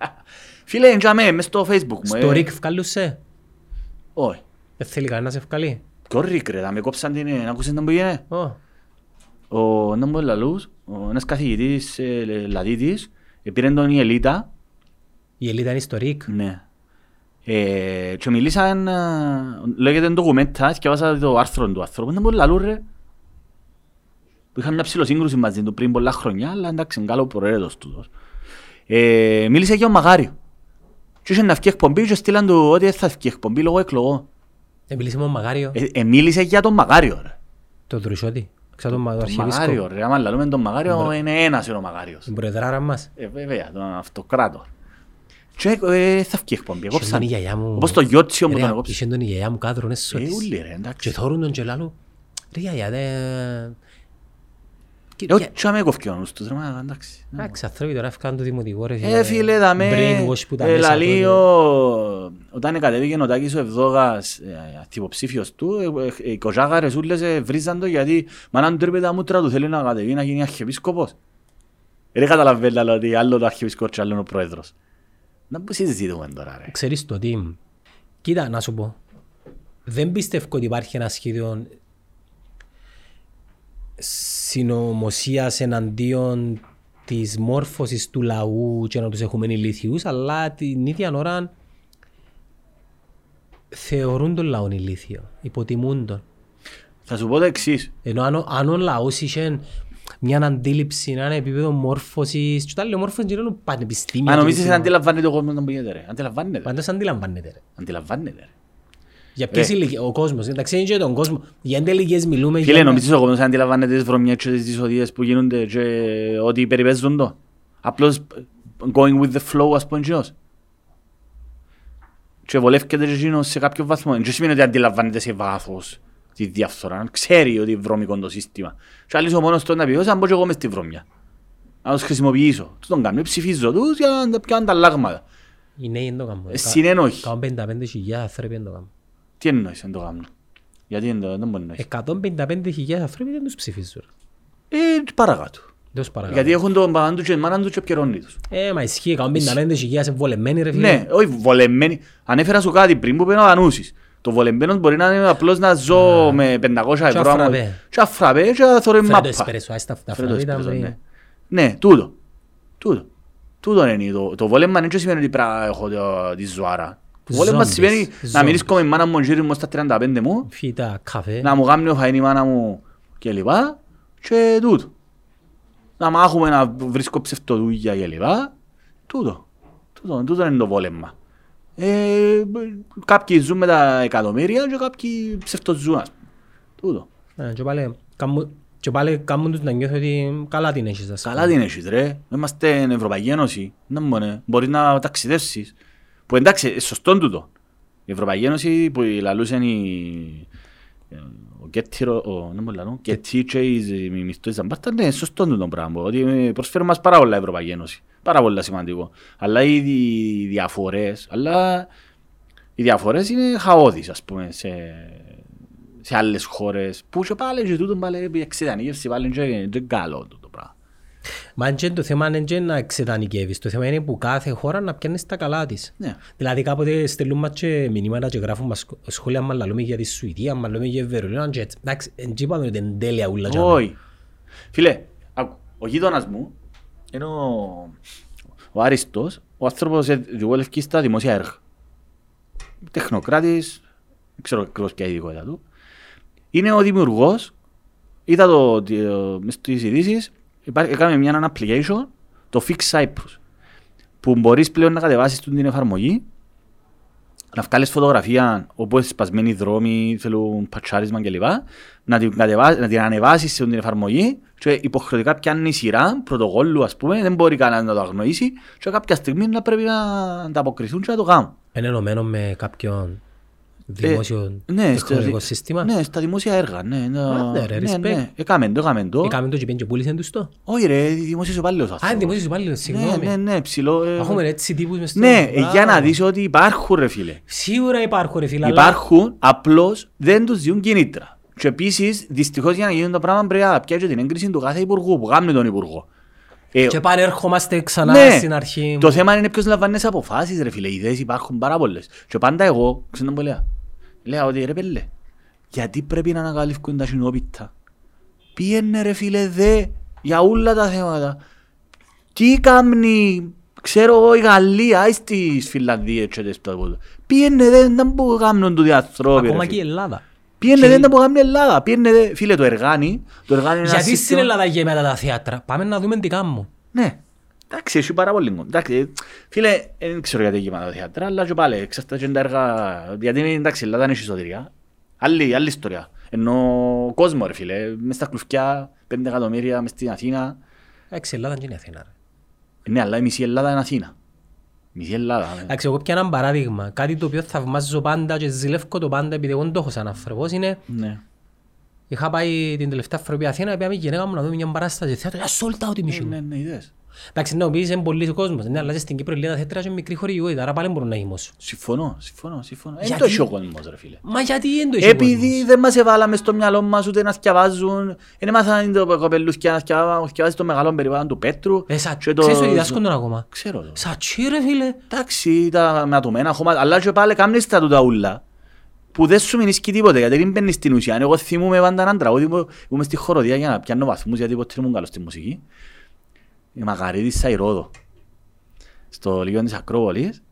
Φίλε, εντιαμε, μες στο facebook μου. Στο ε. ΡΙΚ ευκάλλουν σε. Όχι. Δεν θέλει κανένας να σε ευκαλεί. Ποιο ρίκ ρε, θα με κόψαν την, ε, άκουσες να μου πήγαινε. Ω, Ο να μου λαλούς, ο ένας καθηγητής ε, λε- λατήτης, ε, πήρε τον η Ελίτα, Η Ελίτα είναι στο ΡΙΚ. ναι. Ε, και μιλήσαν, ε, λέγεται ντοκουμέντας, σκεφάσα το άρθρο του άνθρωπου, να μου λαλούν ρε. Που είχαν μια ψηλοσύγκρουση μαζί του πριν πολλά χρόνια, αλλά εντάξει, είναι καλό προέρετος τούτος. Ε, μίλησε για τον Μαγάριο. Και είχε να βγει εκπομπή και στείλαν του ότι δεν θα βγει εκπομπή λόγω εκλογών. Επιλύσει με τον Μαγάριο, Ε, ε, μίλησε για τον Μαγάριο ρε. το Δρουσότη. Ξέρω τον Μα- τον Τον Μαγάριο αρχιεπίσκοπο. ρε, άμα λαλούμε τον Μαγάριο είναι ένας είναι ο Μαγάριος. Την προεδράρα μας. Ε, βέβαια, τον αυτοκράτο. Και ε, θα βγει εκπομπή, Είχε κόψαν. τον η γιαγιά μου- Όπως το γιότσιο μου Ρε, τον κόψε. Είχε τον η γιαγιά μου κάδρο, είναι Ε, σώτης. ούλοι ρε, Και εντάξει. θόρουν τον και λάλου. Ρε γιαγιά, δε... Και- Ε, και- όχι, με κόφηκε ο νους τους, ρε, μα, εντάξει. Εντάξει, άνθρωποι τώρα έφκαν το δημοτικό ρε Ε, φίλε, δαμε, Brainwash που τα ε, μέσα λαλεί τότε. ο- όταν κατέβηκε ο Τάκης ο Ευδόγας ε, αυτυποψήφιος του, ε, ε, οι κοζάγαρες ούλες ε, βρίζαν το γιατί μα αν τρέπε τα μούτρα του θέλει να κατεβεί να γίνει αρχιεπίσκοπος. Δεν καταλαβαίνει αλλά, ότι άλλο το αρχιεπίσκοπος και άλλο ο πρόεδρος. Να που συζητούμε τώρα ρε. Ξέρεις το τι. Κοίτα, να σου πω. Δεν πιστεύω ότι υπάρχει ένα σχέδιο συνωμοσίας εναντίον της μόρφωσης του λαού και να τους έχουμε ηλίθιους, αλλά την ίδια ώρα θεωρούν τον λαό ηλίθιο, υποτιμούν τον. Θα σου πω το εξής. Ενώ αν, ο- αν ο λαός είχε μια αντίληψη, ένα επίπεδο μόρφωσης, και τα λέω μόρφωσης είναι πανεπιστήμια. Μα και νομίζεις τέτοια. ότι αντιλαμβάνεται ο κόσμος να πηγαίνει ρε. Αντιλαμβάνεται. Πάντως αντιλαμβάνεται. ρε. Αντιλαμβάνεται ρε. Για ποιες Ρε. ηλικίες, ο κόσμος, εντάξει είναι και τον κόσμο. Για εντέ ηλικίες μιλούμε Φίλε, για... νομίζεις ο κόσμος αντιλαμβάνεται τις βρωμιές και τις δυσοδείες που γίνονται και ότι περιπέζουν το; Απλώς going with the flow ας πούμε εκείνος. Και βολεύκεται και εκείνος σε κάποιο βαθμό. Δεν σημαίνει ότι αντιλαμβάνεται σε βάθος τη διαφθορά. Ξέρει ότι είναι βρώμικο το σύστημα. Και άλλος ο μόνος του να πει, «Όσα μπω και εγώ μες στη βρωμιά. Να τους χρησιμοποιήσω. Τους τον κάνω, ψηφίζω τους για να τα πιάνουν τα λάγματα. Οι νέοι δεν το κάνουν. Ε, συνένοχοι. Κάνουν 55.000 άνθρωποι δεν το κάνουν. Τι εννοείς δεν το κάνω. Γιατί δεν το δεν μπορεί να εννοείς. 155.000 άνθρωποι δεν τους ψηφίζουν. Ε, παρακάτω. Δεν τους παρακαλώ. Γιατί έχουν τον παπάν τους και την μάνα τους και επικαιρώνει τους. Ε, μα ισχύει, 155.000 εμβολεμένοι ρε φίλε. Ναι, όχι βολεμένοι. Ανέφερα σου κάτι πριν που πρέπει να δανούσεις. Το βολεμένος μπορεί να είναι απλώς να ζω με 500 ευρώ. άμα- αφραπέ. Και αφραπέ και να θωρώ Φέρε το μάπα. εσπρέσο, ας τα τα Φέρε το φραπέ ήταν εσπρέσο, πριν. ναι. Ναι, τούτο. Τούτο. Τούτο είναι το, το βόλεμα δεν σημαίνει ότι πρέπει να έχω το- τη ζωάρα. Το βόλεμα Zombies, σημαίνει να zombies. μιλήσω με η μάνα μου γύρω μου στα 35 μου, Φύτα, καφέ. να μου κάνει ο φαΐν η μάνα μου και λοιπά και τούτο. Να μάχουμε να βρίσκω ψευτοδούγια και λοιπά. Τούτο. Τούτο, τούτο είναι το βόλεμα. Ε, κάποιοι ζουν με τα εκατομμύρια και κάποιοι ψευτοζούν. ας πούμε. Τούτο. Ε, Και πάλι κάμουν- και πάλι κάνουν τους να νιώθουν ότι καλά την έχεις. ας πούμε. Καλά την έχεις ρε. Είμαστε στην Ευρωπαϊκή Ένωση. Να μπορεί. Μπορείς να ταξιδεύσεις. Που εντάξει, ε, σωστό τούτο. Η Ευρωπαϊκή Ένωση που λαλούσαν οι... ε, Ο Γκέττιρο, ο... Δεν μπορώ να Γκέττι και οι μισθοί Ζαμπάρτα, ναι, σωστό τούτο πράγμα. Ότι ε, προσφέρουν μας πάρα πολλά η Ευρωπαϊκή Ένωση. Πάρα πολλά σημαντικό. Αλλά οι δι- διαφορές, αλλά οι διαφορές είναι χαόδεις, ας πούμε, σε, σε άλλες χώρες. Που και πάλι και τούτο πάλι η εξειδανίκευση πάλι είναι και καλό τούτο πράγμα. Μα εν και το θέμα είναι και να εξετανικεύεις. Το θέμα είναι που κάθε χώρα να πιάνεις τα καλά της. Ναι. Δηλαδή κάποτε στέλνουν μας και μηνύματα και γράφουν μας σχόλια μας λαλούμε για τη Σουηδία, μας λέμε για Βερολίνο και έτσι. Εντάξει, εν και είπαμε ότι είναι τέλεια ούλα. τζάμε. Όχι. Φίλε, άκου, ο γείτονας μου είναι ο, ο Άριστος, ο άνθρωπος διβόλευκε στα δημόσια έργα. Τεχνοκράτης, δεν ξέρω ακριβώς ποια είναι η ειδικότητα του. Είναι ο δημιουργός, είδα το, το μες στις ειδήσεις, υπάρχει, έκαμε μια ένα application, το Fix Cyprus, που μπορείς πλέον να κατεβάσεις την εφαρμογή να βγάλεις φωτογραφία όπου είναι σπασμένοι δρόμοι, θέλουν πατσάρισμα κλπ. Να την, κατεβά, να την ανεβάσεις σε την εφαρμογή και υποχρεωτικά πιάνει σειρά πρωτοκόλλου ας πούμε, δεν μπορεί κανένας να το αγνοήσει και κάποια στιγμή να πρέπει να ανταποκριθούν και να το κάνουν. Είναι ενωμένο με κάποιον δημόσιο ναι, τεχνολογικό στα- σύστημα. Ναι, στα δημόσια έργα, ναι. ναι, Άντε ρε, ναι, respect. ναι. Έκαμε το, έκαμε το. Έκαμε το και πήγαινε και πούλησαν τους το. Όχι ρε, δημόσιος υπάλληλος Α, άνθρωπος. δημόσιος υπάλληλος, Ναι, συγγνώμη. ναι, ναι, ψηλό. ε, Έχουμε έτσι τύπους μες στο... Ναι, Μπράβο. για να δεις ότι υπάρχουν ρε φίλε. Σίγουρα υπάρχουν ρε φίλε, αλλά Υπάρχουν, απλώς δεν τους δίνουν κινήτρα. Και επίσης, δυστυχώς για να γίνουν τα πράγματα πρέπει να πιάσει την έγκριση του κάθε υπουργού που κάνει τον υπουργό. Ε, και πάλι ερχόμαστε ξανά ναι, στην αρχή. το θέμα είναι ποιος λαμβάνει τις αποφάσεις ρε φίλε, οι ιδέες υπάρχουν πάρα πολλές. Και πάντα εγώ, ξέρω που λέω, λέω ότι ρε πέλε, γιατί πρέπει να ανακαλύφουν τα συνόπιτα; Πήγαινε ρε φίλε δε για όλα τα θέματα. Τι κάνει, ξέρω εγώ η Γαλλία ή στις Φιλανδίες και τις πράγματα. Πήγαινε δε να που κάνουν τούτοι άνθρωποι. Ακόμα ρε και η φίλε. Ελλάδα. Πήγαινε Και- δε να που κάνουν η Ελλάδα. Πήγαινε δε, φίλε το εργάνι. Το εργάνι είναι ένα Γιατί στην σύστημα- Ελλάδα γεμάτα τα θέατρα; Πάμε να δούμε τι κάνουν. ναι. Εντάξει, έχει πάρα πολύ κόσμο. Εντάξει, φίλε, δεν ξέρω γιατί γεμάτα τα θέατρα, αλλά και πάλι, εξαρτάται και τα έργα, γιατί εντάξει, η Ελλάδα είναι εσωτερικά. Άλλη, άλλη ιστορία. Ενώ κόσμο ρε φίλε, μες στα κλουφκιά, πέντε εκατομμύρια, μες στην Αθήνα. Εντάξει, η Ελλάδα δεν είναι Αθήνα. ρε. Ναι, αλλά η μισή Ελλάδα είναι Αθήνα. Μισή Ελλάδα. ναι. Εντάξει, εγώ πια ένα παράδειγμα. Κάτι το οποίο θαυμάζω πάντα και ζηλεύω το πάντα επειδή εγώ δεν το έχω σαν άνθρωπος είναι Ναι. Είχα πάει την τελευταία φορά που Αθήνα, πήγαμε η γυναίκα μου να δούμε μια παράσταση θέατρο, ήταν sold out η μισή Ναι, μου. ναι, είδες. Εντάξει, ναι, ο οποίος είναι πολλής ο κόσμος, ναι, αλλά και στην Κύπρο η Λίγα θέατρα είναι μικρή χορηγότητα, άρα πάλι μπορούν να γυμώσουν. Συμφωνώ, συμφωνώ, συμφωνώ. Δεν Γιατί- το έχει ο κόσμος ρε φίλε. Μα γιατί δεν το έχει ο Επειδή κόσμος; δεν μας εβάλαμε στο μυαλό μας ούτε να θυκευάζουν, δεν έμαθαν το κοπελούθκια να θυκευάζουν, θυκευάζει το μεγάλο περιβάλλον του Πέτρου. Ε, σα- και το- Ξέρεις ότι διδάσκουν τον ακόμα; Ξέρω το. Σατσί ρε φίλε. Εντάξει, τα ματωμένα χώματα, αλλά και πάλι κάνεις τα τούτα ούλα που δεν σου μείνεις και τίποτε, γιατί δεν μπαίνεις στην ουσία. Εγώ θυμούμαι πάντα έναν τραγούδι που ήμουν στη χοροδία για να πιάνω βαθμούς, γιατί ποτέ δεν ήμουν καλός στη μουσική. Η Μαγαρίδης Σαϊρόδο στο Λύκειο της Ακρόπολης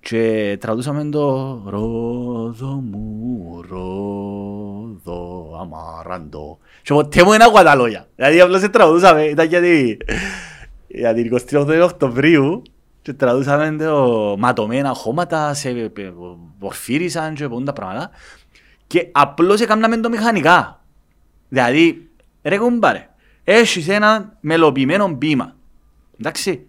και τραγουδούσαμε το Ρόδο μου, Ρόδο, αμαραντό και ποτέ μου δεν άκουγα τα λόγια. Δηλαδή απλώς δεν τραγουδούσαμε. Ήταν γιατί για την 28 Οκτωβρίου και τραγουδούσαμε το ματωμένα χώματα σε πορφύρισαν και πολλά πράγματα. Και απλώς έκαναμε το μηχανικά. Δηλαδή ρε κουμπάρε έχεις ένα μελοποιημένο πείμα εντάξει.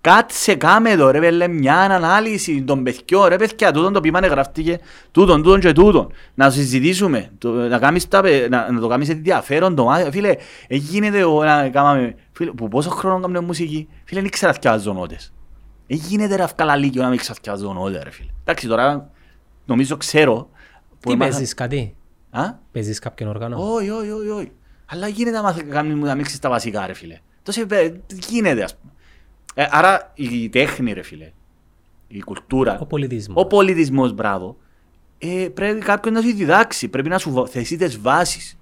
Κάτσε κάμε εδώ ρε πέλε μια ανάλυση των παιδιών ρε παιδιά τούτον το πείμανε γραφτήκε τούτον τούτον και τούτον. Να συζητήσουμε το, να, κάνεις τα, να, να το κάνεις ενδιαφέρον το μάθημα. Φίλε εγίνεται να κάνουμε φίλε που πόσο χρόνο κάνουμε μουσική φίλε δεν ήξερα θυκιάζω νότες. Εγίνεται ρε αυκάλα λύκειο να μην ξαθιάζω νότες ρε φίλε. Εντάξει τώρα νομίζω ξέρω Τι παίζεις κάτι; Α; παίζεις κάποιον όργανο; Όχι, όχι, όχι, όχι. Αλλά γίνεται να μάθεις να μίξεις τα βασικά ρε φίλε. Τόσο γίνεται ας πούμε. Ε, άρα η τέχνη ρε φίλε, η κουλτούρα, ο πολιτισμός ο πολιτισμός μπράβο, ε, πρέπει κάποιον να σου διδάξει, πρέπει να σου θέσει τις βάσεις.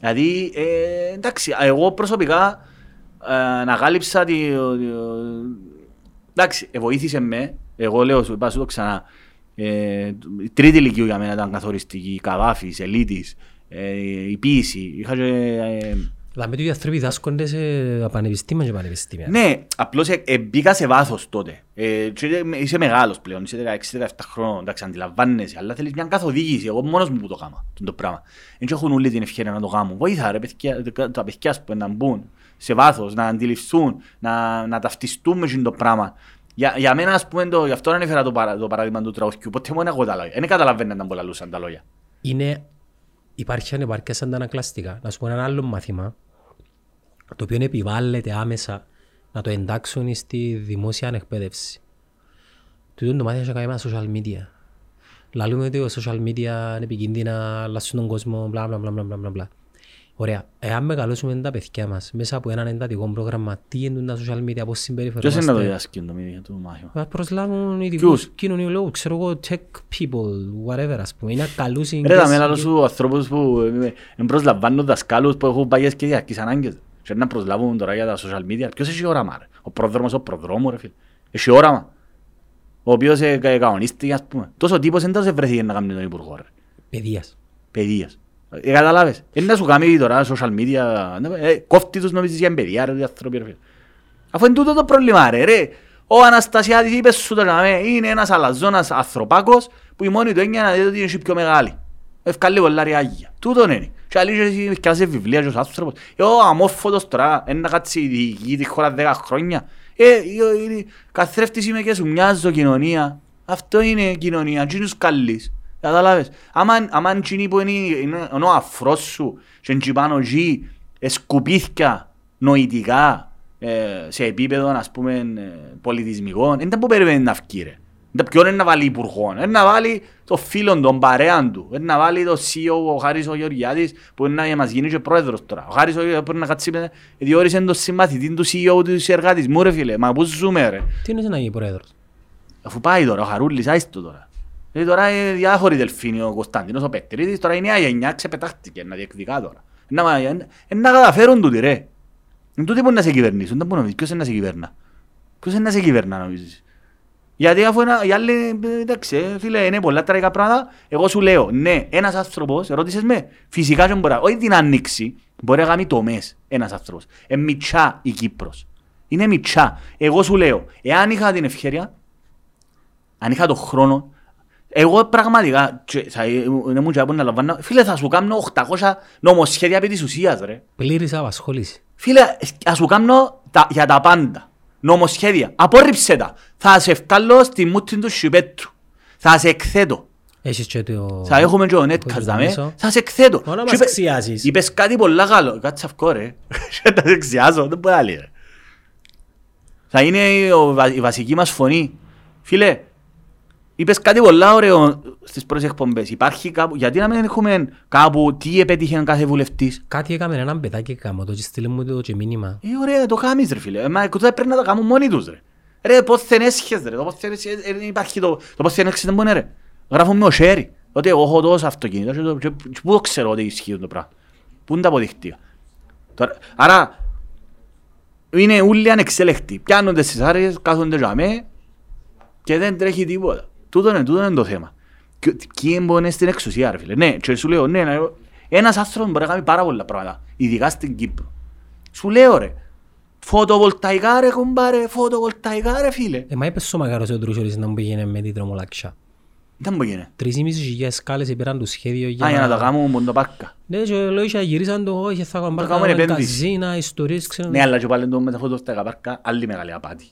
Δηλαδή, ε, εντάξει, εγώ προσωπικά ε, ανακάλυψα τη... Εντάξει, ε, βοήθησε με, εγώ λέω, σου είπα σου το ξανά, ε, η τρίτη ηλικίου για μένα ήταν καθοριστική, η Καβάφης, Ελίτης, ε, η ποίηση. Είχα και, ε, Δηλαδή οι άνθρωποι δάσκονται σε πανεπιστήμια και πανεπιστήμια. ναι, απλώς ε, ε, μπήκα σε βάθος τότε. Ε, και, ε, είσαι μεγάλος πλέον, είσαι 16-17 χρόνων, εντάξει, αντιλαμβάνεσαι, αλλά θέλεις μια καθοδήγηση. Εγώ μόνος μου που το κάνω το πράγμα. Δεν έχουν όλοι την ευκαιρία να το κάνουν. Βοήθα ρε, παιδιά, τα παιδιά που να μπουν σε βάθος, να αντιληφθούν, να, να ταυτιστούν με το πράγμα. Για, για μένα, ας πούμε, το, γι' αυτό ανέφερα το, παρα, το παράδειγμα του τραγουδιού. Ποτέ μου δεν έχω τα λόγια. Δεν καταλαβαίνω να λούσαν τα λόγια. Είναι, υπάρχει ανεπάρκεια σαν τα ανακλαστικά. Να σου πω ένα άλλο μάθημα, το οποίο επιβάλλεται άμεσα να το εντάξουν στη δημόσια εκπαίδευση. Τούτο το μάθημα έχει κάνει με τα social media. Λαλούμε ότι τα social media είναι επικίνδυνα, αλλάσουν τον κόσμο, μπλα μπλα μπλα μπλα μπλα μπλα. Ωραία. Εάν μεγαλώσουμε τα παιδιά μας μέσα από έναν εντατικό πρόγραμμα, τι είναι τα social media, πώς συμπεριφερόμαστε; Ποιος είναι να το διδάσκει το μήνυμα του μάθημα; Να προσλάβουν ειδικούς Ποιους; κοινωνιολόγους, ξέρω εγώ, tech people, whatever, ας πούμε. Είναι καλούς Ρε τα μέλα συγκεκριτές- σου ανθρώπους που ε, ε, προσλαμβάνουν δασκάλους που έχουν παγιές και διαρκείς ανάγκες. Και να προσλάβουν τώρα για τα social media. Ποιος έχει όραμα ρε; Ο πρόδρομος, ο προδρόμου ρε φίλε. Έχει όραμα. Ο οποίος ε, κα- κανονίστηκε ας πούμε. Τόσο τύπος δεν τόσο βρεθεί να κάνει τον υπουργό ρε. Παιδείας. Παιδείας. Ε, καταλάβες. Είναι να σου κάνει τώρα social media. ε, Κόφτει τους νομίζεις για παιδεία ρε οι άνθρωποι ρε φίλε. Αφού είναι τούτο το πρόβλημα ρε. ρε. Ο Αναστασιάδης είπε σου τώρα με, είναι ένας αλαζόνας ανθρωπάκος που η μόνη του έννοια να δει ότι είναι πιο μεγάλη. Ευκάλλει πολλά ριάγια. Τούτον είναι. Και άλλοι εσύ ευκάλεσαι βιβλία και ως άνθρωπος. Ε, ο αμόρφωτος τώρα, είναι να κάτσει διοικεί τη χώρα δέκα χρόνια. Ε, ε, ε, καθρέφτης είμαι και σου μοιάζω κοινωνία. Αυτό είναι κοινωνία, τι τους καλείς. Καταλάβες. Άμα, άμα εκείνοι που είναι, είναι, είναι ο αφρός σου και είναι πάνω εκεί, ε, σκουπίθκια νοητικά ε, σε επίπεδο ας πούμε ε, πολιτισμικό, δεν τα που περιμένει να βγει ρε. Δεν ποιον είναι να βάλει υπουργό, είναι να βάλει το φίλο τον παρέαν του, είναι να βάλει το CEO ο Χάρης ο Γεωργιάδης που είναι να μας γίνει και πρόεδρος τώρα. Ο Χάρης ο Γεωργιάδης μπορεί να κάτσει με- διόρισε τον συμμαθητή του CEO του εργατισμού ρε φίλε, μα πούς ζούμε ρε. Τι είναι να γίνει πρόεδρος; Αφού πάει τώρα, ο Χαρούλης, άιστο τώρα. Δηλαδή τώρα είναι διάφοροι δελφίνοι, ο Κωνσταντίνος, ο Πετρίδης, τώρα η νέα γενιά ξεπετάχτηκε να διεκδικά τώρα. Να, μα- εν- εν να καταφέρουν τούτοι ρε. Είναι τούτοι που να σε κυβερνήσουν, δεν μπορεί να νομίζεις, ποιος είναι να σε κυβερνά; Ποιος είναι να σε κυβερνά νομίζεις; Γιατί αφού ένα, οι άλλοι, ε, εντάξει, ε, φίλε, είναι πολλά τραγικά πράγματα, εγώ σου λέω, ναι, ένας άνθρωπος, ρώτησες με, φυσικά και μπορεί, να- όχι την ανοίξει, μπορεί να κάνει τομές ένας άνθρωπος. Είναι μητσά η Κύπρος. Είναι μητσά. Εγώ σου λέω, εάν είχα την ευκαιρία, αν είχα τον χρόνο, εγώ πραγματικά, και θα είναι μου και να λαμβάνω, φίλε θα σου κάνω 800 νομοσχέδια επί της ουσίας ρε. Πλήρης απασχόληση. Φίλε, θα σου κάνω τα, για τα πάντα. Νομοσχέδια. Απόρριψε τα. Θα σε βγάλω στη μούτη του σιπέτου. Θα σε εκθέτω. Έχεις και το... Θα έχουμε και ο το Νέτκας δαμέ. μέσο. Θα σε εκθέτω. Μόνο Και μας είπε- ξιάζεις. Είπες κάτι πολλά καλό. Κάτσε αυκό ρε. Και να σε ξιάζω. Δεν μπορεί να λέει ρε. Θα είναι η, ο βα- η βασική μας φωνή. Φίλε, είπες κάτι πολλά ωραίο στις πρώτες εκπομπές. Υπάρχει κάπου, γιατί να μην έχουμε κάπου τι επέτυχε κάθε βουλευτής; Κάτι έκαμε έναν παιδάκι κάμω το και στείλε μου το και μήνυμα. Ε, ωραία, το κάνεις ρε φίλε. Ε, Μα τότε πρέπει να το κάνουν μόνοι τους ρε. Ρε, πώς δεν έσχες ρε. Το πώς δεν έσχες, ε, δεν υπάρχει το... Το πώς δεν έσχες δεν μπορεί ρε. Γράφουν με ο Σέρι. Ότι εγώ έχω τόσο αυτοκίνητο και, το- και, και πού το ξέρω ότι ισχύει το πράγμα. Πού είναι τα αποδεικτία. Τώρα, άρα, είναι όλοι ανεξέλεκτοι. Πιάνονται στις άρες, κάθονται για μέ και δεν τρέχει τίποτα. Τούτο είναι, τούτο είναι το θέμα. Και- Ποιοι μπορεί να είναι στην εξουσία ρε φίλε. Ναι, και σου λέω, ναι, ναι, ένας άνθρωπος μπορεί να κάνει πάρα πολλά πράγματα, ειδικά στην Κύπρο. Σου λέω ρε, φωτοβολταϊκά ρε κουμπάρε, φωτοβολταϊκά ρε φίλε. Ε, μα είπες ο Μακάρος ο Τρούσορης να μου πήγαινε με την τρομολάξια. Δεν μπορεί να Τρεις ή μισή χιλιάδες σκάλες πήραν το σχέδιο για Α, για να τα κάνουμε μόνο πάρκα. Ναι, και λόγια γυρίσαν το, όχι, θα κάνουμε Θα κάνουμε επένδυση. καζίνα, ιστορίες, ξέρω. Ναι, αλλά και πάλι το με τα φωτοβολταϊκά πάρκα, άλλη μεγάλη απάτη.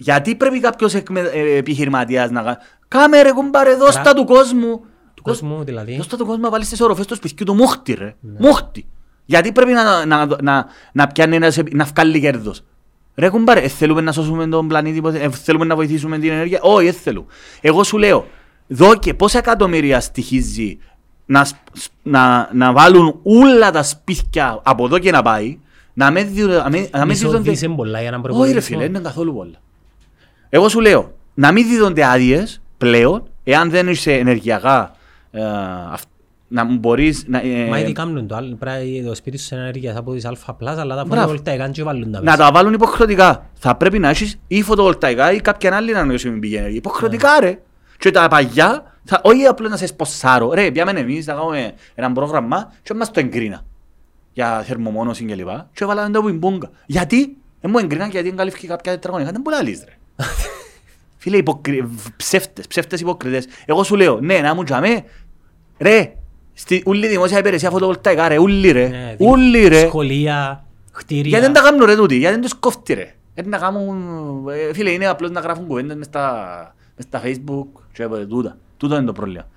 Γιατί πρέπει κάποιος εκμε- ε, επιχειρηματίας να κάνει. Κάμε ρε κουμπάρε, δώστα του κόσμου. Του κόσμου, δηλαδή. Δώστα του κόσμου να βάλεις στις οροφές του σπιτιού του μούχτη ρε. Μούχτη. Γιατί πρέπει να, να, να, να πιάνει ένας, επι- να βγάλει κέρδος. Ρε κουμπάρε, ε, θέλουμε να σώσουμε τον πλανήτη, ποτέ, ε, θέλουμε να βοηθήσουμε την ενέργεια. Όχι, δεν θέλω. Εγώ σου λέω, δω και πόσα εκατομμύρια στοιχίζει να, σ- σ- να, να βάλουν όλα τα σπίτια από εδώ και να πάει, να με δι- να με- να με Μισό δίδονται... δις είναι πολλά για έναν Όχι ρε προπολογισμό. φίλε, δεν είναι καθόλου πολλά. Εγώ σου λέω, να μην δίδονται άδειες πλέον, εάν δεν είσαι ενεργειακά, ε, αυ- να μπορείς να, ε, Μα ήδη κάνουν το άλλο, πρέπει το σπίτι σου ενέργειας από τις Α+, αλλά τα Μπράβο. φωτοβολταϊκά και βάλουν τα να μέσα. τα βάλουν υποχρεωτικά. Θα πρέπει να έχεις ή φωτοβολταϊκά ή κάποια άλλη ανανεώσιμη πηγή ενέργεια. Υποχρεωτικά ρε. Και τα παγιά, θα, όχι απλώς να σε σποσάρω. Ρε, πιάμε εμείς να κάνουμε ένα πρόγραμμα και μας το εγκρίνα. Για θερμομόνωση και λοιπά. Και βάλαμε το πιμπούγκα. Γιατί; Δεν μου εγκρίναν γιατί εγκαλύφθηκε κάποια τετραγωνικά. Δεν μπορεί να λύσεις ρε. Φίλε, υποκρι... ψεύτες, ψεύτες υποκριτές. Εγώ σου λέω, ναι, να μου τζαμέ, ρε, στη ούλη δημόσια υπηρεσία φωτοβολταϊκά, ρε, ούλη ρε, Ναι, δι- ούλη ρε. Σχολεία, κτίρια. Γιατί δεν τα κάνουν ρε τούτοι, γιατί δεν τους κόφτει ρε; Γιατί να κάνουν, ε, φίλε, είναι απλώς να γράφουν κουβέντες μες στα, μες στα facebook και από τούτα. Τούτο είναι το πρόβλημα.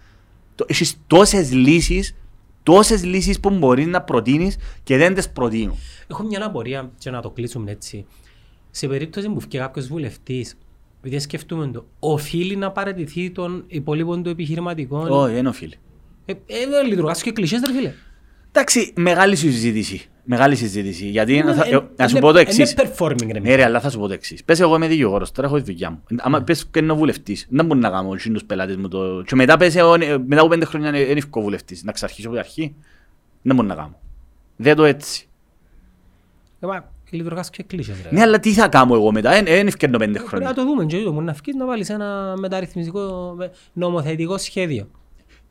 Το- Έχεις τόσες λύσεις, τόσες λύσεις που μπορείς να προτείνεις και δεν τις προτείνουν. Έχω μια απορία και να το κλείσουμε έτσι. Σε περίπτωση που βγει κάποιος βουλευτής, επειδή σκεφτούμε το, οφείλει να παραιτηθεί των υπόλοιπων του επιχειρηματικών; Όχι, δεν οφείλει. Ε, ε, λειτουργάς και κλεισές ρε φίλε. Εντάξει, μεγάλη συζήτηση. Μεγάλη συζήτηση. Γιατί θα- Ε, ε, να σου είναι- πω το εξής. Είναι performing ρε. Ναι ρε, αλλά θα σου πω το εξής. Πες εγώ είμαι δικηγόρος, τώρα έχω τη δουλειά μου. Άμα πες και είναι ο βουλευτής, δεν μπορεί να κάνω όχι τους πελάτες μου το... Και μετά πες εγώ, ε, μετά από πέντε χρόνια είναι είναι ευκό βουλευτής. Να ξαρχίσω από την αρχή, δεν μπορεί να κάνω. Δεν το έτσι. Ε, μα, Λειτουργάς και κλεισές ρε. Ναι, αλλά τι θα κάνω εγώ μετά, δεν ευκαιρνώ πέντε Πρέπει να χρόνια. το δούμε και το μόνο να βγεις να βάλεις ένα μεταρρυθμιστικό με- νομοθετικό σχέδιο.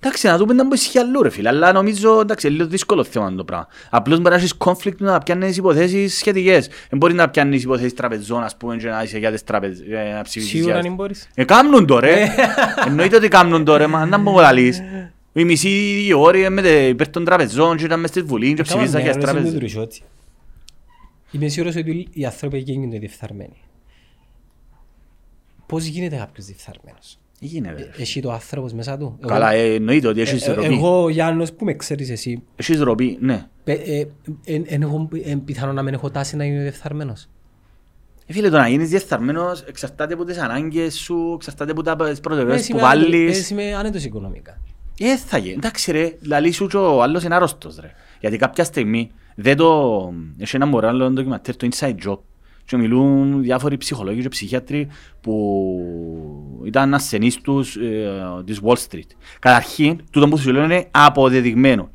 Εντάξει, να δούμε να μου ισχύει αλλού ρε φίλε, αλλά νομίζω εντάξει, είναι λίγο δύσκολο θέμα το πράγμα. Απλώς μπορεί να έχεις conflict να πιάνεις υποθέσεις σχετικές. Δεν μπορεί να πιάνεις υποθέσεις τραπεζών, ας πούμε, και να είσαι για τις τραπεζ... ε, να ψηφίσεις Σίγουρα για- δεν μπορείς. Ε, κάμνουν το ρε. Εννοείται ότι κάμνουν το ρε, μα να μου λαλείς. Οι μισοί όροι με τε- υπέρ των τραπεζών και ήταν μες στη Βουλή και Κάμα ψηφίζαν μια για τις ερώτηση με τραπεζές. Τον Ρουσιώτη. Είμαι σίγουρος ότι οι άνθρωποι εκεί γίνονται διεφθαρμένοι. Πώς γίνεται κάποιος διεφθαρμένος; Τι γίνεται ρε. Έχει το άνθρωπος μέσα του; Εγώ- Καλά, ε, εννοείται ότι ε, έχεις ε, ροπή. Εγώ, Γιάννος, που με ξέρεις εσύ, Έχεις ροπή, ναι. πε- ε, εν- εν έχω- εν πιθανό να μην έχω τάση να είμαι διεφθαρμένος. Ε, Φίλε, το να γίνεις διεφθαρμένος εξαρτάται από τις ανάγκες σου, εξαρτάται από τα τις Ε, προτεραιότητες εσύ που είμαι άνετο- βάλεις. εσύ είμαι άνετος οικονομικά. Ε, θα γίνει. Εντάξει ρε, λαλή σου και ο άλλος είναι άρρωστος ρε. Γιατί κάποια στιγμή δεν το... Έχει ένα μωράλο ντοκιματέρ, το Inside Job. Και μιλούν διάφοροι ψυχολόγοι και ψυχιάτροι που ήταν ασθενείς τους ε, της Wall Street. Καταρχήν, τούτο που σου λέω είναι αποδεδειγμένο.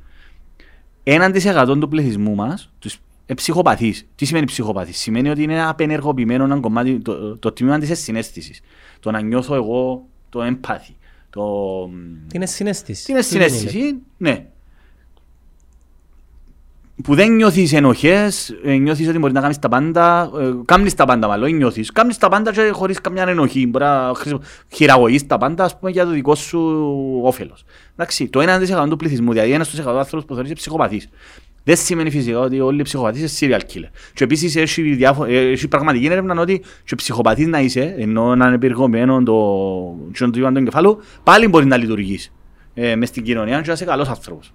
Έναν της εκατόν του πληθυσμού μας, τους ε, ψυχοπαθείς. Τι σημαίνει ψυχοπαθής. Σημαίνει ότι είναι απενεργοποιημένο ένα κομμάτι, το, το τμήμα της συνέστησης. Το να νιώθω εγώ το empathy. Το, Τι είναι συνέστηση. τι είναι Τι είναι. συνέστηση, ναι. Που δεν νιώθεις ενοχές, ε, νιώθεις ότι μπορείς να κάνεις τα πάντα, ε, κάνεις τα πάντα μάλλον, δεν νιώθεις. Κάνεις τα πάντα και χωρίς καμιά ενοχή, μπορεί να χρησιμο- χειραγωγείς τα πάντα, ας πούμε, για το δικό σου όφελος. Εντάξει, το 1% του πληθυσμού, δηλαδή ένας στους 100 άνθρωπους που θεωρείς ψυχοπαθείς. Δεν σημαίνει φυσικά ότι όλοι οι ψυχοπαθείς είναι serial killer. Και επίσης έχει, διάφο- ε, έχει πραγματική έρευνα ότι και ψυχοπαθής να είσαι, ενώ να είναι πυργωμένο το, το τμήμα του εγκεφάλου, πάλι μπορεί να λειτουργείς ε, μες στην κοινωνία και να είσαι καλός άνθρωπος.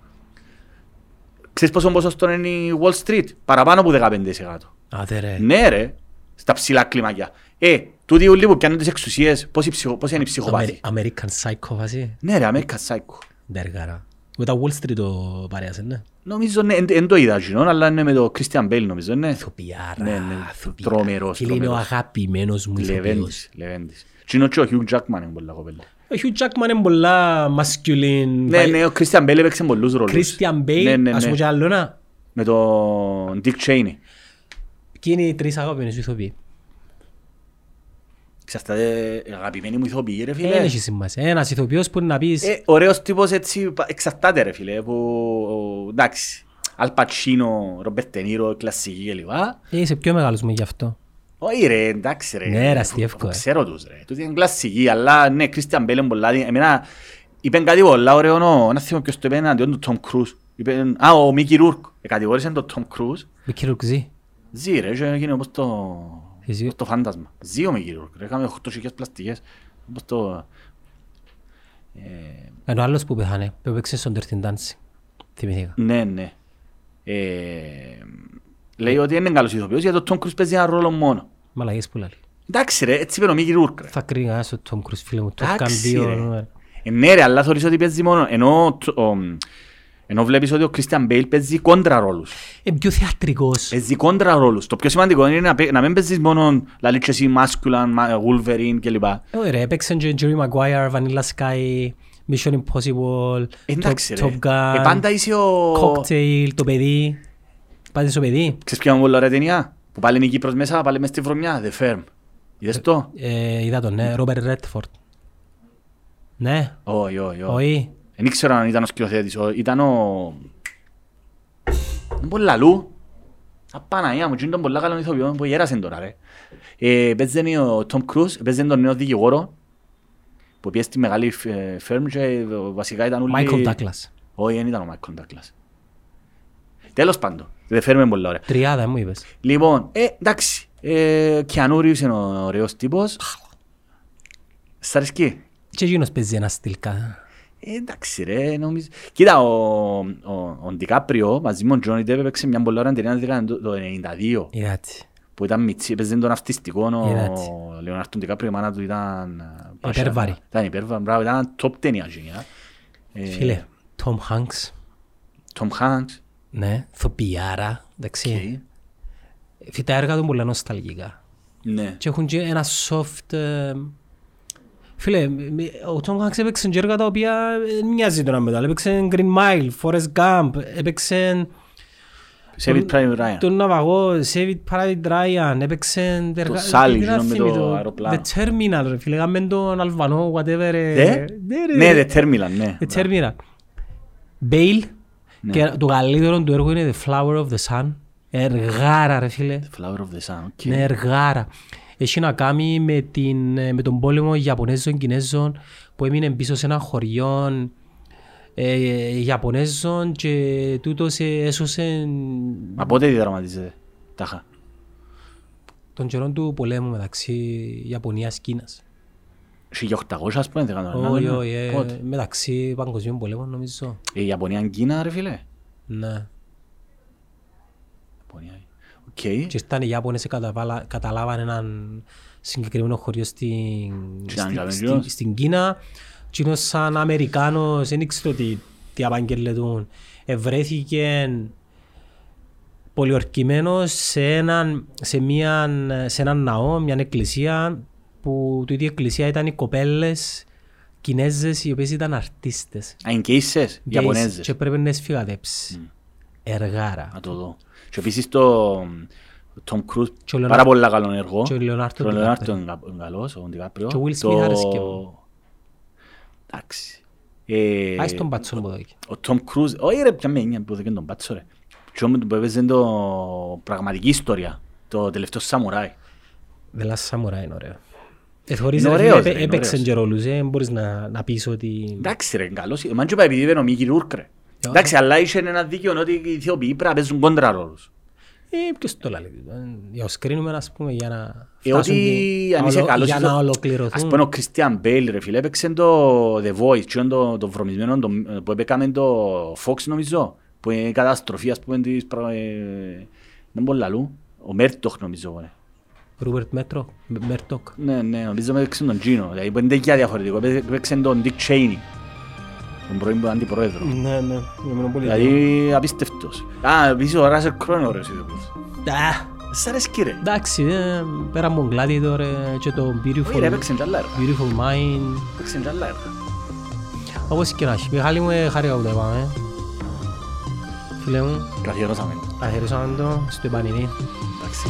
Ξέρεις πόσο ποσοστό είναι η Wall Street, παραπάνω από 15%. Άτε ρε. Ναι ρε, στα ψηλά κλιμακιά. Ε, τούτοι όλοι που πιάνουν τις εξουσίες, πόσοι, ψυχο, πόσοι είναι οι ψυχοπάθοι; Αμερι- American Psycho βάζει. Ναι ρε, American Psycho. Ντεργάρα. Με τα Wall Street το παρέασε, ναι. Νομίζω ναι, δεν το είδα κοινό, αλλά είναι με το Christian Bale νομίζω, ναι. Ηθοποιάρα. Ναι, ναι, ηθοποιάρα. τρομερός, Φίλε, είναι ο τρομερός. αγαπημένος μου ηθοποιός. Λεβέντης, Λεβέντης. Τι είναι και ο Hugh Jackman είναι πολλά κοπέλα. Ο Hugh Jackman είναι πολλά masculine. Ναι, ναι, ο Christian Bale έπαιξε πολλούς ρόλους. Christian Ναι, Bale, ναι, ας πούμε ναι. και άλλο ένα. Με τον Dick Cheney. Ποιοι είναι οι τρεις αγαπημένοι σου ηθοποιοί. Εξαρτάται αγαπημένοι μου ηθοποιοί ρε Δεν φίλε. έχει σημασία. Ένας ηθοποιός που να πεις Ε, ωραίος τύπος έτσι πα- εξαρτάται ρε φίλε. Που, εντάξει. Αλ Πατσίνο, Ρομπέρ Τενίρο, κλασσική κλπ. «Ε, είσαι πιο μεγάλος μου γι' αυτό. Όχι ρε, εντάξει ρε. Ναι, ρε, Αφού- αστιεύκο, αφού ε. Ξέρω τους ρε. Τούτη είναι κλασσική, αλλά ναι, Κρίστιαν Μπέλ είναι πολλά. δι- Εμένα είπεν κάτι πολλά ωραίο, νο, να θυμώ ποιος το είπε εναντίον του Τόμ Κρούζ. Είπεν, α, ο Μίκη Ρούρκ. Εκατηγόρησε τον Τόμ Κρούζ. Με κύριο Κουζή. Ζει ρε, και έγινε όπως το... Εσύ- όπως το φάντασμα. Ζει ο Μίκη Ρούρκ. Ρε, Έκαμε 8.000 πλαστικές. Όπως το... Ε, Ενώ άλλος που πεθάνε, που έπαιξε στον Dirty Dancing. Θυμηθήκα. Ναι, ναι. Ε, λέει ότι είναι καλός ηθοποιός γιατί ο Τόμ Κρούζ παίζει ένα ρόλο μόνο. Μαλακίες που λέει. Εντάξει ρε, έτσι είπε ο Μίκη Ρούρκ ρε. Θα κρίνει κανένας τον Tom Cruise, φίλε μου. Το έκανε Εντάξει δύο ρε. νούμερα. Ε, ναι ρε, αλλά θεωρείς ότι παίζει μόνο. Ενώ, το- ο, ενώ βλέπεις ότι ο Κρίστιαν Μπέιλ παίζει κόντρα ρόλους. Είναι πιο θεατρικός. Παίζει κόντρα ρόλους. Το πιο σημαντικό είναι να, παί- να μην παίζεις μόνο λαλείς και εσύ Masculine, Ma- Wolverine κλπ. Ε, Ωραία, έπαιξε και Jerry Maguire, Vanilla Sky, Mission Impossible, Εντάξει Top, ρε. Top Gun, Ε, πάντα είσαι ο... Cocktail, το παιδί. Πάτε στο παιδί. Ξέρεις ποια είναι πολύ ωραία ταινία; Που πάλι είναι η Κύπρος μέσα, πάλι μες στη βρωμιά. The Firm. Είδες το; Ε, είδα τον, ναι, Robert Redford. Ναι, Όχι, όχι, όχι. όχι. Δεν ήξερα αν ήταν ο σκηνοθέτης. Ο- Ήταν ο... Είναι πολύ λαλού. Απαναία μου, είναι τον πολλά καλό ηθοποιό που γέρασε τώρα ρε. Ε, παίζανε ο Τόμ Κρούζ, παίζανε τον νέο δικηγόρο που πήγε στη μεγάλη ε, φέρμ και ε, βασικά ήταν όλοι... Michael Douglas. Όχι, δεν ήταν ο Michael Douglas. Τέλος πάντων, δεν φέρουμε πολύ ωραία. Τριάδα μου είπες. Λοιπόν, ε, εντάξει, ε, Κιανού Ρίβς είναι ο ωραίος τύπος. Σ' αρέσκει; Και εκείνος παίζει ένα στυλ κα- Ε, εντάξει ρε, νομίζω. Κοίτα, ο, ο, ο Ντικάπριο μαζί με τον Τζόνι Ντέπ έπαιξε μια πολύ ωραία ταινία δεκαετία του- το 92 Είδα έτσι. που ήταν μητσί, έπαιζε τον αυτιστικό, Είδα έτσι. ο Λεωνάρτο Ντικάπριο, η μάνα του ήταν... ε, πάσια. Υπέρβαρη. Ήταν υπέρβαρη, μπράβο, ήταν ένα top ταινία εκείνη, ε. Ε, Φίλε, Tom Hanks. Tom Hanks, Ναι, ηθοποιάρα. Εντάξει. οκ. Φυτά έργα του πολλά νοσταλγικά. ναι. Και έχουν και ένα soft... ε, Φίλε, μ- ο Tom Hanks έπαιξε και έργα τα οποία ε, μοιάζει τώρα μετά. Έπαιξε Green Mile, Forrest Gump, έπαιξε Saving Private Ryan. τον Ναυαγό, Saving Private Ryan, έπαιξε... έργα- Sully, τι να εκείνο με το θυμηθώ, αεροπλάνο. The Terminal, ρε φίλε, έκαμε τον Αλβανό, whatever. ε, Δε; Ναι, ρε. Ναι, The Terminal, ναι. The Terminal. Bale, Ναι. και το καλύτερο του έργου είναι The Flower of the Sun. Εργάρα, ρε φίλε. Flower of the Sun, OK. Ναι, εργάρα. Έχει να κάνει με, την, με τον πόλεμο Ιαπωνέζων-Κινέζων που έμεινε πίσω σε ένα χωριό ε, Ιαπωνέζων και τούτος ε, έσωσε Μα πότε διδραματίζεται, τάχα; τον καιρό του πολέμου μεταξύ Ιαπωνίας-Κίνας. 1800 ας πούμε, δεν κάνω Όχι, λάθος, όχι, ναι. ε, Πότε; μεταξύ παγκοσμίων πολέμων νομίζω. Η Ιαπωνία είναι Κίνα ρε φίλε. Ναι. Ιαπωνία. Οκ. Και ήρθαν οι Ιάπωνες και καταβάλα- καταλάβαν έναν συγκεκριμένο χωριό στην, ήταν στην, Ιαπωνέζος. στην, στην Κίνα. Και είναι σαν Αμερικάνος, δεν ήξερε ότι τι απαγγελετούν. Ευρέθηκε πολιορκημένος σε έναν, σε, μια, σε έναν ναό, μια εκκλησία που τούτη η εκκλησία ήταν οι κοπέλες Κινέζες οι οποίες ήταν αρτίστες. Α, είναι και ίσες, Και Ιαπωνέζες. Και πρέπει να τις φυγαδέψει. Εργάρα. Να το δω. Και επίσης το Tom Cruise, Και ο Leonardo- πάρα πολύ καλό έργο. και ο Leonardo Και ο DiCaprio. Leonardo είναι κα- είναι καλός, ο Ντικάπριο. Και ο Will Smith άρεσκε μου. Εντάξει. Ε, Άι στον πατσόν που εδώ εκεί. Ο Tom Cruise, όχι ρε, πια με έννοια που δεν τον πάτσο ρε. Και όμως που έπαιζε το πραγματική ιστορία, το τελευταίο σαμουράι. The Last Samurai είναι ωραίο. Ε, θωρείς, Είναι ρε φίλε, ωραίος, ρε, έπαι- είναι έπαιξε ωραίος. και ρόλους, ε, μπορείς να, να πεις ότι... Εντάξει ρε, καλός. Εμάν και είπα επειδή είπε ο Μίκη Ρούρκ ρε. Εντάξει, αλλά είχε ένα δίκαιο ότι οι ηθοποιοί πρέπει να παίζουν κόντρα ρόλους. Ε, ποιος το λέει. ε, Για ως κρίνουμε, ας πούμε, για να Ε, φτάσουν ότι και- αν είσαι ολο- καλός για ηθο- να Ας ολοκληρωθούν. πούμε ο Κριστιαν Μπέιλ ρε φίλε, έπαιξε το The Voice, και το, το βρωμισμένο το, που έπαικαμε το Fox νομίζω, που είναι η καταστροφή ας πούμε της πρα... ε, δεν μπορεί λαλού, ο Μέρτοχ νομίζω. Ναι, Ρούπερτ Μέτρο, Μέρτοκ. ναι, ναι νομίζω έπαιξε τον Gino, δηλαδή που είναι τέτοια διαφορετικό, έπαιξε τον Dick Cheney, τον πρώην αντιπρόεδρο. Ναι, ναι, ήμουν πολύ Δηλαδή απίστευτος. Α, επίσης ο Ράσερ Κρό είναι ωραίος ηθοποιός. Σ' αρέσκει ρε. Εντάξει, ε, πέρα από τον Gladiator ε, και το Όχι ρε, Beautiful, έπαιξε κι άλλα έργα. beautiful Mind. Έπαιξε κι άλλα έργα. Όπως και να έχει. Μιχάλη μου, ε, χάρηκα που τα είπαμε. Φίλε μου, Καθιερώσαμε. αφιερώσαμε το στο επανειδή. Εντάξει.